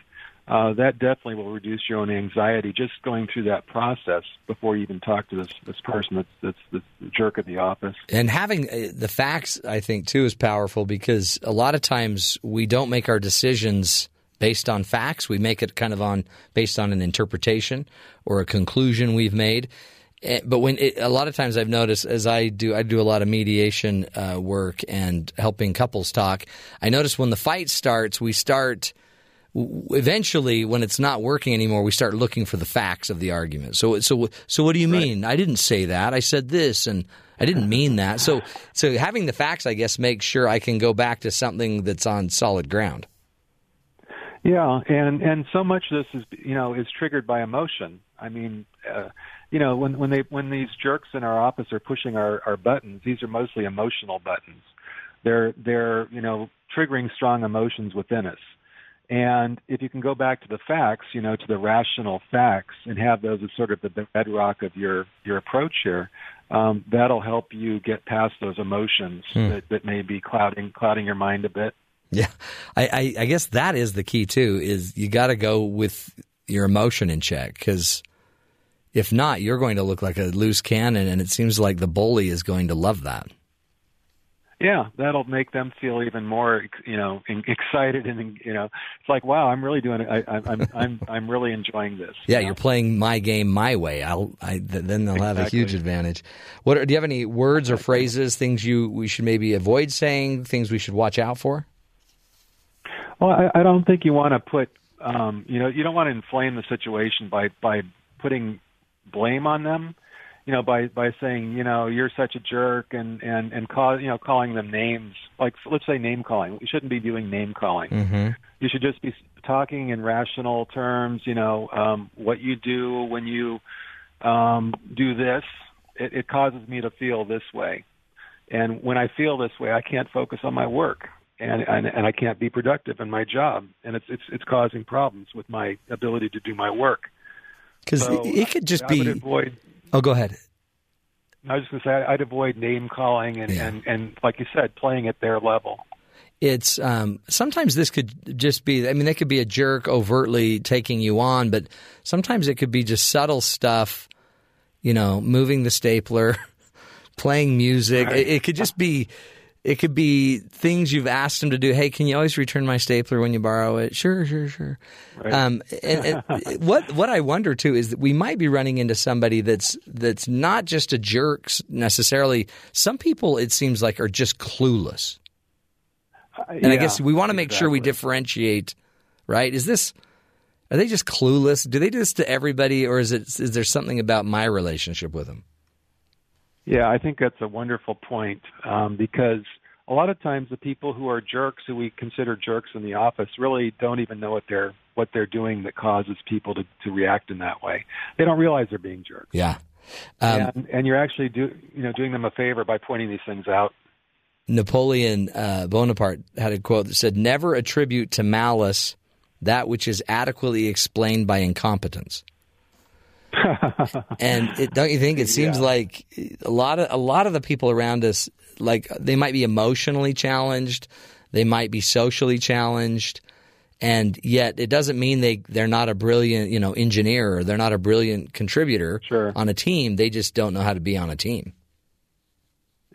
Uh, that definitely will reduce your own anxiety just going through that process before you even talk to this this person that's that's the jerk at the office. And having uh, the facts, I think, too, is powerful because a lot of times we don't make our decisions based on facts. We make it kind of on based on an interpretation or a conclusion we've made. Eh, But when it, a lot of times I've noticed as I do, I do a lot of mediation uh, work and helping couples talk. I notice when the fight starts, we start eventually when it's not working anymore, we start looking for the facts of the argument. So, so, so what do you mean? I didn't say that. I said this, and I didn't mean that. So, so having the facts, I guess, makes sure I can go back to something that's on solid ground. Yeah, and and so much of this is you know is triggered by emotion. I mean, uh, you know, when when they when these jerks in our office are pushing our our buttons, these are mostly emotional buttons. They're they're you know triggering strong emotions within us. And if you can go back to the facts, you know, to the rational facts, and have those as sort of the bedrock of your your approach here, um, that'll help you get past those emotions Hmm. that, that may be clouding clouding your mind a bit. Yeah, I, I, I guess that is the key too. Is you got to go with your emotion in check because if not, you're going to look like a loose cannon, and it seems like the bully is going to love that. Yeah, that'll make them feel even more, you know, excited and you know, it's like, wow, I'm really doing it. I, I, I'm I'm I'm really enjoying this. Yeah, you're playing my game my way. I'll I, th- then they'll have a huge advantage. What are, do you have any words or phrases, things you we should maybe avoid saying, things we should watch out for? Well, I, I don't think you want to put, um, you know, you don't want to inflame the situation by by putting blame on them. You know, by by saying, you know, you're such a jerk, and and and call, you know, calling them names. Like let's say name calling. We shouldn't be doing name calling. Mm-hmm. You should just be talking in rational terms. You know, um, what you do when you um, do this, it, it causes me to feel this way, and when I feel this way, I can't focus on my work, and and, and I can't be productive in my job, and it's it's it's causing problems with my ability to do my work. Because So, it, it could just be. avoid. Oh, go ahead. I was just going to say I'd avoid name calling and, Yeah. and and like you said, playing at their level. it's um, sometimes this could just be. I mean, they could be a jerk overtly taking you on, but sometimes it could be just subtle stuff. You know, moving the stapler, playing music. It, it could just be. It could be things you've asked them to do. Hey, can you always return my stapler when you borrow it? Sure, sure, sure. Um, and, and what what I wonder too is that we might be running into somebody that's that's not just a jerk necessarily. Some people, it seems like, are just clueless. And I guess we want to make sure we differentiate, right? Is this are they just clueless? Do they do this to everybody, or is it is there something about my relationship with them? Yeah, I think that's a wonderful point um, because a lot of times the people who are jerks, who we consider jerks in the office, really don't even know what they're what they're doing that causes people to, to react in that way. They don't realize they're being jerks, Yeah. Um, and, and you're actually do you know doing them a favor by pointing these things out. Napoleon uh, Bonaparte had a quote that said, "Never attribute to malice that which is adequately explained by incompetence." And it, don't you think it seems like a lot of a lot of the people around us, like they might be emotionally challenged, they might be socially challenged, and yet it doesn't mean they they're not a brilliant you know engineer or they're not a brilliant contributor on a team. They just don't know how to be on a team.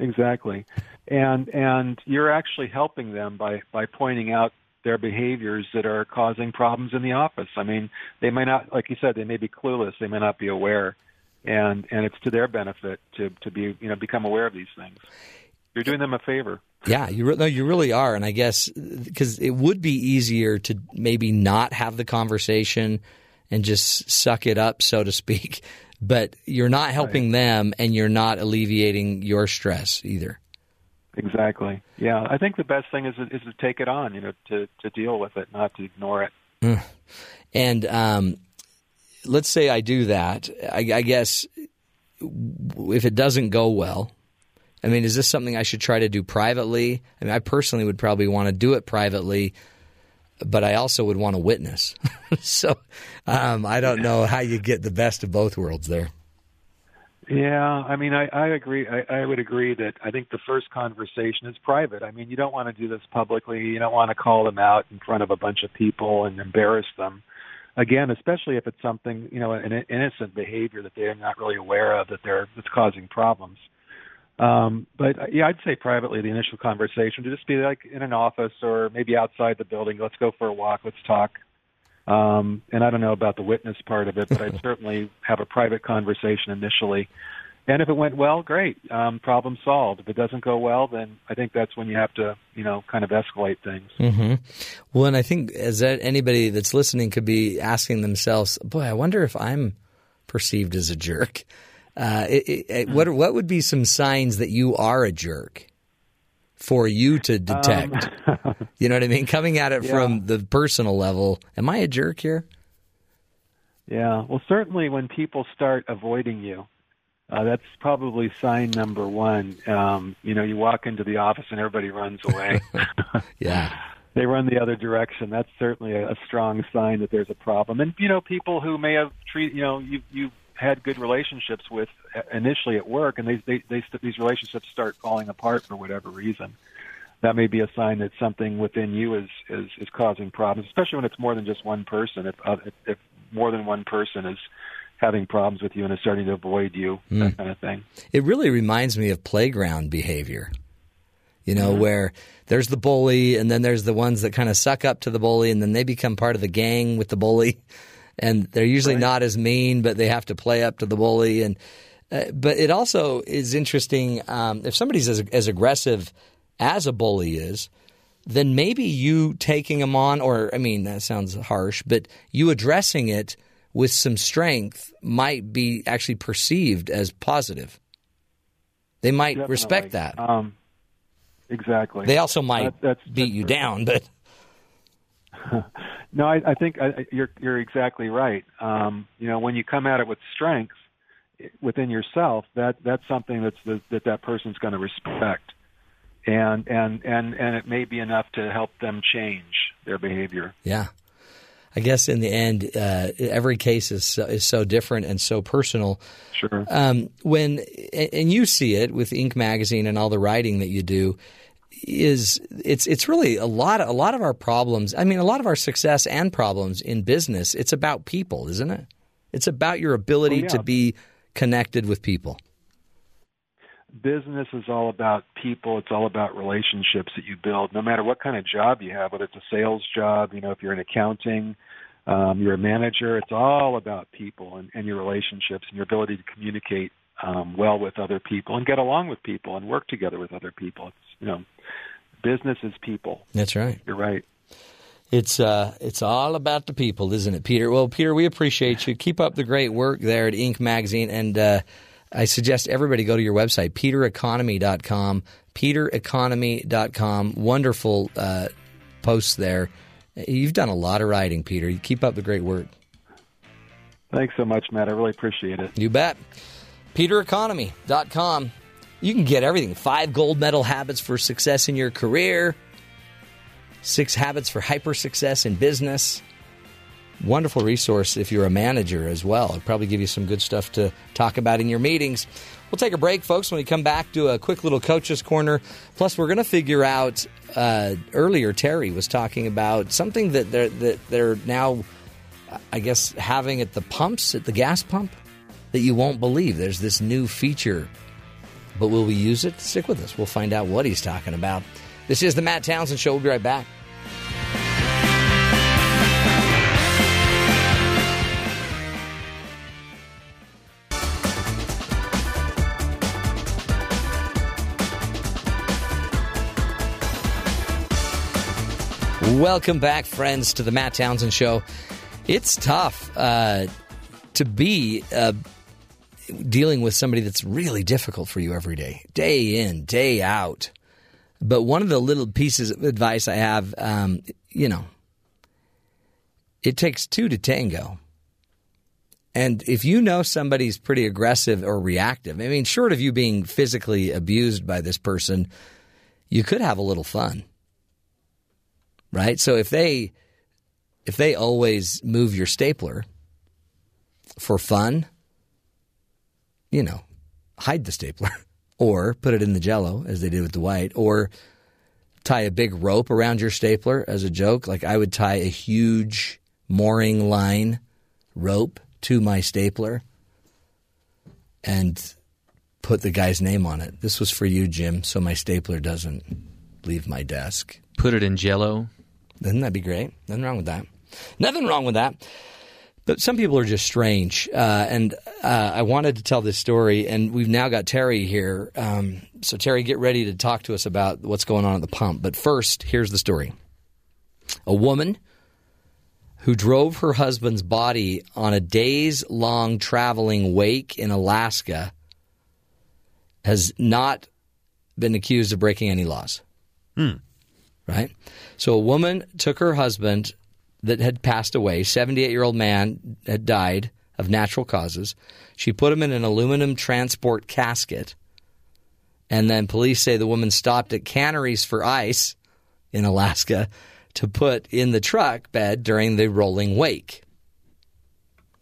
Exactly, and and you're actually helping them by by pointing out their behaviors that are causing problems in the office. I mean, they may not, like you said, they may be clueless, they may not be aware, and and it's to their benefit to to be you know become aware of these things. You're doing them a favor. Yeah, you re- no, you really are, and I guess because it would be easier to maybe not have the conversation and just suck it up, so to speak. But you're not helping them, and you're not alleviating your stress either. Exactly. Yeah, I think the best thing is is to take it on, you know, to to deal with it, not to ignore it. Mm. And um, let's say I do that. I, I guess if it doesn't go well, I mean, is this something I should try to do privately? I mean, I personally would probably want to do it privately, but I also would want to witness. so um, I don't know how you get the best of both worlds there. Yeah, I mean, I, I agree. I, I would agree that I think the first conversation is private. I mean, you don't want to do this publicly. You don't want to call them out in front of a bunch of people and embarrass them. Again, especially if it's something you know, an innocent behavior that they're not really aware of that they're that's causing problems. Um, but uh, yeah, I'd say privately the initial conversation to just be like in an office or maybe outside the building. Let's go for a walk. Let's talk. Um, and I don't know about the witness part of it, but I'd certainly have a private conversation initially. And if it went well, great, um, problem solved. If it doesn't go well, then I think that's when you have to, you know, kind of escalate things. Mm-hmm. Well, and I think as that anybody that's listening could be asking themselves, "Boy, I wonder if I'm perceived as a jerk." Uh, it, it, what what would be some signs that you are a jerk for you to detect? Um, you know what I mean? Coming at it yeah. from the personal level, am I a jerk here? Yeah. Well, certainly when people start avoiding you, uh, that's probably sign number one. Um, you know, you walk into the office and everybody runs away. yeah. they run the other direction. That's certainly a, a strong sign that there's a problem. And you know, people who may have treated, you know, you you had good relationships with uh, initially at work, and they they, they these relationships start falling apart for whatever reason. That may be a sign that something within you is is, is causing problems, especially when it's more than just one person. If uh, if, if more than one person is having problems with you and is starting to avoid you, mm. that kind of thing. It really reminds me of playground behavior. You know, mm-hmm. where there's the bully, and then there's the ones that kind of suck up to the bully, and then they become part of the gang with the bully and they're usually right. not as mean, but they have to play up to the bully. And uh, but it also is interesting um, if somebody's as, as aggressive as a bully is, then maybe you taking them on, or I mean that sounds harsh, but you addressing it with some strength might be actually perceived as positive. They might Definitely. respect that. Um, exactly. They also might that, beat you down, but no, I, I think I, you're you're exactly right. Um, you know, when you come at it with strength within yourself, that that's something that's the, that that person's going to respect, and and and and it may be enough to help them change their behavior. Yeah. I guess in the end, uh, every case is so, is so different and so personal. Sure. Um, when and you see it with Inc. magazine and all the writing that you do, is it's it's really a lot of, a lot of our problems. I mean, a lot of our success and problems in business. It's about people, isn't it? It's about your ability oh, yeah. to be connected with people. Business is all about people. It's all about relationships that you build. No matter what kind of job you have, whether it's a sales job, you know, if you're in accounting, um, you're a manager. It's all about people and, and your relationships and your ability to communicate um, well with other people and get along with people and work together with other people. It's you know, business is people. That's right. You're right. It's uh, it's all about the people, isn't it, Peter? Well, Peter, we appreciate you. Keep up the great work there at Inc. Magazine, and uh, I suggest everybody go to your website, petereconomy.com, petereconomy.com. Wonderful uh, posts there. You've done a lot of writing, Peter. You keep up the great work. Thanks so much, Matt. I really appreciate it. You bet. PeterEconomy.com. You can get everything five gold medal habits for success in your career, six habits for hyper success in business. Wonderful resource if you're a manager as well. It'll probably give you some good stuff to talk about in your meetings. We'll take a break, folks. When we come back, do a quick little coach's corner. Plus, we're going to figure out. Uh, earlier, Terry was talking about something that they're that they're now, I guess, having at the pumps at the gas pump that you won't believe. There's this new feature, but will we use it? Stick with us. We'll find out what he's talking about. This is the Matt Townsend Show. We'll be right back. Welcome back, friends, to the Matt Townsend Show. It's tough uh, to be uh, dealing with somebody that's really difficult for you every day, day in, day out. But one of the little pieces of advice I have, um, you know, it takes two to tango. And if you know somebody's pretty aggressive or reactive, I mean, short of you being physically abused by this person, you could have a little fun. Right? So if they if they always move your stapler for fun, you know, hide the stapler or put it in the jello as they did with Dwight or tie a big rope around your stapler as a joke. Like I would tie a huge mooring line rope to my stapler and put the guy's name on it. This was for you, Jim, so my stapler doesn't leave my desk. Put it in jello. Doesn't that be great? Nothing wrong with that. Nothing wrong with that. But some people are just strange. Uh, and uh, I wanted to tell this story, and we've now got Terry here. Um, so, Terry, get ready to talk to us about what's going on at the pump. But first, here's the story a woman who drove her husband's body on a days long traveling wake in Alaska has not been accused of breaking any laws. Right? So a woman took her husband that had passed away, 78 year old man had died of natural causes. She put him in an aluminum transport casket. And then police say the woman stopped at canneries for ice in Alaska to put in the truck bed during the rolling wake.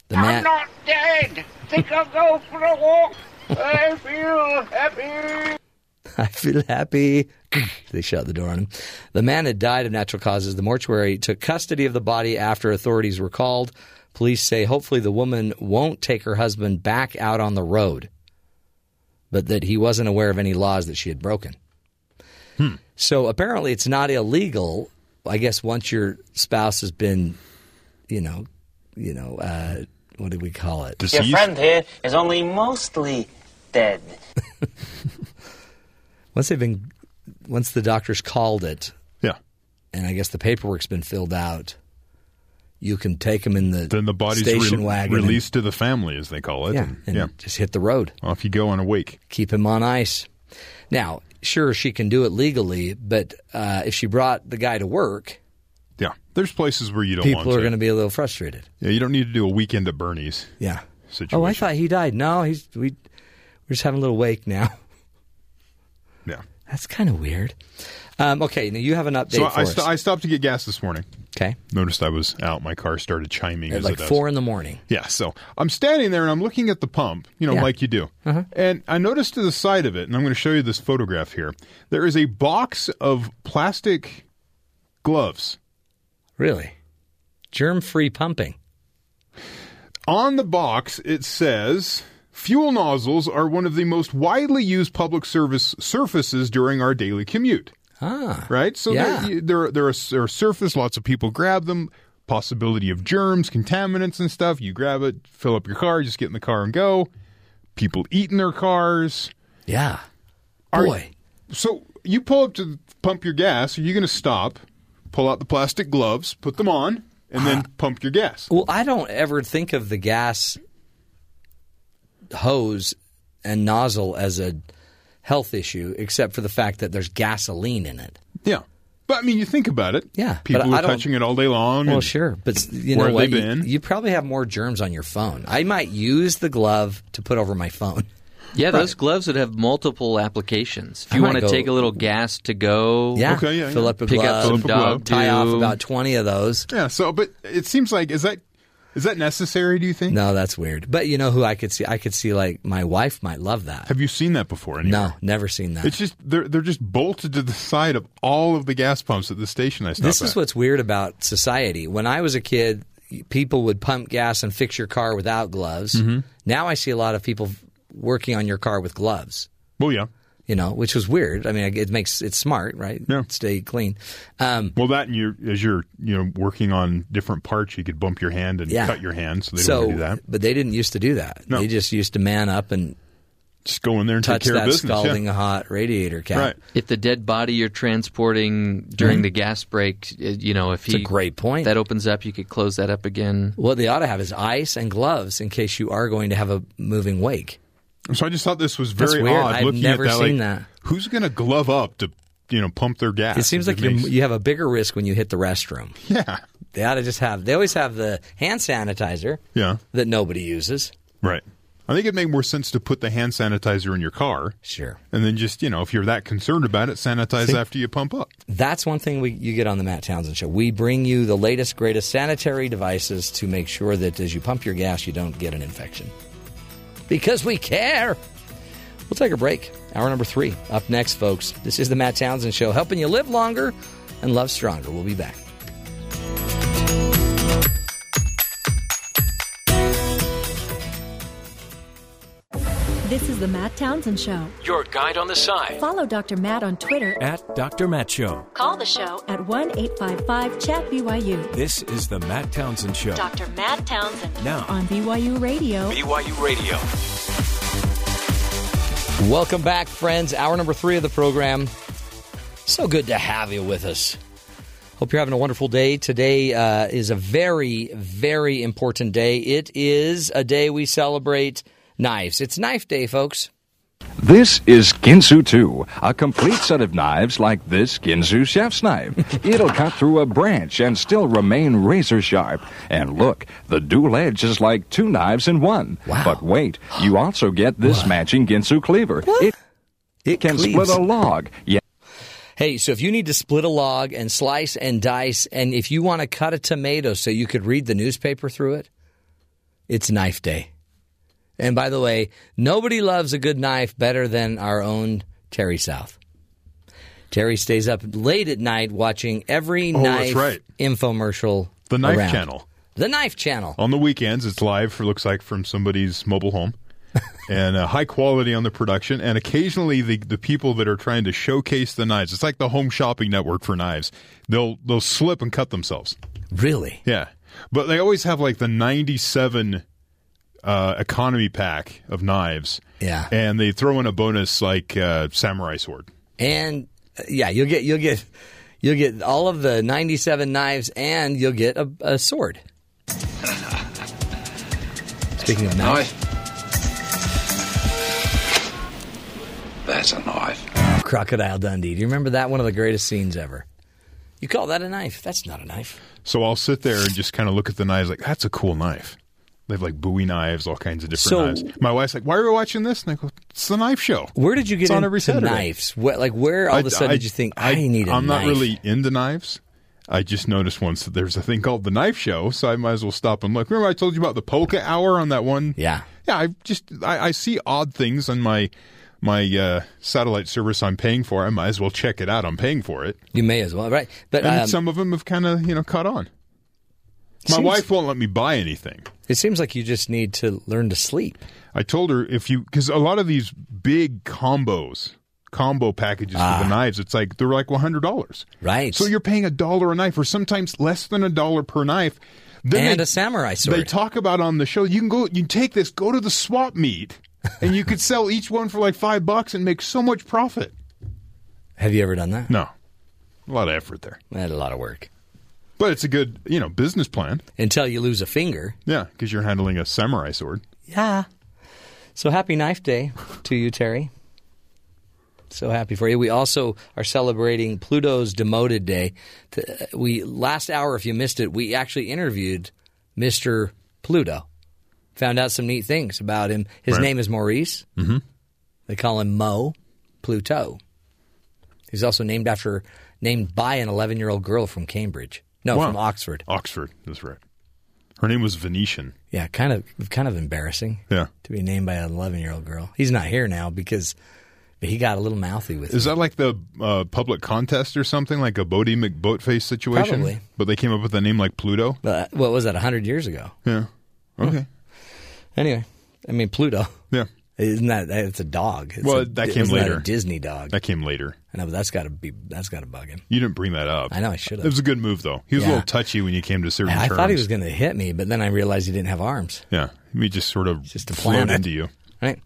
The man, not dead. Think I'll go for a walk. I feel happy. I feel happy. they shut the door on him. The man had died of natural causes. The mortuary took custody of the body after authorities were called. Police say hopefully the woman won't take her husband back out on the road, but that he wasn't aware of any laws that she had broken. So apparently it's not illegal. I guess once your spouse has been, you know, you know, uh, what do we call it? Your friend here is only mostly dead. once they've been once the doctors called it Yeah. and i guess the paperwork's been filled out you can take them in the Then the body's station re- wagon and- released to the family, as they call it. yeah, and, and yeah. just hit the road Off you go on a wake. keep him on ice now sure she can do it legally but uh, if she brought the guy to work Yeah. There's places where you don't people are going to be a little frustrated Yeah, you don't need to do a weekend at Bernie's. yeah Situation. oh i thought he died no he's we we're just having a little wake now. that's kind of weird um, okay now you have an update So for I, us st- I stopped to get gas this morning. okay Noticed I was out. My car started chiming at like four in the morning Yeah, so I'm standing there and I'm looking at the pump, you know, Yeah. like you do. Uh-huh. And I noticed to the side of it, and I'm going to show you this photograph here, there is a box of plastic gloves. really germ-free pumping On the box, it says fuel nozzles are one of the most widely used public service surfaces during our daily commute. ah Right? So Yeah. they're, they're, they're, a, they're a surface, lots of people grab them, possibility of germs, contaminants, and stuff. You grab it, fill up your car, just get in the car and go. People eat in their cars. yeah Are- boy So you pull up to pump your gas. Are you going to stop, pull out the plastic gloves, put them on, and then pump your gas? Well, I don't ever think of the gas hose and nozzle as a health issue, except for the fact that there's gasoline in it. Yeah. But I mean, you think about it. Yeah, People are touching it all day long. Well, sure, but you Where know have what? they You, been? you probably have more germs on your phone. I might use the glove to put over my phone. Yeah, those gloves would have multiple applications. If you want to go- take a little gas to go, Yeah, Okay, yeah, fill yeah. up a Pick up glove, some Fill up a glove. dog tie off about twenty of those. Yeah. So, but it seems like is that is that necessary? Do you think? No, that's weird. But you know who I could see? I could see like my wife might love that. Have you seen that before? Anywhere? No, never seen that. It's just they're they're just bolted to the side of all of the gas pumps at the station I stop This at. is what's weird about society. When I was a kid, people would pump gas and fix your car without gloves. Mm-hmm. Now I see a lot of people working on your car with gloves. well, yeah. You know, which was weird. I mean, it makes it's smart, right? Yeah. Stay clean. Um, Well, that and you as you're you know working on different parts, you could bump your hand and Yeah. cut your hand. So they so, don't do that. but they didn't used to do that. No. They just used to man up and Just go in there and touch take care that of business. yeah. scalding hot radiator cap. Right. if the dead body you're transporting during the gas break, uh, you know, if It's a he great point. that opens up, you could close that up again. what they ought to have is ice and gloves in case you are going to have a moving wake. So I just thought this was very weird. odd. I've looking never at that, seen like, that. Who's going to glove up to you know pump their gas. It seems like you makes- you have a bigger risk when you hit the restroom. Yeah. They ought to just have. They always have the hand sanitizer. Yeah. That nobody uses. Right. I think it'd make more sense to put the hand sanitizer in your car. Sure. And then just, you know, if you're that concerned about it, sanitize See? after you pump up. That's one thing we, you get on the Matt Townsend Show. We bring you the latest, greatest sanitary devices to make sure that as you pump your gas, you don't get an infection. Because we care. We'll take a break. Hour number three. Up next, folks. This is the Matt Townsend Show, helping you live longer and love stronger. We'll be back. This is the Matt Townsend Show. Your guide on the side. Follow Dr. Matt on Twitter. At Dr. Matt Show. Call the show at 1 855 Chat BYU. This is the Matt Townsend Show. Dr. Matt Townsend. Now. On BYU Radio. BYU Radio. Welcome back, friends. Hour number three of the program. So good to have you with us. Hope you're having a wonderful day. Today uh, is a very, very important day. It is a day we celebrate knives. It's Knife Day, folks. This is Ginsu 2, a complete set of knives like this Ginsu chef's knife. It'll cut through a branch and still remain razor sharp. And look, the dual edge is like two knives in one. Wow. But wait, you also get this matching Ginsu cleaver. It, it can cleaves. split a log. Yeah. Hey, so if you need to split a log and slice and dice, and if you want to cut a tomato so you could read the newspaper through it, it's knife day. And by the way, nobody loves a good knife better than our own Terry South. Terry stays up late at night watching every Oh, knife right. infomercial. The Knife around. Channel. The Knife Channel. On the weekends, it's live, it looks like, from somebody's mobile home. and uh, high quality on the production, and occasionally the, the people that are trying to showcase the knives. It's like the home shopping network for knives. They'll they'll slip and cut themselves. Really? Yeah, but they always have like the ninety seven uh, economy pack of knives. Yeah. and they throw in a bonus like uh, samurai sword. And uh, yeah, you'll get you'll get you'll get all of the 97 knives and you'll get a, a sword. Speaking of knives, That's a knife. Crocodile Dundee. Do you remember that? One of the greatest scenes ever. You call that a knife? That's not a knife. So I'll sit there and just kind of look at the knives like that's a cool knife. They have like Bowie knives, all kinds of different So- knives. My wife's like, "Why are we watching this?" And I go, "It's the knife show." Where did you get It's on into every Saturday. knives? What, like where all of a sudden did you think I, need a I'm knife? not really into knives. I just noticed once that there's a thing called the knife show, so I might as well stop and look. Remember I told you about the polka hour on that one? Yeah. Yeah, I just I, I see odd things on my my uh, satellite service I'm paying for. I might as well check it out. I'm paying for it. You may as well, right? But and um, some of them have kind of you know caught on. My Seems- wife won't let me buy anything. it seems like you just need to learn to sleep. I told her if you because a lot of these big combos, combo packages for Ah. the knives, it's like they're like one hundred dollars. Right. So you're paying a dollar a knife, or sometimes less than a dollar per knife. Then and they, a samurai sword. they talk about on the show. You can go, you take this, go to the swap meet, and you could sell each one for like five bucks and make so much profit. Have you ever done that? No, a lot of effort there, That's a lot of work. But it's a good you know business plan. Until you lose a finger. Yeah, because you're handling a samurai sword. Yeah. So happy Knife Day to you, Terry. So happy for you. We also are celebrating Pluto's demoted day. We last hour, if you missed it, we actually interviewed Mister Pluto. Found out some neat things about him. His Right. name is Maurice. Mhm. They call him Mo Pluto. He's also named after named by an 11 year old girl from Cambridge. No, Wow. from Oxford. Oxford, that's right. Her name was Venetia. Yeah, kind of kind of embarrassing. Yeah. to be named by an 11 year old girl. He's not here now because he got a little mouthy with Is me. that like the uh, public contest or something, like a Boaty McBoatface situation? Probably. But they came up with a name like Pluto. But what was that? 100 years ago. Yeah. Okay. Anyway, I mean Pluto. Yeah. Isn't that it's a dog? It's well, a- that came later. a Disney dog. That came later. I know, but that's got to be that's got to bug him. You didn't bring that up. I know I should have. It was a good move, though. He was a little touchy when you came to certain I terms. thought he was going to hit me, but then I realized he didn't have arms. Yeah. He just sort of Just flowed into you. Right.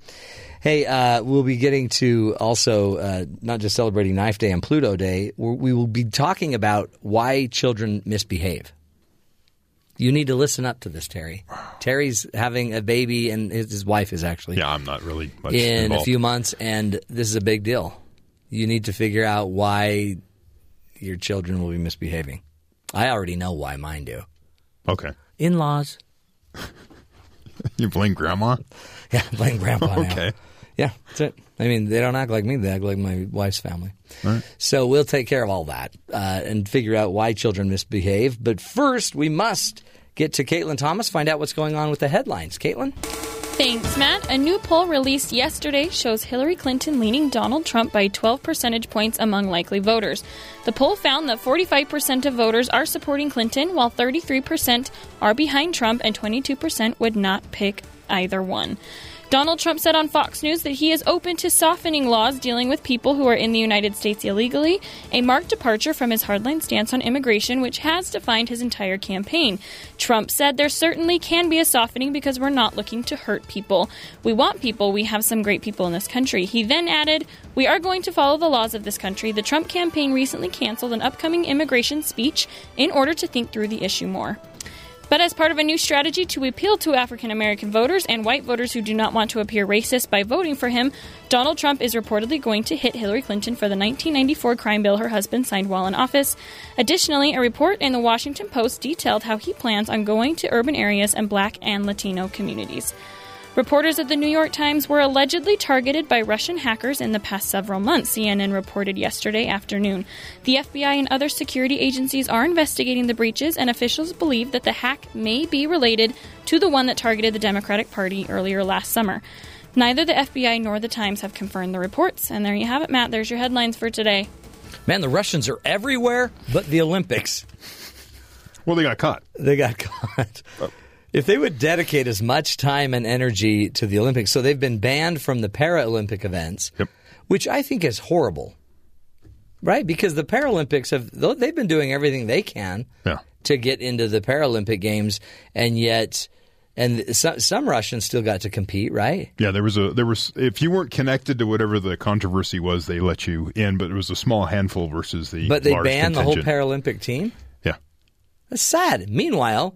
Hey, uh, we'll be getting to also uh, not just celebrating Knife Day and Pluto Day. We're, we will be talking about why children misbehave. You need to listen up to this, Terry. Terry's having a baby, and his, his wife is actually Yeah, I'm not really much in involved. a few months, and this is a big deal. You need to figure out why your children will be misbehaving. I already know why mine do. Okay. In laws. You blame grandma? Yeah, blame grandpa now. okay. Yeah, that's it. I mean, they don't act like me; they act like my wife's family. Right. So we'll take care of all that uh, and figure out why children misbehave. But first, we must get to Caitlin Thomas, find out what's going on with the headlines. Caitlin, Thanks, Matt. A new poll released yesterday shows Hillary Clinton leading Donald Trump by 12 percentage points among likely voters. The poll found that 45% of voters are supporting Clinton, while 33% are behind Trump, and 22% would not pick either one. Donald Trump said on Fox News that he is open to softening laws dealing with people who are in the United States illegally, a marked departure from his hardline stance on immigration, which has defined his entire campaign. Trump said there certainly can be a softening because we're not looking to hurt people. We want people, we have some great people in this country. He then added, We are going to follow the laws of this country. The Trump campaign recently canceled an upcoming immigration speech in order to think through the issue more. But as part of a new strategy to appeal to African American voters and white voters who do not want to appear racist by voting for him, Donald Trump is reportedly going to hit Hillary Clinton for the 1994 crime bill her husband signed while in office. Additionally, a report in the Washington Post detailed how he plans on going to urban areas and black and Latino communities. Reporters at the New York Times were allegedly targeted by Russian hackers in the past several months, CNN reported yesterday afternoon. The FBI and other security agencies are investigating the breaches, and officials believe that the hack may be related to the one that targeted the Democratic Party earlier last summer. Neither the FBI nor the Times have confirmed the reports. And there you have it, Matt. There's your headlines for today. man, the Russians are everywhere but the Olympics. Well, they got caught. They got caught. Oh. If they would dedicate as much time and energy to the Olympics, so they've been banned from the Paralympic events, Yep. which I think is horrible, right? Because the Paralympics have they've been doing everything they can Yeah. to get into the Paralympic games, and yet, and some, some Russians still got to compete, right? Yeah, there was a there was if you weren't connected to whatever the controversy was, they let you in, but it was a small handful versus the But they banned the whole. Paralympic team. Yeah. That's sad. Meanwhile,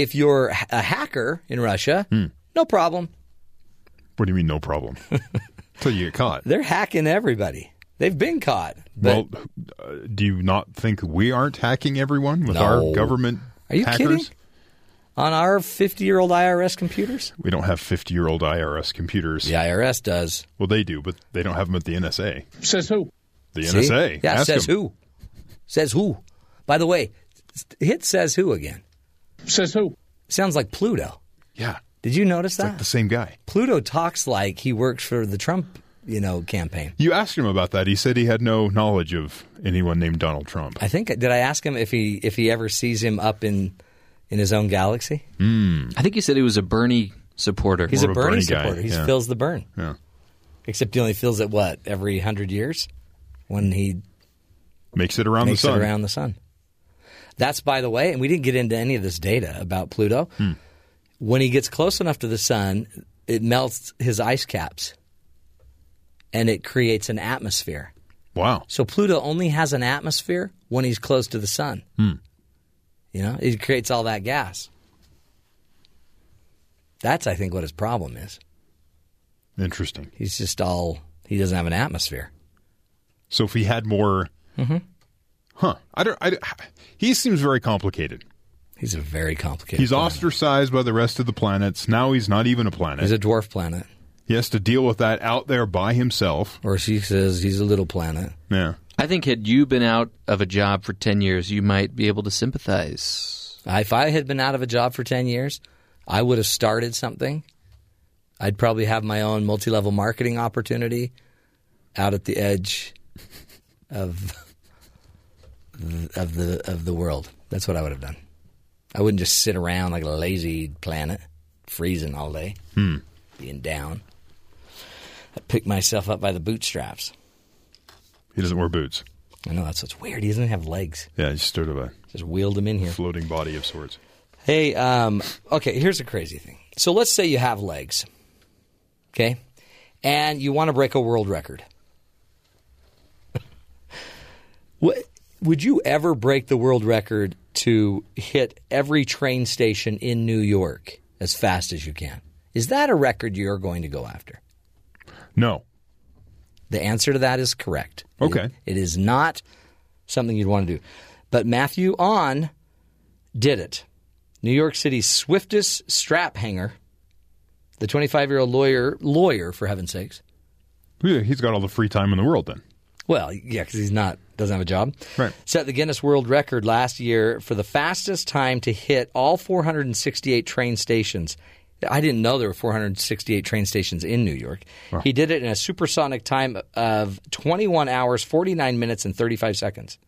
if you're a hacker in Russia, Hmm. no problem. What do you mean no problem? Until you get caught. They're hacking everybody. They've been caught. Well, uh, do you not think we aren't hacking everyone with No. our government Are you hackers? kidding? on our 50 year old IRS computers, We don't have 50 year old IRS computers. the IRS does. Well, they do, but they don't have them at the NSA. Says who? The See? NSA. Yeah, Ask says them. who? Says who? By the way, hit says who again? Says who? Sounds like Pluto. Yeah. Did you notice It's that? like the same guy. Pluto talks like he works for the Trump, you know, campaign. You asked him about that. He said he had no knowledge of anyone named Donald Trump. I think did I ask him if he if he ever sees him up in in his own galaxy? Hmm. I think he said he was a Bernie supporter. He's a a Bernie, Bernie supporter. He yeah. fills the burn. Yeah. Except he only fills it what every hundred years when he Makes it around makes the sun. it around the sun. That's by the way, and we didn't get into any of this data about Pluto. Hmm. When he gets close enough to the sun, it melts his ice caps, and it creates an atmosphere. Wow. So Pluto only has an atmosphere when he's close to the sun. Hmm. You know, it creates all that gas. That's, I think, what his problem is. Interesting. He's just all he doesn't have an atmosphere. So if he had more, Mhm. Huh? I don't. I, he seems very complicated. He's a very complicated. He's planet. ostracized by the rest of the planets. Now he's not even a planet. He's a dwarf planet, he has to deal with that out there by himself. or she says he's a little planet. Yeah. I think had you been out of a job for 10 years, you might be able to sympathize. If I had been out of a job for ten years, I would have started something. I'd probably have my own multi-level marketing opportunity out at the edge of of the of the world. That's what I would have done. I wouldn't just sit around like a lazy planet, freezing all day, Hmm. being down. I'd pick myself up by the bootstraps. He doesn't wear boots. I know that's what's weird. He doesn't have legs. Yeah, he's sort of a Just wheeled him in here. floating body of sorts. Hey, um, okay, here's a crazy thing. So let's say you have legs, okay, and you want to break a world record. what, would you ever break the world record to hit every train station in New York as fast as you can? Is that a record you're going to go after? No. The answer to that is correct. Okay. It- it is not something you'd want to do. But Matthew Ahn did it. New York City's swiftest strap hanger, the 25 year old lawyer, lawyer for heaven's sakes. Yeah, he's got all the free time in the world then. Well, yeah, because he's not doesn't have a job. Right. Set the Guinness World Record last year for the fastest time to hit all 468 train stations. I didn't know there were 468 train stations in New York. He did it in a supersonic time of 21 hours, 49 minutes, and 35 seconds.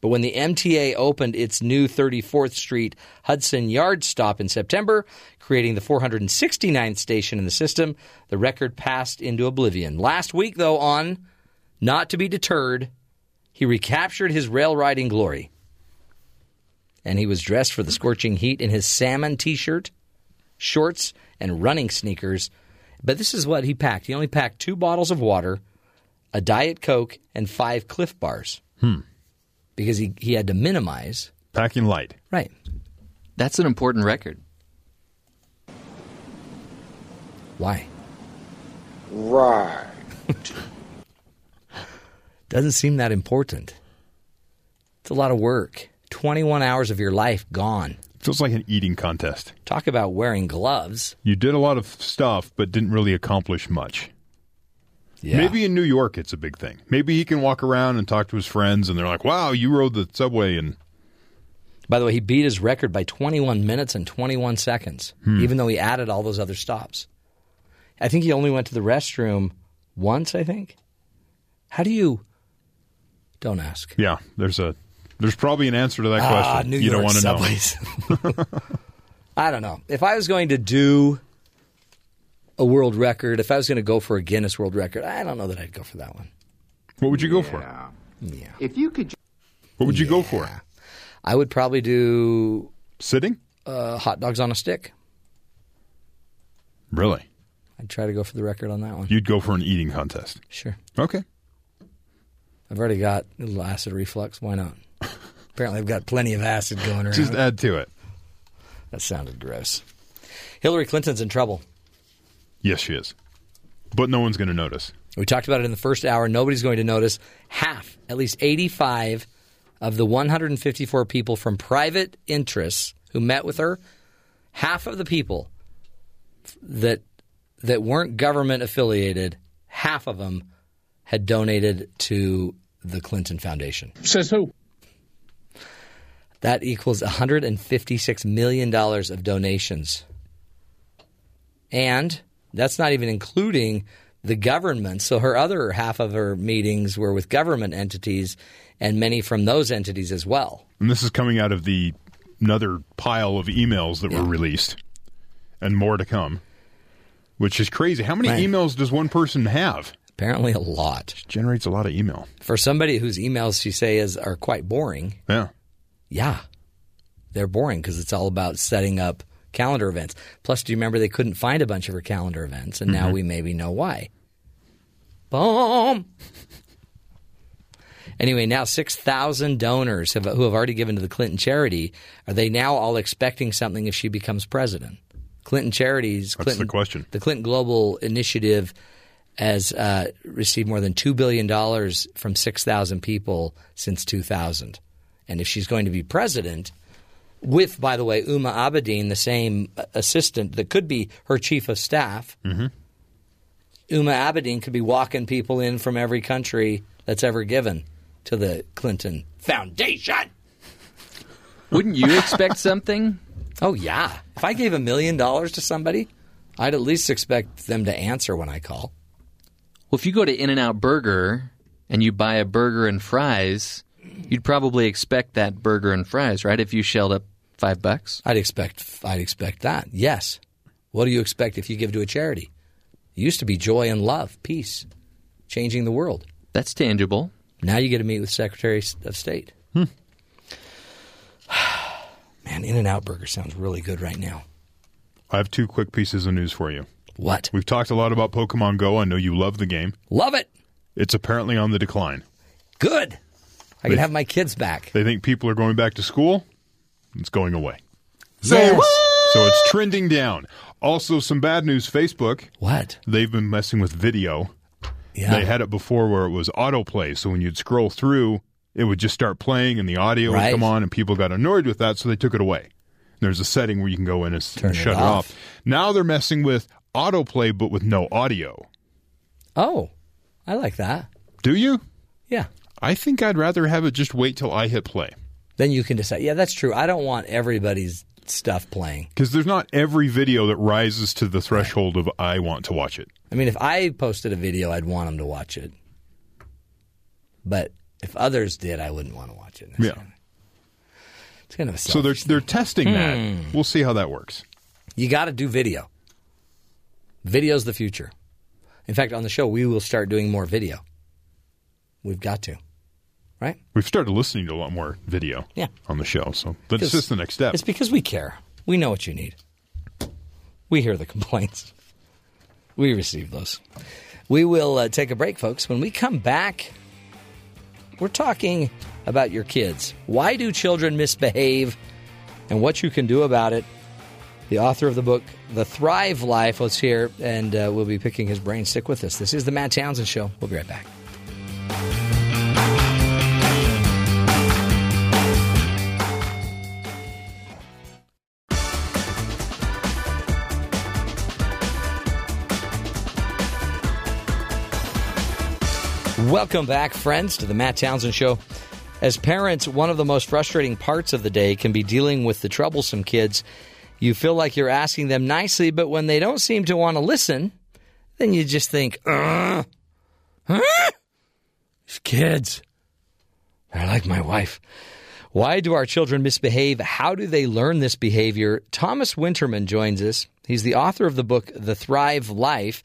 But when the MTA opened its new 34th Street Hudson Yard stop in September, creating the 469th station in the system, the record passed into oblivion. Last week, though, on Not to be Deterred, he recaptured his rail riding glory. And he was dressed for the scorching heat in his salmon t shirt, shorts, and running sneakers. But this is what he packed. He only packed two bottles of water, a Diet Coke, and five Clif Bars Hmm. because he, he had to minimize. Packing light. Right. That's an important record. Why? Right. Doesn't seem that important. It's a lot of work. 21 hours of your life gone. Feels like an eating contest. Talk about wearing gloves. You did a lot of stuff, but didn't really accomplish much. Yeah. Maybe in New York it's a big thing. Maybe he can walk around and talk to his friends, and they're like, "Wow, you rode the subway." And By the way, he beat his record by 21 minutes and 21 seconds, Hmm. even though he added all those other stops. I think he only went to the restroom once, I think. How do you. Don't ask. yeah, there's a there's probably an answer to that Ah, question. New you don't want to subways. I don't know. If I was going to do a world record, if I was going to go for a Guinness World Record, I don't know that I'd go for that one. What would you go for? Yeah. If you could. What would you go for? I would probably do Sitting? uh, hot dogs on a stick. Really? I'd try to go for the record on that one. You'd go for an eating contest? Sure. Okay. I've already got a little acid reflux. Why not? Apparently, I've got plenty of acid going around. Just add to it. that sounded gross. Hillary Clinton's in trouble. Yes, she is. But no one's going to notice. We talked about it in the first hour. Nobody's going to notice. Half, at least 85 of the 154 people from private interests who met with her, half of the people that that weren't government affiliated, half of them had donated to the Clinton Foundation. Says who? That equals $156 million of donations. And that's not even including the government. So her other half of her meetings were with government entities and many from those entities as well. And this is coming out of the another pile of emails that were released and more to come. Which is crazy. How many Right. emails does one person have? Apparently a lot. Generates a lot of email. For somebody whose emails she say is are quite boring, Yeah. yeah. They're boring because it's all about setting up calendar events. Plus, do you remember they couldn't find a bunch of her calendar events, and now Mhm. we maybe know why. Boom. Anyway, now 6,000 donors have, who have already given to the Clinton charity, are they now all expecting something if she becomes president? Clinton Charities, That's the question. the Clinton Global Initiative has uh, received more than $2 billion from 6,000 people since 2000. And if she's going to be president, with, by the way, Uma Abedin, the same uh, assistant that could be her chief of staff, Mm-hmm. Uma Abedin could be walking people in from every country that's ever given to the Clinton Foundation. Wouldn't you expect something? Oh, yeah. If I gave a million dollars to somebody, I'd at least expect them to answer when I call. Well, if you go to In N Out Burger and you buy a burger and fries, you'd probably expect that burger and fries, right? If you shelled up five bucks. I'd expect I'd expect that. Yes. What do you expect if you give to a charity? It used to be joy and love, peace, changing the world. That's tangible. Now you get to meet with Secretary of State. Hmm. Man, In and Out Burger sounds really good right now. I have two quick pieces of news for you. What? We've talked a lot about Pokemon Go. I know you love the game. Love it. It's apparently on the decline. Good. I They- can have my kids back. They think people are going back to school. It's going away. Say what? So it's trending down. Also, some bad news Facebook. What? They've been messing with video. Yeah. They had it before where it was autoplay. So when you'd scroll through, it would just start playing and the audio Right. would come on, and people got annoyed with that, so they took it away. There's a setting where you can go in and, Turn and it shut it off. off. Now they're messing with autoplay, but with no audio. Oh, I like that. Do you? Yeah. I think I'd rather have it just wait till I hit play. Then you can decide. Yeah, that's true. I don't want everybody's stuff playing. Because there's not every video that rises to the threshold of I want to watch it. I mean, if I posted a video, I'd want them to watch it. But if others did, I wouldn't want to watch it. Yeah. It's kind of a So they're they're testing Hmm. that. We'll see how that works. You got to do video. Video's the future. In fact, on the show, we will start doing more video. We've got to. Right? We've started listening to a lot more video Yeah. on the show, so that's just the next step. It's because we care. We know what you need. We hear the complaints. We receive those. We will uh, take a break, folks. When we come back, we're talking about your kids. Why do children misbehave and what you can do about it? The author of the book, The Thrive Life, was here, and uh, we'll be picking his brain. Stick with us. This is the Matt Townsend Show. We'll be right back. Welcome back, friends, to the Matt Townsend Show. As parents, one of the most frustrating parts of the day can be dealing with the troublesome kids. You feel like you're asking them nicely, but when they don't seem to want to listen, then you just think, uh, huh? These kids, they're like my wife. Why do our children misbehave? How do they learn this behavior? Thomas Winterman joins us. He's the author of the book, The Thrive Life,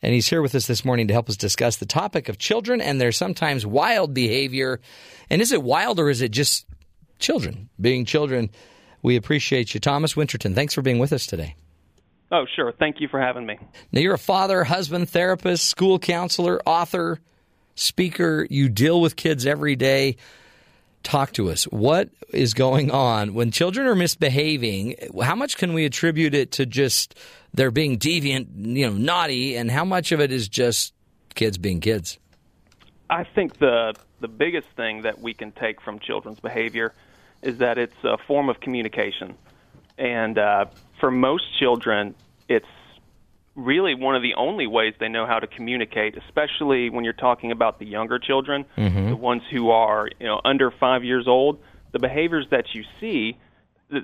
and he's here with us this morning to help us discuss the topic of children and their sometimes wild behavior. And is it wild or is it just children being children? We appreciate you, Thomas Winterton. Thanks for being with us today. Oh, sure. Thank you for having me. Now, you're a father, husband, therapist, school counselor, author, speaker. You deal with kids every day. Talk to us. What is going on when children are misbehaving? How much can we attribute it to just they're being deviant, you know, naughty, and how much of it is just kids being kids? I think the the biggest thing that we can take from children's behavior is that it's a form of communication, and uh, for most children, it's really one of the only ways they know how to communicate, especially when you're talking about the younger children, Mhm. the ones who are you know under five years old. The behaviors that you see,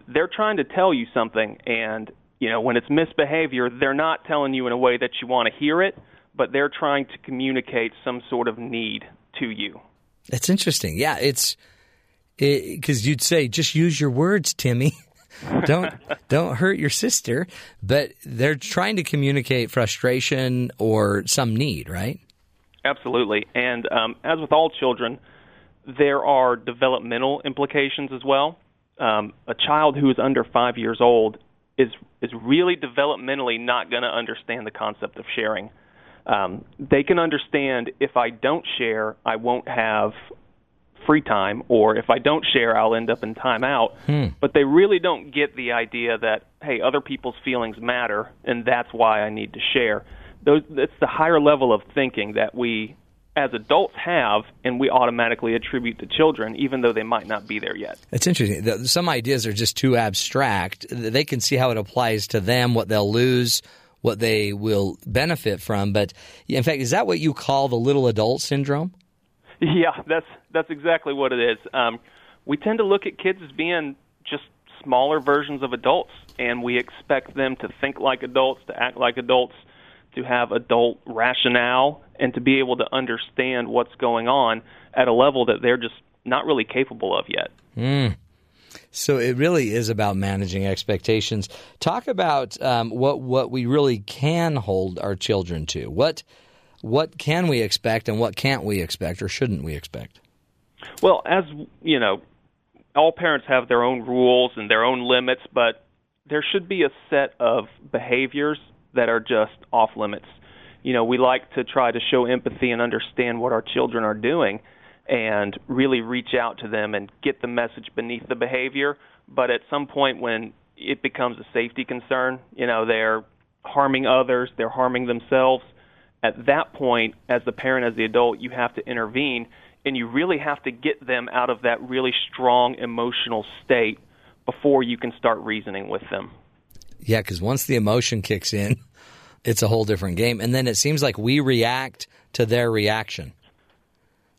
they're trying to tell you something, and you know when it's misbehavior, they're not telling you in a way that you want to hear it, but they're trying to communicate some sort of need to you. That's interesting. Yeah, it's because you'd say just use your words, Timmy. don't don't hurt your sister, but they're trying to communicate frustration or some need, right? Absolutely. And um, as with all children, there are developmental implications as well. Um, a child who is under five years old is is really developmentally not going to understand the concept of sharing. Um, they can understand if I don't share, I won't have free time, or if I don't share, I'll end up in timeout. Hmm. But they really don't get the idea that hey, other people's feelings matter, and that's why I need to share. Those it's the higher level of thinking that we as adults have, and we automatically attribute to children, even though they might not be there yet. It's interesting. Some ideas are just too abstract. They can see how it applies to them, what they'll lose, what they will benefit from. But in fact, is that what you call the little adult syndrome? Yeah, that's that's exactly what it is. Um, we tend to look at kids as being just smaller versions of adults, and we expect them to think like adults, to act like adults, to have adult rationale, and to be able to understand what's going on at a level that they're just not really capable of yet. Mm. So it really is about managing expectations. Talk about um, what what we really can hold our children to. What what can we expect and what can't we expect or shouldn't we expect? Well, as you know, all parents have their own rules and their own limits, but there should be a set of behaviors that are just off limits. You know, we like to try to show empathy and understand what our children are doing and really reach out to them and get the message beneath the behavior, but at some point when it becomes a safety concern, you know, they're harming others, they're harming themselves, at that point, as the parent, as the adult, you have to intervene and you really have to get them out of that really strong emotional state before you can start reasoning with them. Yeah, because once the emotion kicks in, it's a whole different game. And then it seems like we react to their reaction.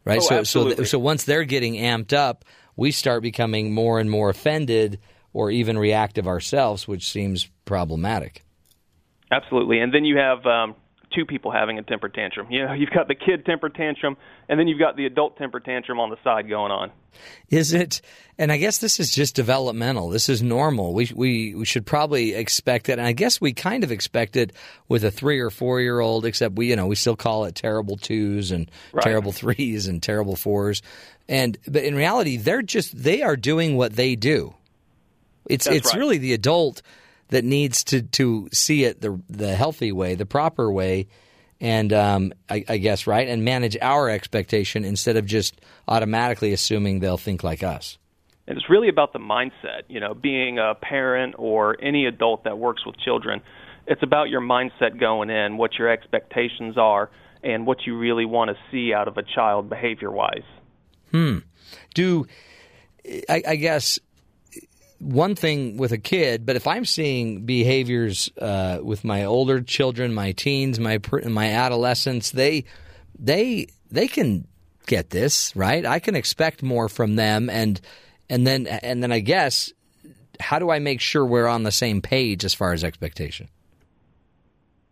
Right? Oh, so, so, so once they're getting amped up, we start becoming more and more offended or even reactive ourselves, which seems problematic. Absolutely. And then you have um, two people having a temper tantrum. You know, you've got the kid temper tantrum, and then you've got the adult temper tantrum on the side going on. Is it? And I guess this is just developmental. This is normal. We we we should probably expect it, and I guess we kind of expect it with a three or four year old. Except we, you know, we still call it terrible twos and Right. terrible threes and terrible fours. And but in reality, they're just they are doing what they do. It's That's it's right. really the adult that needs to to see it the the healthy way, the proper way, and um, I, I guess right, and manage our expectation instead of just automatically assuming they'll think like us. And it's really about the mindset, you know, being a parent or any adult that works with children. It's about your mindset going in, what your expectations are, and what you really want to see out of a child behavior wise. Hmm. Do I, I guess one thing with a kid, but if I'm seeing behaviors uh, with my older children, my teens, my my adolescents, they they they can get this right. I can expect more from them, and and then and then I guess how do I make sure we're on the same page as far as expectation?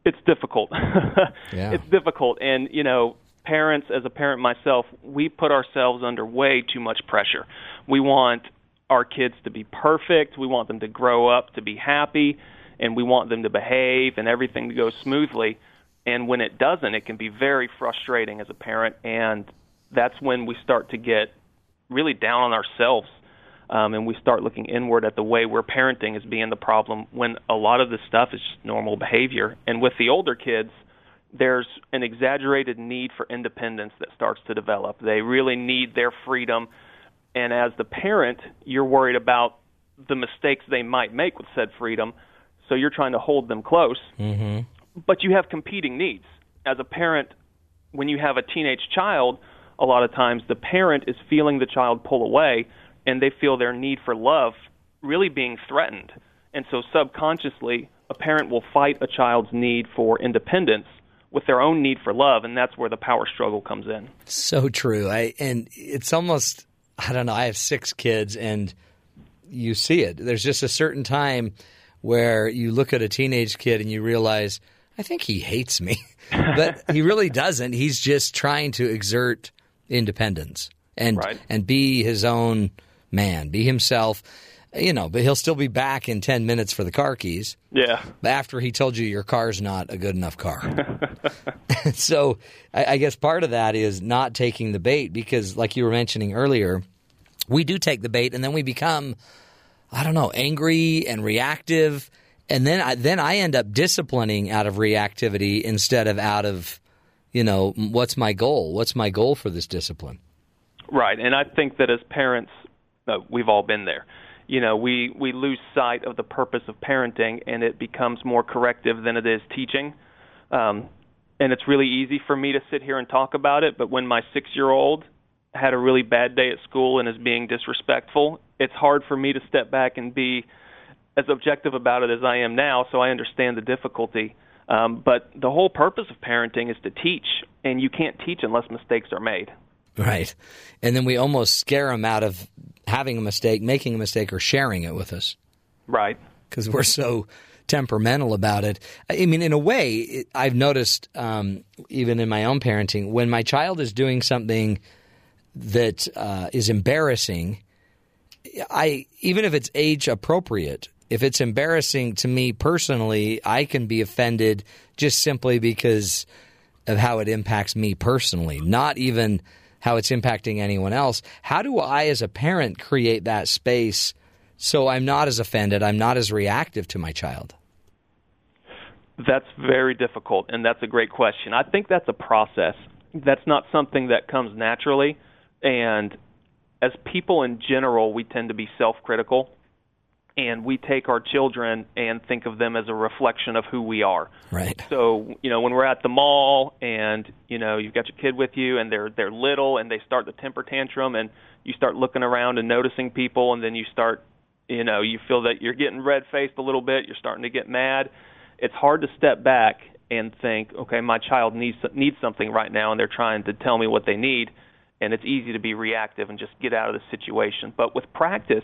It's difficult. Yeah. It's difficult. And, you know, parents, as a parent myself, we put ourselves under way too much pressure. We want our kids to be perfect, we want them to grow up to be happy, and we want them to behave and everything to go smoothly. And when it doesn't, it can be very frustrating as a parent. And that's when we start to get really down on ourselves um, and we start looking inward at the way we're parenting as being the problem when a lot of this stuff is just normal behavior. And with the older kids, there's an exaggerated need for independence that starts to develop. They really need their freedom. And as the parent, you're worried about the mistakes they might make with said freedom. So you're trying to hold them close. Mm-hmm. But you have competing needs. As a parent, when you have a teenage child, a lot of times the parent is feeling the child pull away and they feel their need for love really being threatened. And so subconsciously, a parent will fight a child's need for independence with their own need for love, and that's where the power struggle comes in. So true. I and it's almost I don't know. I have six kids, and you see it. There's just a certain time where you look at a teenage kid and you realize, I think he hates me, but he really doesn't. He's just trying to exert independence and Right. and be his own man, be himself. You know, but he'll still be back in ten minutes for the car keys Yeah. after he told you your car's not a good enough car. so I, I guess part of that is not taking the bait because, like you were mentioning earlier, we do take the bait and then we become, I don't know, angry and reactive, and then I, then I end up disciplining out of reactivity instead of out of, you know, what's my goal? What's my goal for this discipline? Right, and I think that as parents, uh, we've all been there. You know, we we lose sight of the purpose of parenting, and it becomes more corrective than it is teaching. Um, and it's really easy for me to sit here and talk about it, but when my six-year-old had a really bad day at school and is being disrespectful, it's hard for me to step back and be as objective about it as I am now. So I understand the difficulty. Um, but the whole purpose of parenting is to teach, and you can't teach unless mistakes are made. Right. And then we almost scare them out of having a mistake, making a mistake, or sharing it with us. Right. Because we're so temperamental about it. I mean, in a way, I've noticed, um, even in my own parenting, when my child is doing something that uh, is embarrassing, I even if it's age appropriate, if it's embarrassing to me personally, I can be offended just simply because of how it impacts me personally, not even how it's impacting anyone else. How do I, as a parent, create that space so I'm not as offended, I'm not as reactive to my child? That's very difficult, and that's a great question. I think that's a process. That's not something that comes naturally, and as people in general, we tend to be self-critical, and we take our children and think of them as a reflection of who we are. Right. So, you know, when we're at the mall and, you know, you've got your kid with you and they're they're little and they start the temper tantrum and you start looking around and noticing people and then you start, you know, you feel that you're getting red-faced a little bit, you're starting to get mad. It's hard to step back and think, okay, my child needs needs something right now and they're trying to tell me what they need and it's easy to be reactive and just get out of the situation. But with practice,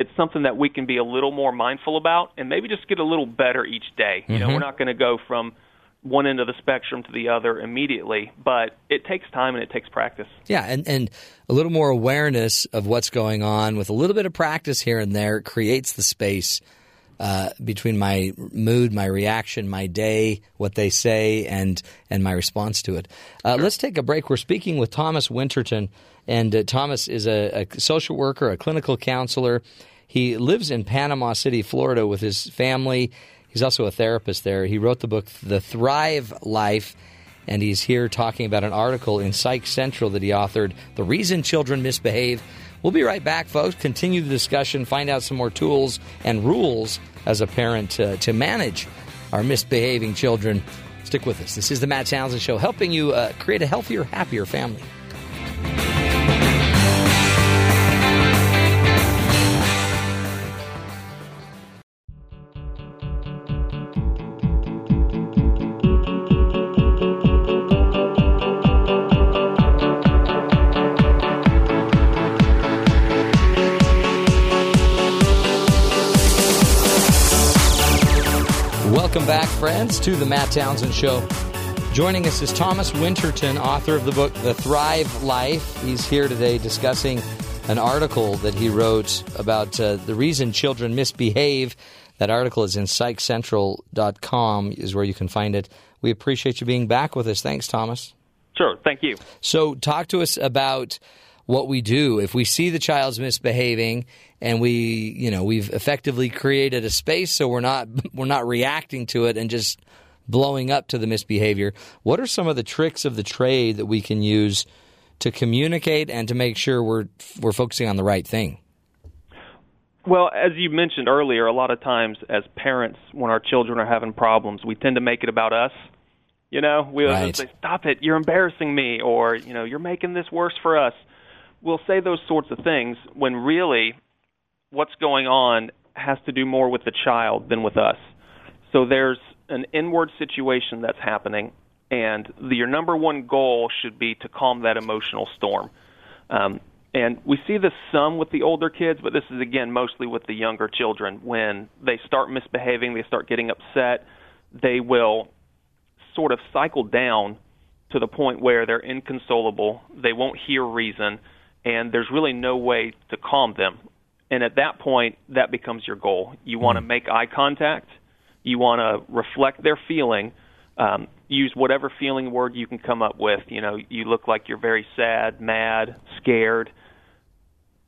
it's something that we can be a little more mindful about and maybe just get a little better each day. You know, we're not going to go from one end of the spectrum to the other immediately, but it takes time and it takes practice. Yeah, and, and a little more awareness of what's going on with a little bit of practice here and there creates the space uh, between my mood, my reaction, my day, what they say, and and my response to it. Uh, Let's take a break. We're speaking with Thomas Winterton, and uh, Thomas is a, a social worker, a clinical counselor. He lives in Panama City, Florida, with his family. He's also a therapist there. He wrote the book The Thrive Life and he's here talking about an article in Psych Central that he authored, The Reason Children Misbehave. We'll be right back, folks. Continue the discussion, find out some more tools and rules as a parent to, manage our misbehaving children. Stick with us. This is the Matt Townsend Show, helping you uh, create a healthier, happier family. To the Matt Townsend Show. Joining us is Thomas Winterton, author of the book The Thrive Life. He's here today discussing an article that he wrote about uh, the reason children misbehave. That article is in psychcentral.com, is where you can find it. We appreciate you being back with us. Thanks, Thomas. Sure, thank you. So, talk to us about what we do if we see the child's misbehaving and we, you know, we've effectively created a space so we're not we're not reacting to it and just blowing up to the misbehavior. What are some of the tricks of the trade that we can use to communicate and to make sure we're we're focusing on the right thing? Well, as you mentioned earlier, a lot of times as parents, when our children are having problems, we tend to make it about us. You know, we'll Right. say, "Stop it! You're embarrassing me," or you know, "You're making this worse for us." We'll say those sorts of things when really, what's going on has to do more with the child than with us. So there's an inward situation that's happening, and the, your number one goal should be to calm that emotional storm. Um, and we see this some with the older kids, but this is again mostly with the younger children. When they start misbehaving, they start getting upset, they will sort of cycle down to the point where they're inconsolable, they won't hear reason, and there's really no way to calm them. And at that point, that becomes your goal. You want to make eye contact, you want to reflect their feeling, um, use whatever feeling word you can come up with. You know, you look like you're very sad, mad, scared,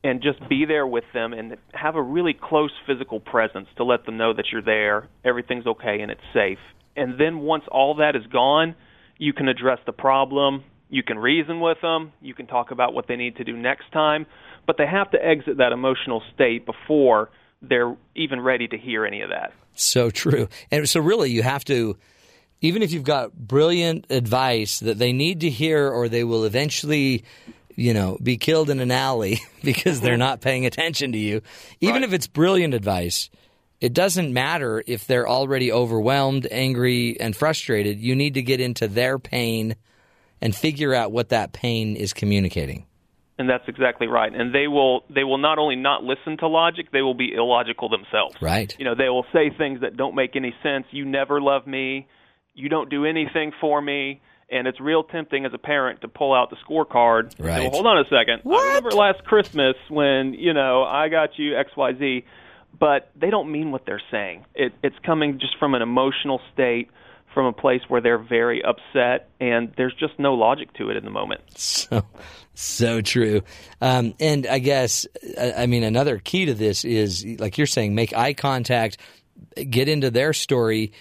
and just be there with them and have a really close physical presence to let them know that you're there, everything's okay, and it's safe. And then once all that is gone, you can address the problem, you can reason with them, you can talk about what they need to do next time, but they have to exit that emotional state before they're even ready to hear any of that. So true. And so, really, you have to, even if you've got brilliant advice that they need to hear or they will eventually, you know, be killed in an alley because they're not paying attention to you, even if it's brilliant advice, it doesn't matter if they're already overwhelmed, angry, and frustrated. You need to get into their pain and figure out what that pain is communicating. And that's exactly right. And they will they will not only not listen to logic, they will be illogical themselves. Right. You know, they will say things that don't make any sense. You never love me. You don't do anything for me. And it's real tempting as a parent to pull out the scorecard. and say, Right. well, hold on a second. What? I remember last Christmas when you know I got you X Y Z, but they don't mean what they're saying. It, it's coming just from an emotional state, from a place where they're very upset, and there's just no logic to it in the moment. So, so true. Um, and I guess, I mean, another key to this is, like you're saying, make eye contact, get into their story,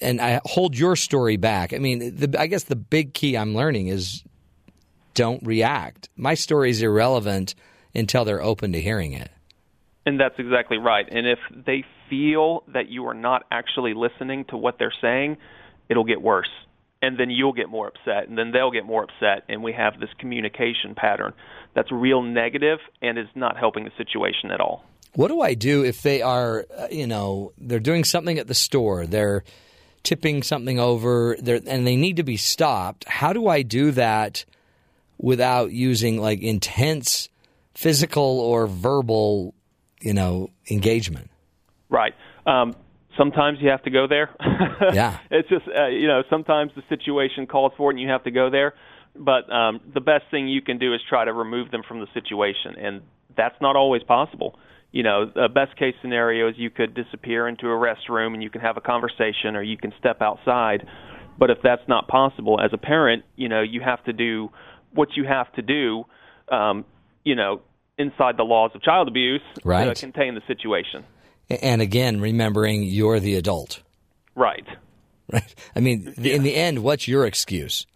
and I hold your story back. I mean, the, I guess the big key I'm learning is don't react. My story is irrelevant until they're open to hearing it. And that's exactly right. And if they feel that you are not actually listening to what they're saying, it'll get worse. And then you'll get more upset, and then they'll get more upset, and we have this communication pattern that's real negative and is not helping the situation at all. What do I do if they are, uh, you know, they're doing something at the store, they're tipping something over, they're, and they need to be stopped? How do I do that without using like intense physical or verbal, you know, engagement? Right. Um, sometimes you have to go there. Yeah. it's just uh, you know sometimes the situation calls for it and you have to go there. But um, the best thing you can do is try to remove them from the situation, and that's not always possible. You know, the best case scenario is you could disappear into a restroom and you can have a conversation, or you can step outside. But if that's not possible, as a parent, you know, you have to do what you have to do. Um, you know, inside the laws of child abuse Right. to contain the situation. And again, remembering you're the adult. Right. Right. I mean, in the end, what's your excuse?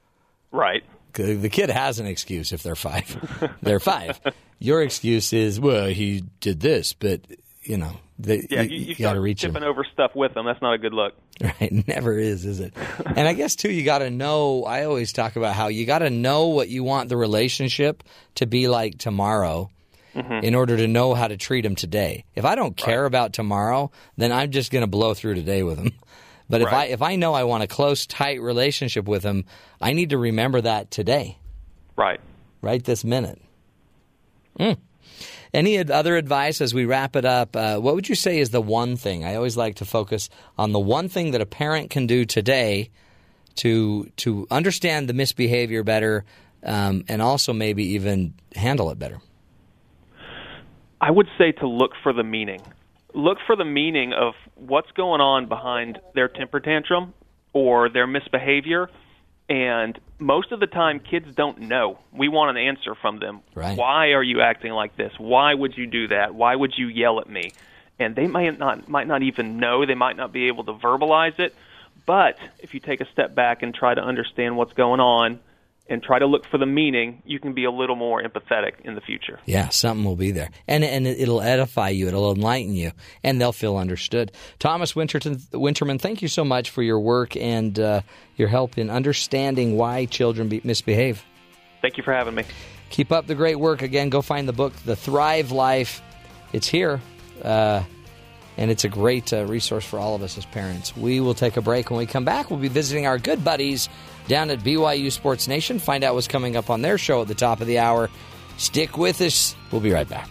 Right. The kid has an excuse if they're five. they're five. Your excuse is, well, he did this, but you know, they, Yeah, you, you, you, got to reach him. over stuff with them. That's not a good look. Right, never is, is it? and I guess too, you got to know. I always talk about how you got to know what you want the relationship to be like tomorrow, Mhm. in order to know how to treat them today. If I don't care about tomorrow, then I'm just going to blow through today with them. But if I if I know I want a close, tight relationship with them, I need to remember that today, Right. right this minute. Mm. Any other advice as we wrap it up? Uh, what would you say is the one thing? I always like to focus on the one thing that a parent can do today to to understand the misbehavior better, um, and also maybe even handle it better. I would say to look for the meaning. Look for the meaning of what's going on behind their temper tantrum or their misbehavior. And most of the time, kids don't know. We want an answer from them. Right. Why are you acting like this? Why would you do that? Why would you yell at me? And they might not might not even know. They might not be able to verbalize it. But if you take a step back and try to understand what's going on and try to look for the meaning, you can be a little more empathetic in the future. Yeah, something will be there, and and it'll edify you, it'll enlighten you, and they'll feel understood. Thomas Winterton, Winterman, thank you so much for your work and uh, your help in understanding why children be, misbehave. Thank you for having me. Keep up the great work. Again, go find the book, The Thrive Life. It's here, uh, and it's a great uh, resource for all of us as parents. We will take a break. When we come back, we'll be visiting our good buddies down at BYU Sports Nation. Find out what's coming up on their show at the top of the hour. Stick with us. We'll be right back.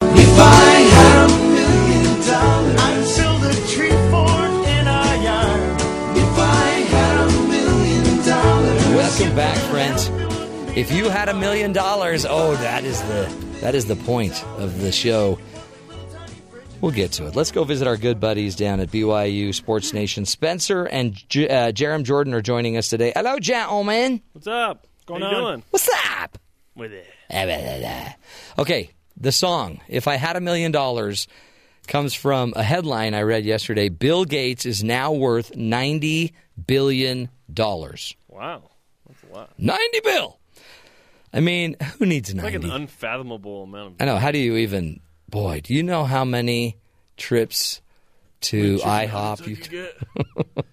If I had a million dollars, I'd build a tree fort in our yard. If I had a million dollars, Welcome back, friends. If you had a million dollars, oh, that is the that is the point of the show. We'll get to it. Let's go visit our good buddies down at BYU Sports Nation. Spencer and J- uh, Jarom Jordan are joining us today. Hello, gentlemen. What's up? What's going How you on? doing? What's up? With it. Okay, the song "If I Had a Million Dollars" comes from a headline I read yesterday. Bill Gates is now worth ninety billion dollars. Wow. That's a lot. Ninety bill. I mean, who needs It's like an unfathomable amount of I know. How do you even? Boy, do you know how many trips to IHOP I you? could get.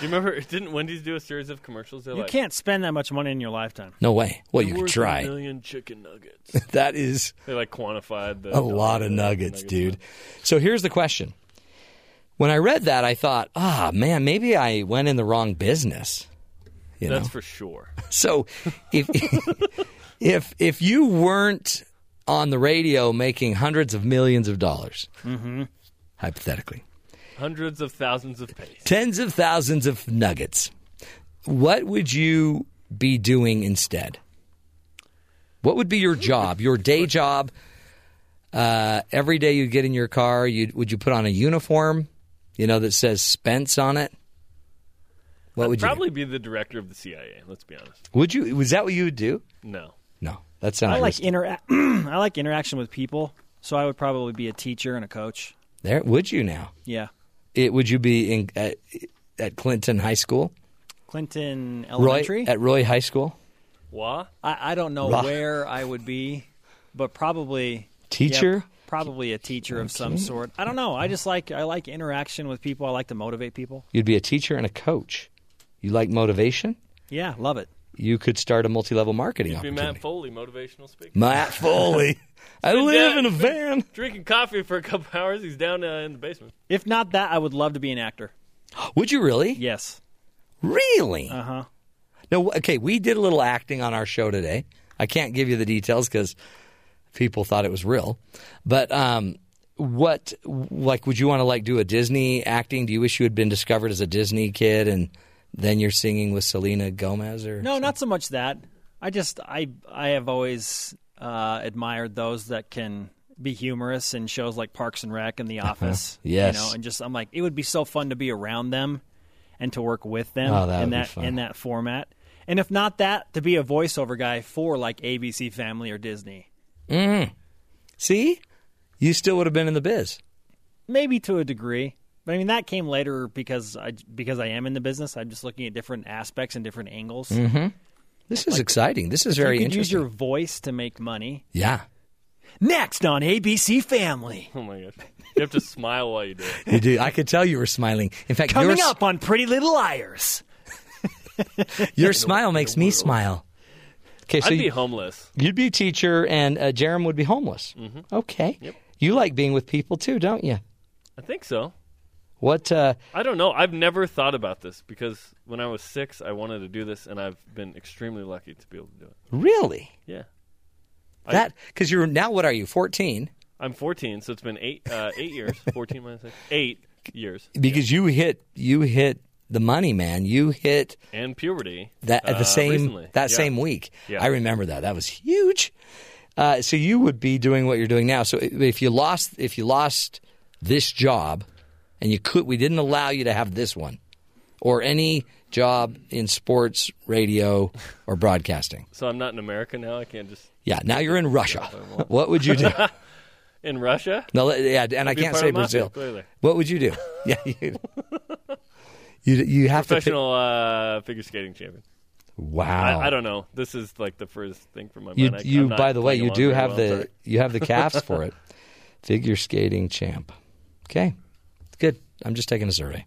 Do you remember? Didn't Wendy's do a series of commercials? They're You like, can't spend that much money in your lifetime. No way. Well, "You're could try. A million chicken nuggets. that is They like quantified the a lot of nuggets, dude. So here's the question. When I read that, I thought, ah, man, maybe I went in the wrong business. You That's know? for sure. So if if if you weren't on the radio making hundreds of millions of dollars, Mm-hmm. hypothetically, Hundreds of thousands of pace. tens of thousands of nuggets, what would you be doing instead? What would be your job, your day job? Uh, every day you'd get in your car, you would you put on a uniform, you know, that says Spence on it? What I'd would you? do? probably be the director of the CIA. Let's be honest. Would you? Was that what you would do? No. No, that sounds. I like risky. intera- I like interaction with people, so I would probably be a teacher and a coach. There, would you now? Yeah. It would you be in at, at Clinton High School? Clinton Roy Elementary. at Roy High School. What? I, I don't know Rock. where I would be, but probably Teacher? yeah, probably a teacher of some sort. I don't know. I just like I like interaction with people. I like to motivate people. You'd be a teacher and a coach. You like motivation? Yeah, love it. You could start a multi-level marketing You'd be. Matt Foley, motivational speaker. Matt Foley. I live down- in a van. Drinking coffee for a couple hours. He's down uh, in the basement. If not that, I would love to be an actor. Would you really? Yes. Really? Uh huh. No, okay, we did a little acting on our show today. I can't give you the details because people thought it was real. But um, what, like, would you want to like do a Disney acting? Do you wish you had been discovered as a Disney kid and then you're singing with Selena Gomez or? No, not so much that. I just I I have always uh, admired those that can be humorous in shows like Parks and Rec and The Office. Yes. you know, and just I'm like it would be so fun to be around them and to work with them Oh, that in that in that format. And if not that, to be a voiceover guy for like ABC Family or Disney, Mm. See, you still would have been in the biz. maybe to a degree. But I mean that came later because I because I am in the business. I'm just looking at different aspects and different angles. Mm-hmm. This is exciting. This is If very you could use interesting. your voice to make money. Yeah, Next on ABC Family. Oh my gosh. You have to smile while you do it. you do. I could tell you were smiling. In fact, Coming your, up on Pretty Little Liars. your smile makes me smile. Okay, so I'd be you, homeless. You'd be teacher, and uh, Jarom would be homeless. Mhm. Okay. Yep. You like being with people too, don't you? I think so. What? Uh, I don't know. I've never thought about this because when I was six, I wanted to do this, and I've been extremely lucky to be able to do it. really? Yeah. That because you're now. What are you? Fourteen? I'm 14, so it's been eight uh, eight years. 14 minus six. Eight years. Because you hit you hit the money, man. You hit And puberty. that at the uh, same recently. that Yeah. same week. Yeah. I remember that. That was huge. Uh, so you would be doing what you're doing now. So if you lost if you lost this job, and you could, we didn't allow you to have this one, or any job in sports, radio, or broadcasting. So I'm not in America now. I can't just. Yeah, now you're in Russia. What would you do? in Russia? No, yeah, and I can't say mafia, Brazil. clearly. What would you do? Yeah, you you, you have to. Pick, Professional uh, figure skating champion. wow. I, I don't know. This is like the first thing from my You, mind. I, you by the way, you do have well, the sorry. you have the calves for it. Figure skating champ. Okay, good. I'm just taking a survey.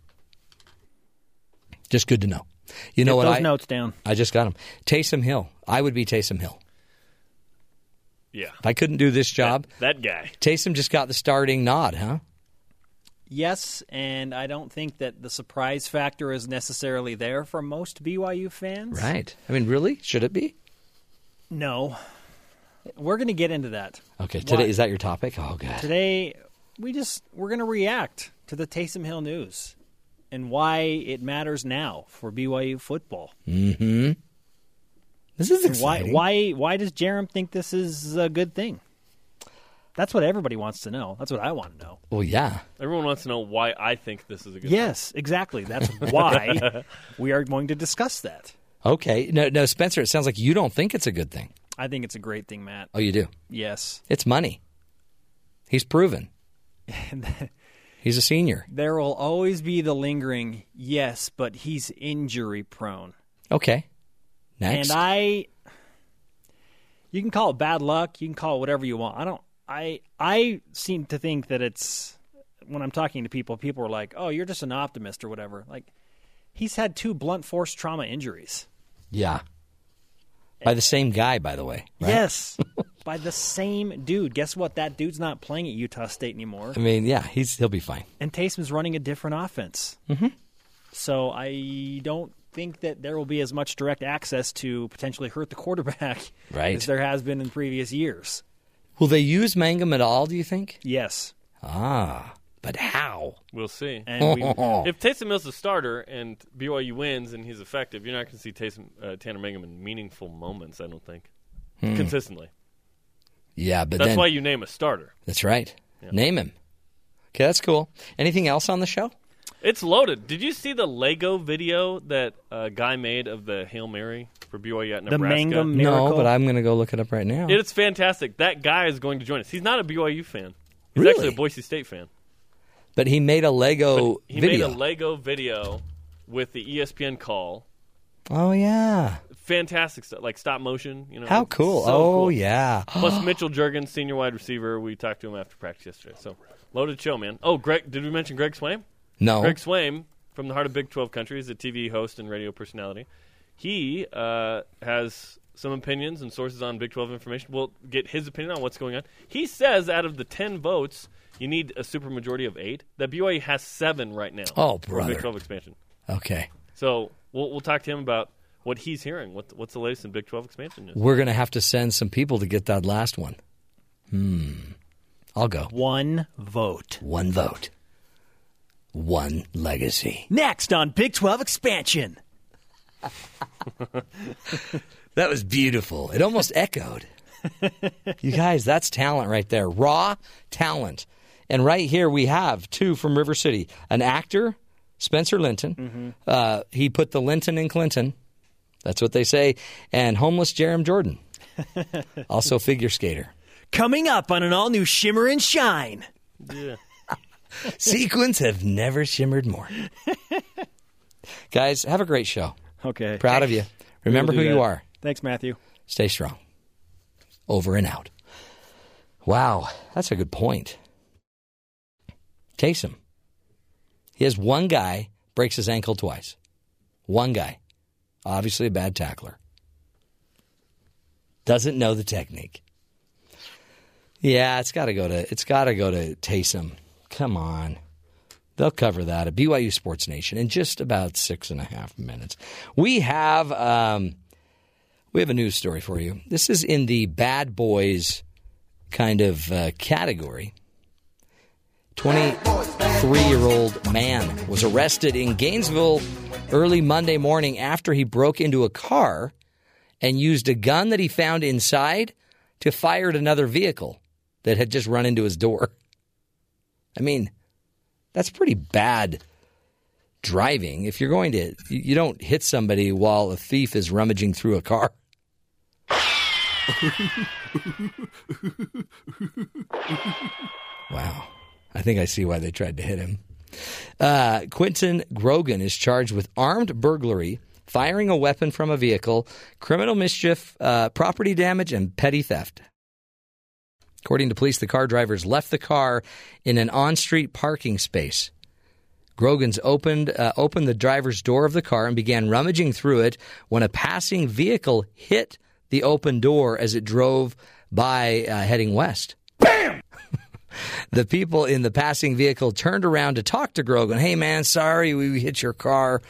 Just good to know. You know Get what? those I, notes down. I just got them. Taysom Hill. I would be Taysom Hill. Yeah. If I couldn't do this job, That guy. Taysom just got the starting nod, huh? Yes, and I don't think that the surprise factor is necessarily there for most BYU fans. Right. I mean, really? Should it be? No. We're going to get into that. Okay. Today Why? is that your topic? Oh god. Today, we just we're going to react to the Taysom Hill news and why it matters now for BYU football. Mm-hmm. This is And why why why does Jarom think this is a good thing? That's what everybody wants to know. That's what I want to know. Well, yeah. Everyone wants to know why I think this is a good. Thing. Yes, exactly. That's why we are going to discuss that. Okay. No, no, Spencer. It sounds like you don't think it's a good thing. I think it's a great thing, Matt. Oh, you do. Yes. It's money. He's proven. He's a senior. There will always be the lingering, yes, but he's injury prone. Okay. Next. And I you can call it bad luck, you can call it whatever you want. I don't I I seem to think that it's when I'm talking to people, people are like, "Oh, you're just an optimist or whatever." Like he's had two blunt force trauma injuries. yeah. By the same guy, by the way. right? Yes. by the same dude. Guess what? That dude's not playing at Utah State anymore. I mean, yeah, he's he'll be fine. And Taysom's running a different offense. Mm-hmm. So I don't think that there will be as much direct access to potentially hurt the quarterback Right. as there has been in previous years. Will they use Mangum at all? Do you think? Yes. Ah, but how? We'll see. And we, if Taysom Hill's the starter and BYU wins and he's effective, you're not going to see Taysom, uh, Tanner Mangum in meaningful moments. I don't think Hmm. consistently. Yeah, but That's then why you name a starter. that's right. Yeah. Name him. Okay, that's cool. Anything else on the show? It's loaded. Did you see the Lego video that a guy made of the Hail Mary for BYU at Nebraska? The Nebraska? Mangum No, but I'm going to go look it up right now. It's fantastic. That guy is going to join us. He's not a BYU fan. He's Really? actually a Boise State fan. but he made a Lego He video. made a Lego video with the ESPN call Oh yeah. Fantastic stuff, like stop motion. You know, How cool. so Oh, cool. yeah. Plus Mitchell Juergens, senior wide receiver. We talked to him after practice yesterday. So loaded show, man. Oh, Greg, did we mention Greg Swaim? No. Greg Swaim from the heart of Big 12 country is a TV host and radio personality. He uh, has some opinions and sources on Big 12 information. We'll get his opinion on what's going on. He says out of the 10 votes, you need a supermajority of eight. That BYU has seven right now. Oh, brother. Big 12 expansion. Okay. So we'll, we'll talk to him about what he's hearing. What, what's the latest in Big 12 expansion news? We're going to have to send some people to get that last one. Hmm. I'll go. One vote. One vote. One legacy. Next on Big 12 expansion. That was beautiful. It almost echoed. you guys, that's talent right there. Raw talent. And right here we have two from River City an actor, Spencer Linton. Uh, he put the Linton in Clinton. That's what they say. And homeless Jarom Jordan. also figure skater. Coming up on an all new Shimmer and Shine. Yeah. Sequins have never shimmered more. Guys, have a great show. Okay. Proud of you. Remember who will do you are. Thanks, Matthew. Stay strong. Over and out. Wow, that's a good point. Taysom. He has one guy breaks his ankle twice. One guy. Obviously a bad tackler. Doesn't know the technique. Yeah, it's got to go to it's got to go to Taysom. Come on. They'll cover that at BYU Sports Nation in just about six and a half minutes. We have um, we have a news story for you. This is in the bad boys kind of uh, category. 23 year old man was arrested in Gainesville early Monday morning after he broke into a car and used a gun that he found inside to fire at another vehicle that had just run into his door. I mean, that's pretty bad driving. If you're going to, you don't hit somebody while a thief is rummaging through a car. Wow. I think I see why they tried to hit him. Uh, Quentin Grogan is charged with armed burglary, firing a weapon from a vehicle, criminal mischief, uh, property damage, and petty theft. According to police, the car drivers left the car in an on street parking space. Grogan's opened, uh, opened the driver's door of the car and began rummaging through it when a passing vehicle hit the open door as it drove by uh, heading west. The people in the passing vehicle turned around to talk to Grogan. Hey, man, sorry we hit your car.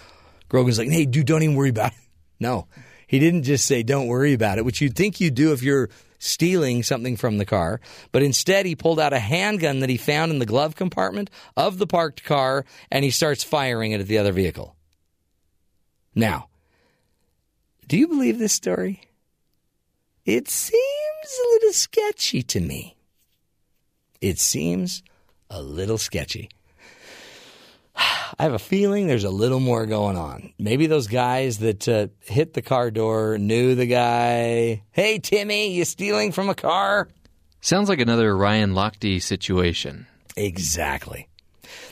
Grogan's like, hey, dude, don't even worry about it. No, he didn't just say, don't worry about it, which you'd think you'd do if you're stealing something from the car. But instead, he pulled out a handgun that he found in the glove compartment of the parked car and he starts firing it at the other vehicle. Now, do you believe this story? It seems a little sketchy to me. It seems a little sketchy. I have a feeling there's a little more going on. Maybe those guys that uh, hit the car door knew the guy. Hey, Timmy, you stealing from a car? Sounds like another Ryan Lochte situation. Exactly.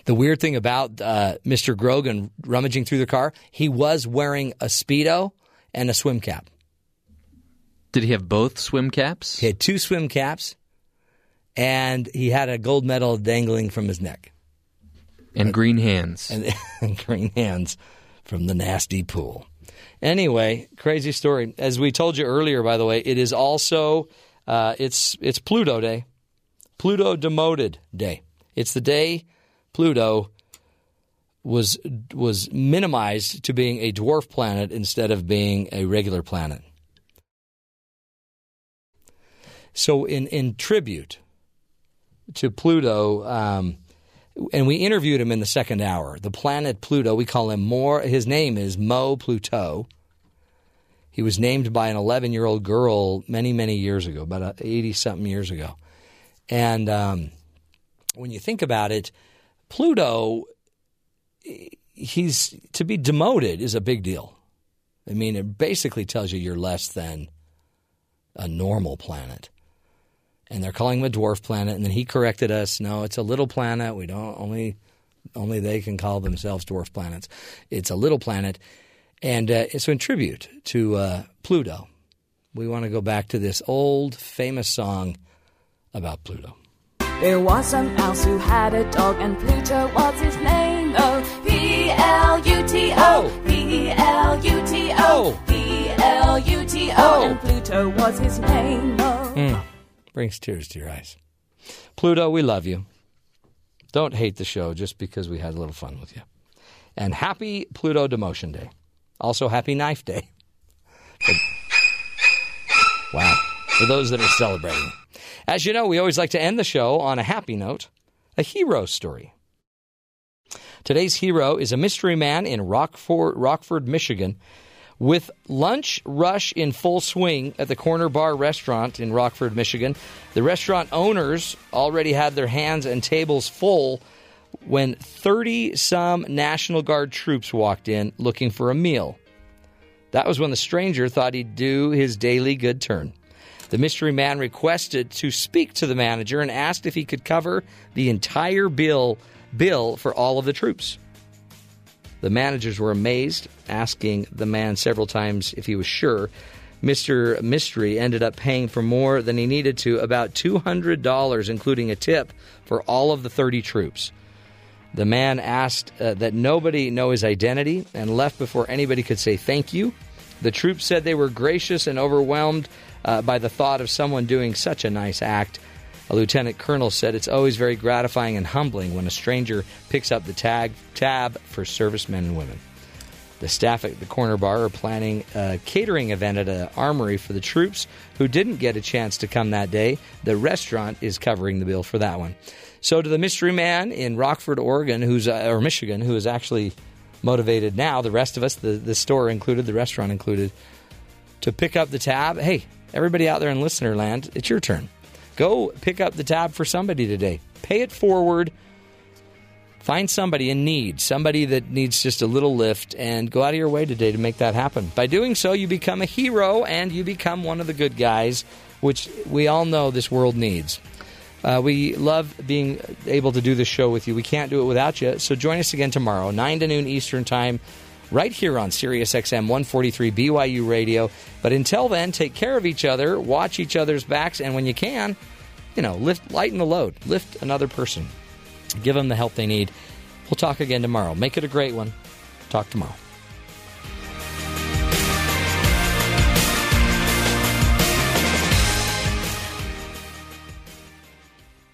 The weird thing about uh, Mr. Grogan rummaging through the car, he was wearing a Speedo and a swim cap. Did he have both swim caps? He had two swim caps, and he had a gold medal dangling from his neck. And green hands. And, and green hands from the nasty pool. Anyway, crazy story. As we told you earlier, by the way, it is also uh, it's it's Pluto Day, Pluto demoted day. It's the day Pluto was was minimized to being a dwarf planet instead of being a regular planet. So, in in tribute to Pluto. Um, and we interviewed him in the second hour. The planet Pluto, we call him more. His name is Mo Pluto. He was named by an 11 year old girl many, many years ago, about 80 something years ago. And um, when you think about it, Pluto, he's to be demoted is a big deal. I mean, it basically tells you you're less than a normal planet and they're calling him a dwarf planet. And then he corrected us. No, it's a little planet. We don't only only they can call themselves dwarf planets. It's a little planet. And uh, so, in tribute to uh, Pluto, we want to go back to this old famous song about Pluto. There was a mouse who had a dog, and Pluto was his name. Oh, P L U T O, P L U T O, P L U T O, and Pluto was his name. Oh. Mm. Brings tears to your eyes. Pluto, we love you. Don't hate the show just because we had a little fun with you. And happy Pluto Demotion Day. Also, happy Knife Day. Wow. For those that are celebrating. As you know, we always like to end the show on a happy note a hero story. Today's hero is a mystery man in Rockford, Rockford, Michigan. With lunch rush in full swing at the Corner Bar restaurant in Rockford, Michigan, the restaurant owners already had their hands and tables full when 30 some National Guard troops walked in looking for a meal. That was when the stranger thought he'd do his daily good turn. The mystery man requested to speak to the manager and asked if he could cover the entire bill bill for all of the troops. The managers were amazed, asking the man several times if he was sure. Mr. Mystery ended up paying for more than he needed to, about $200, including a tip for all of the 30 troops. The man asked uh, that nobody know his identity and left before anybody could say thank you. The troops said they were gracious and overwhelmed uh, by the thought of someone doing such a nice act. A lieutenant colonel said it's always very gratifying and humbling when a stranger picks up the tag tab for servicemen and women. The staff at the corner bar are planning a catering event at an armory for the troops who didn't get a chance to come that day. The restaurant is covering the bill for that one. So, to the mystery man in Rockford, Oregon, who's uh, or Michigan, who is actually motivated now, the rest of us, the, the store included, the restaurant included, to pick up the tab. Hey, everybody out there in listener land, it's your turn. Go pick up the tab for somebody today. Pay it forward. Find somebody in need, somebody that needs just a little lift, and go out of your way today to make that happen. By doing so, you become a hero and you become one of the good guys, which we all know this world needs. Uh, we love being able to do this show with you. We can't do it without you. So join us again tomorrow, 9 to noon Eastern Time, right here on Sirius XM 143 BYU Radio. But until then, take care of each other, watch each other's backs, and when you can, you know, lift, lighten the load, lift another person, give them the help they need. We'll talk again tomorrow. Make it a great one. Talk tomorrow.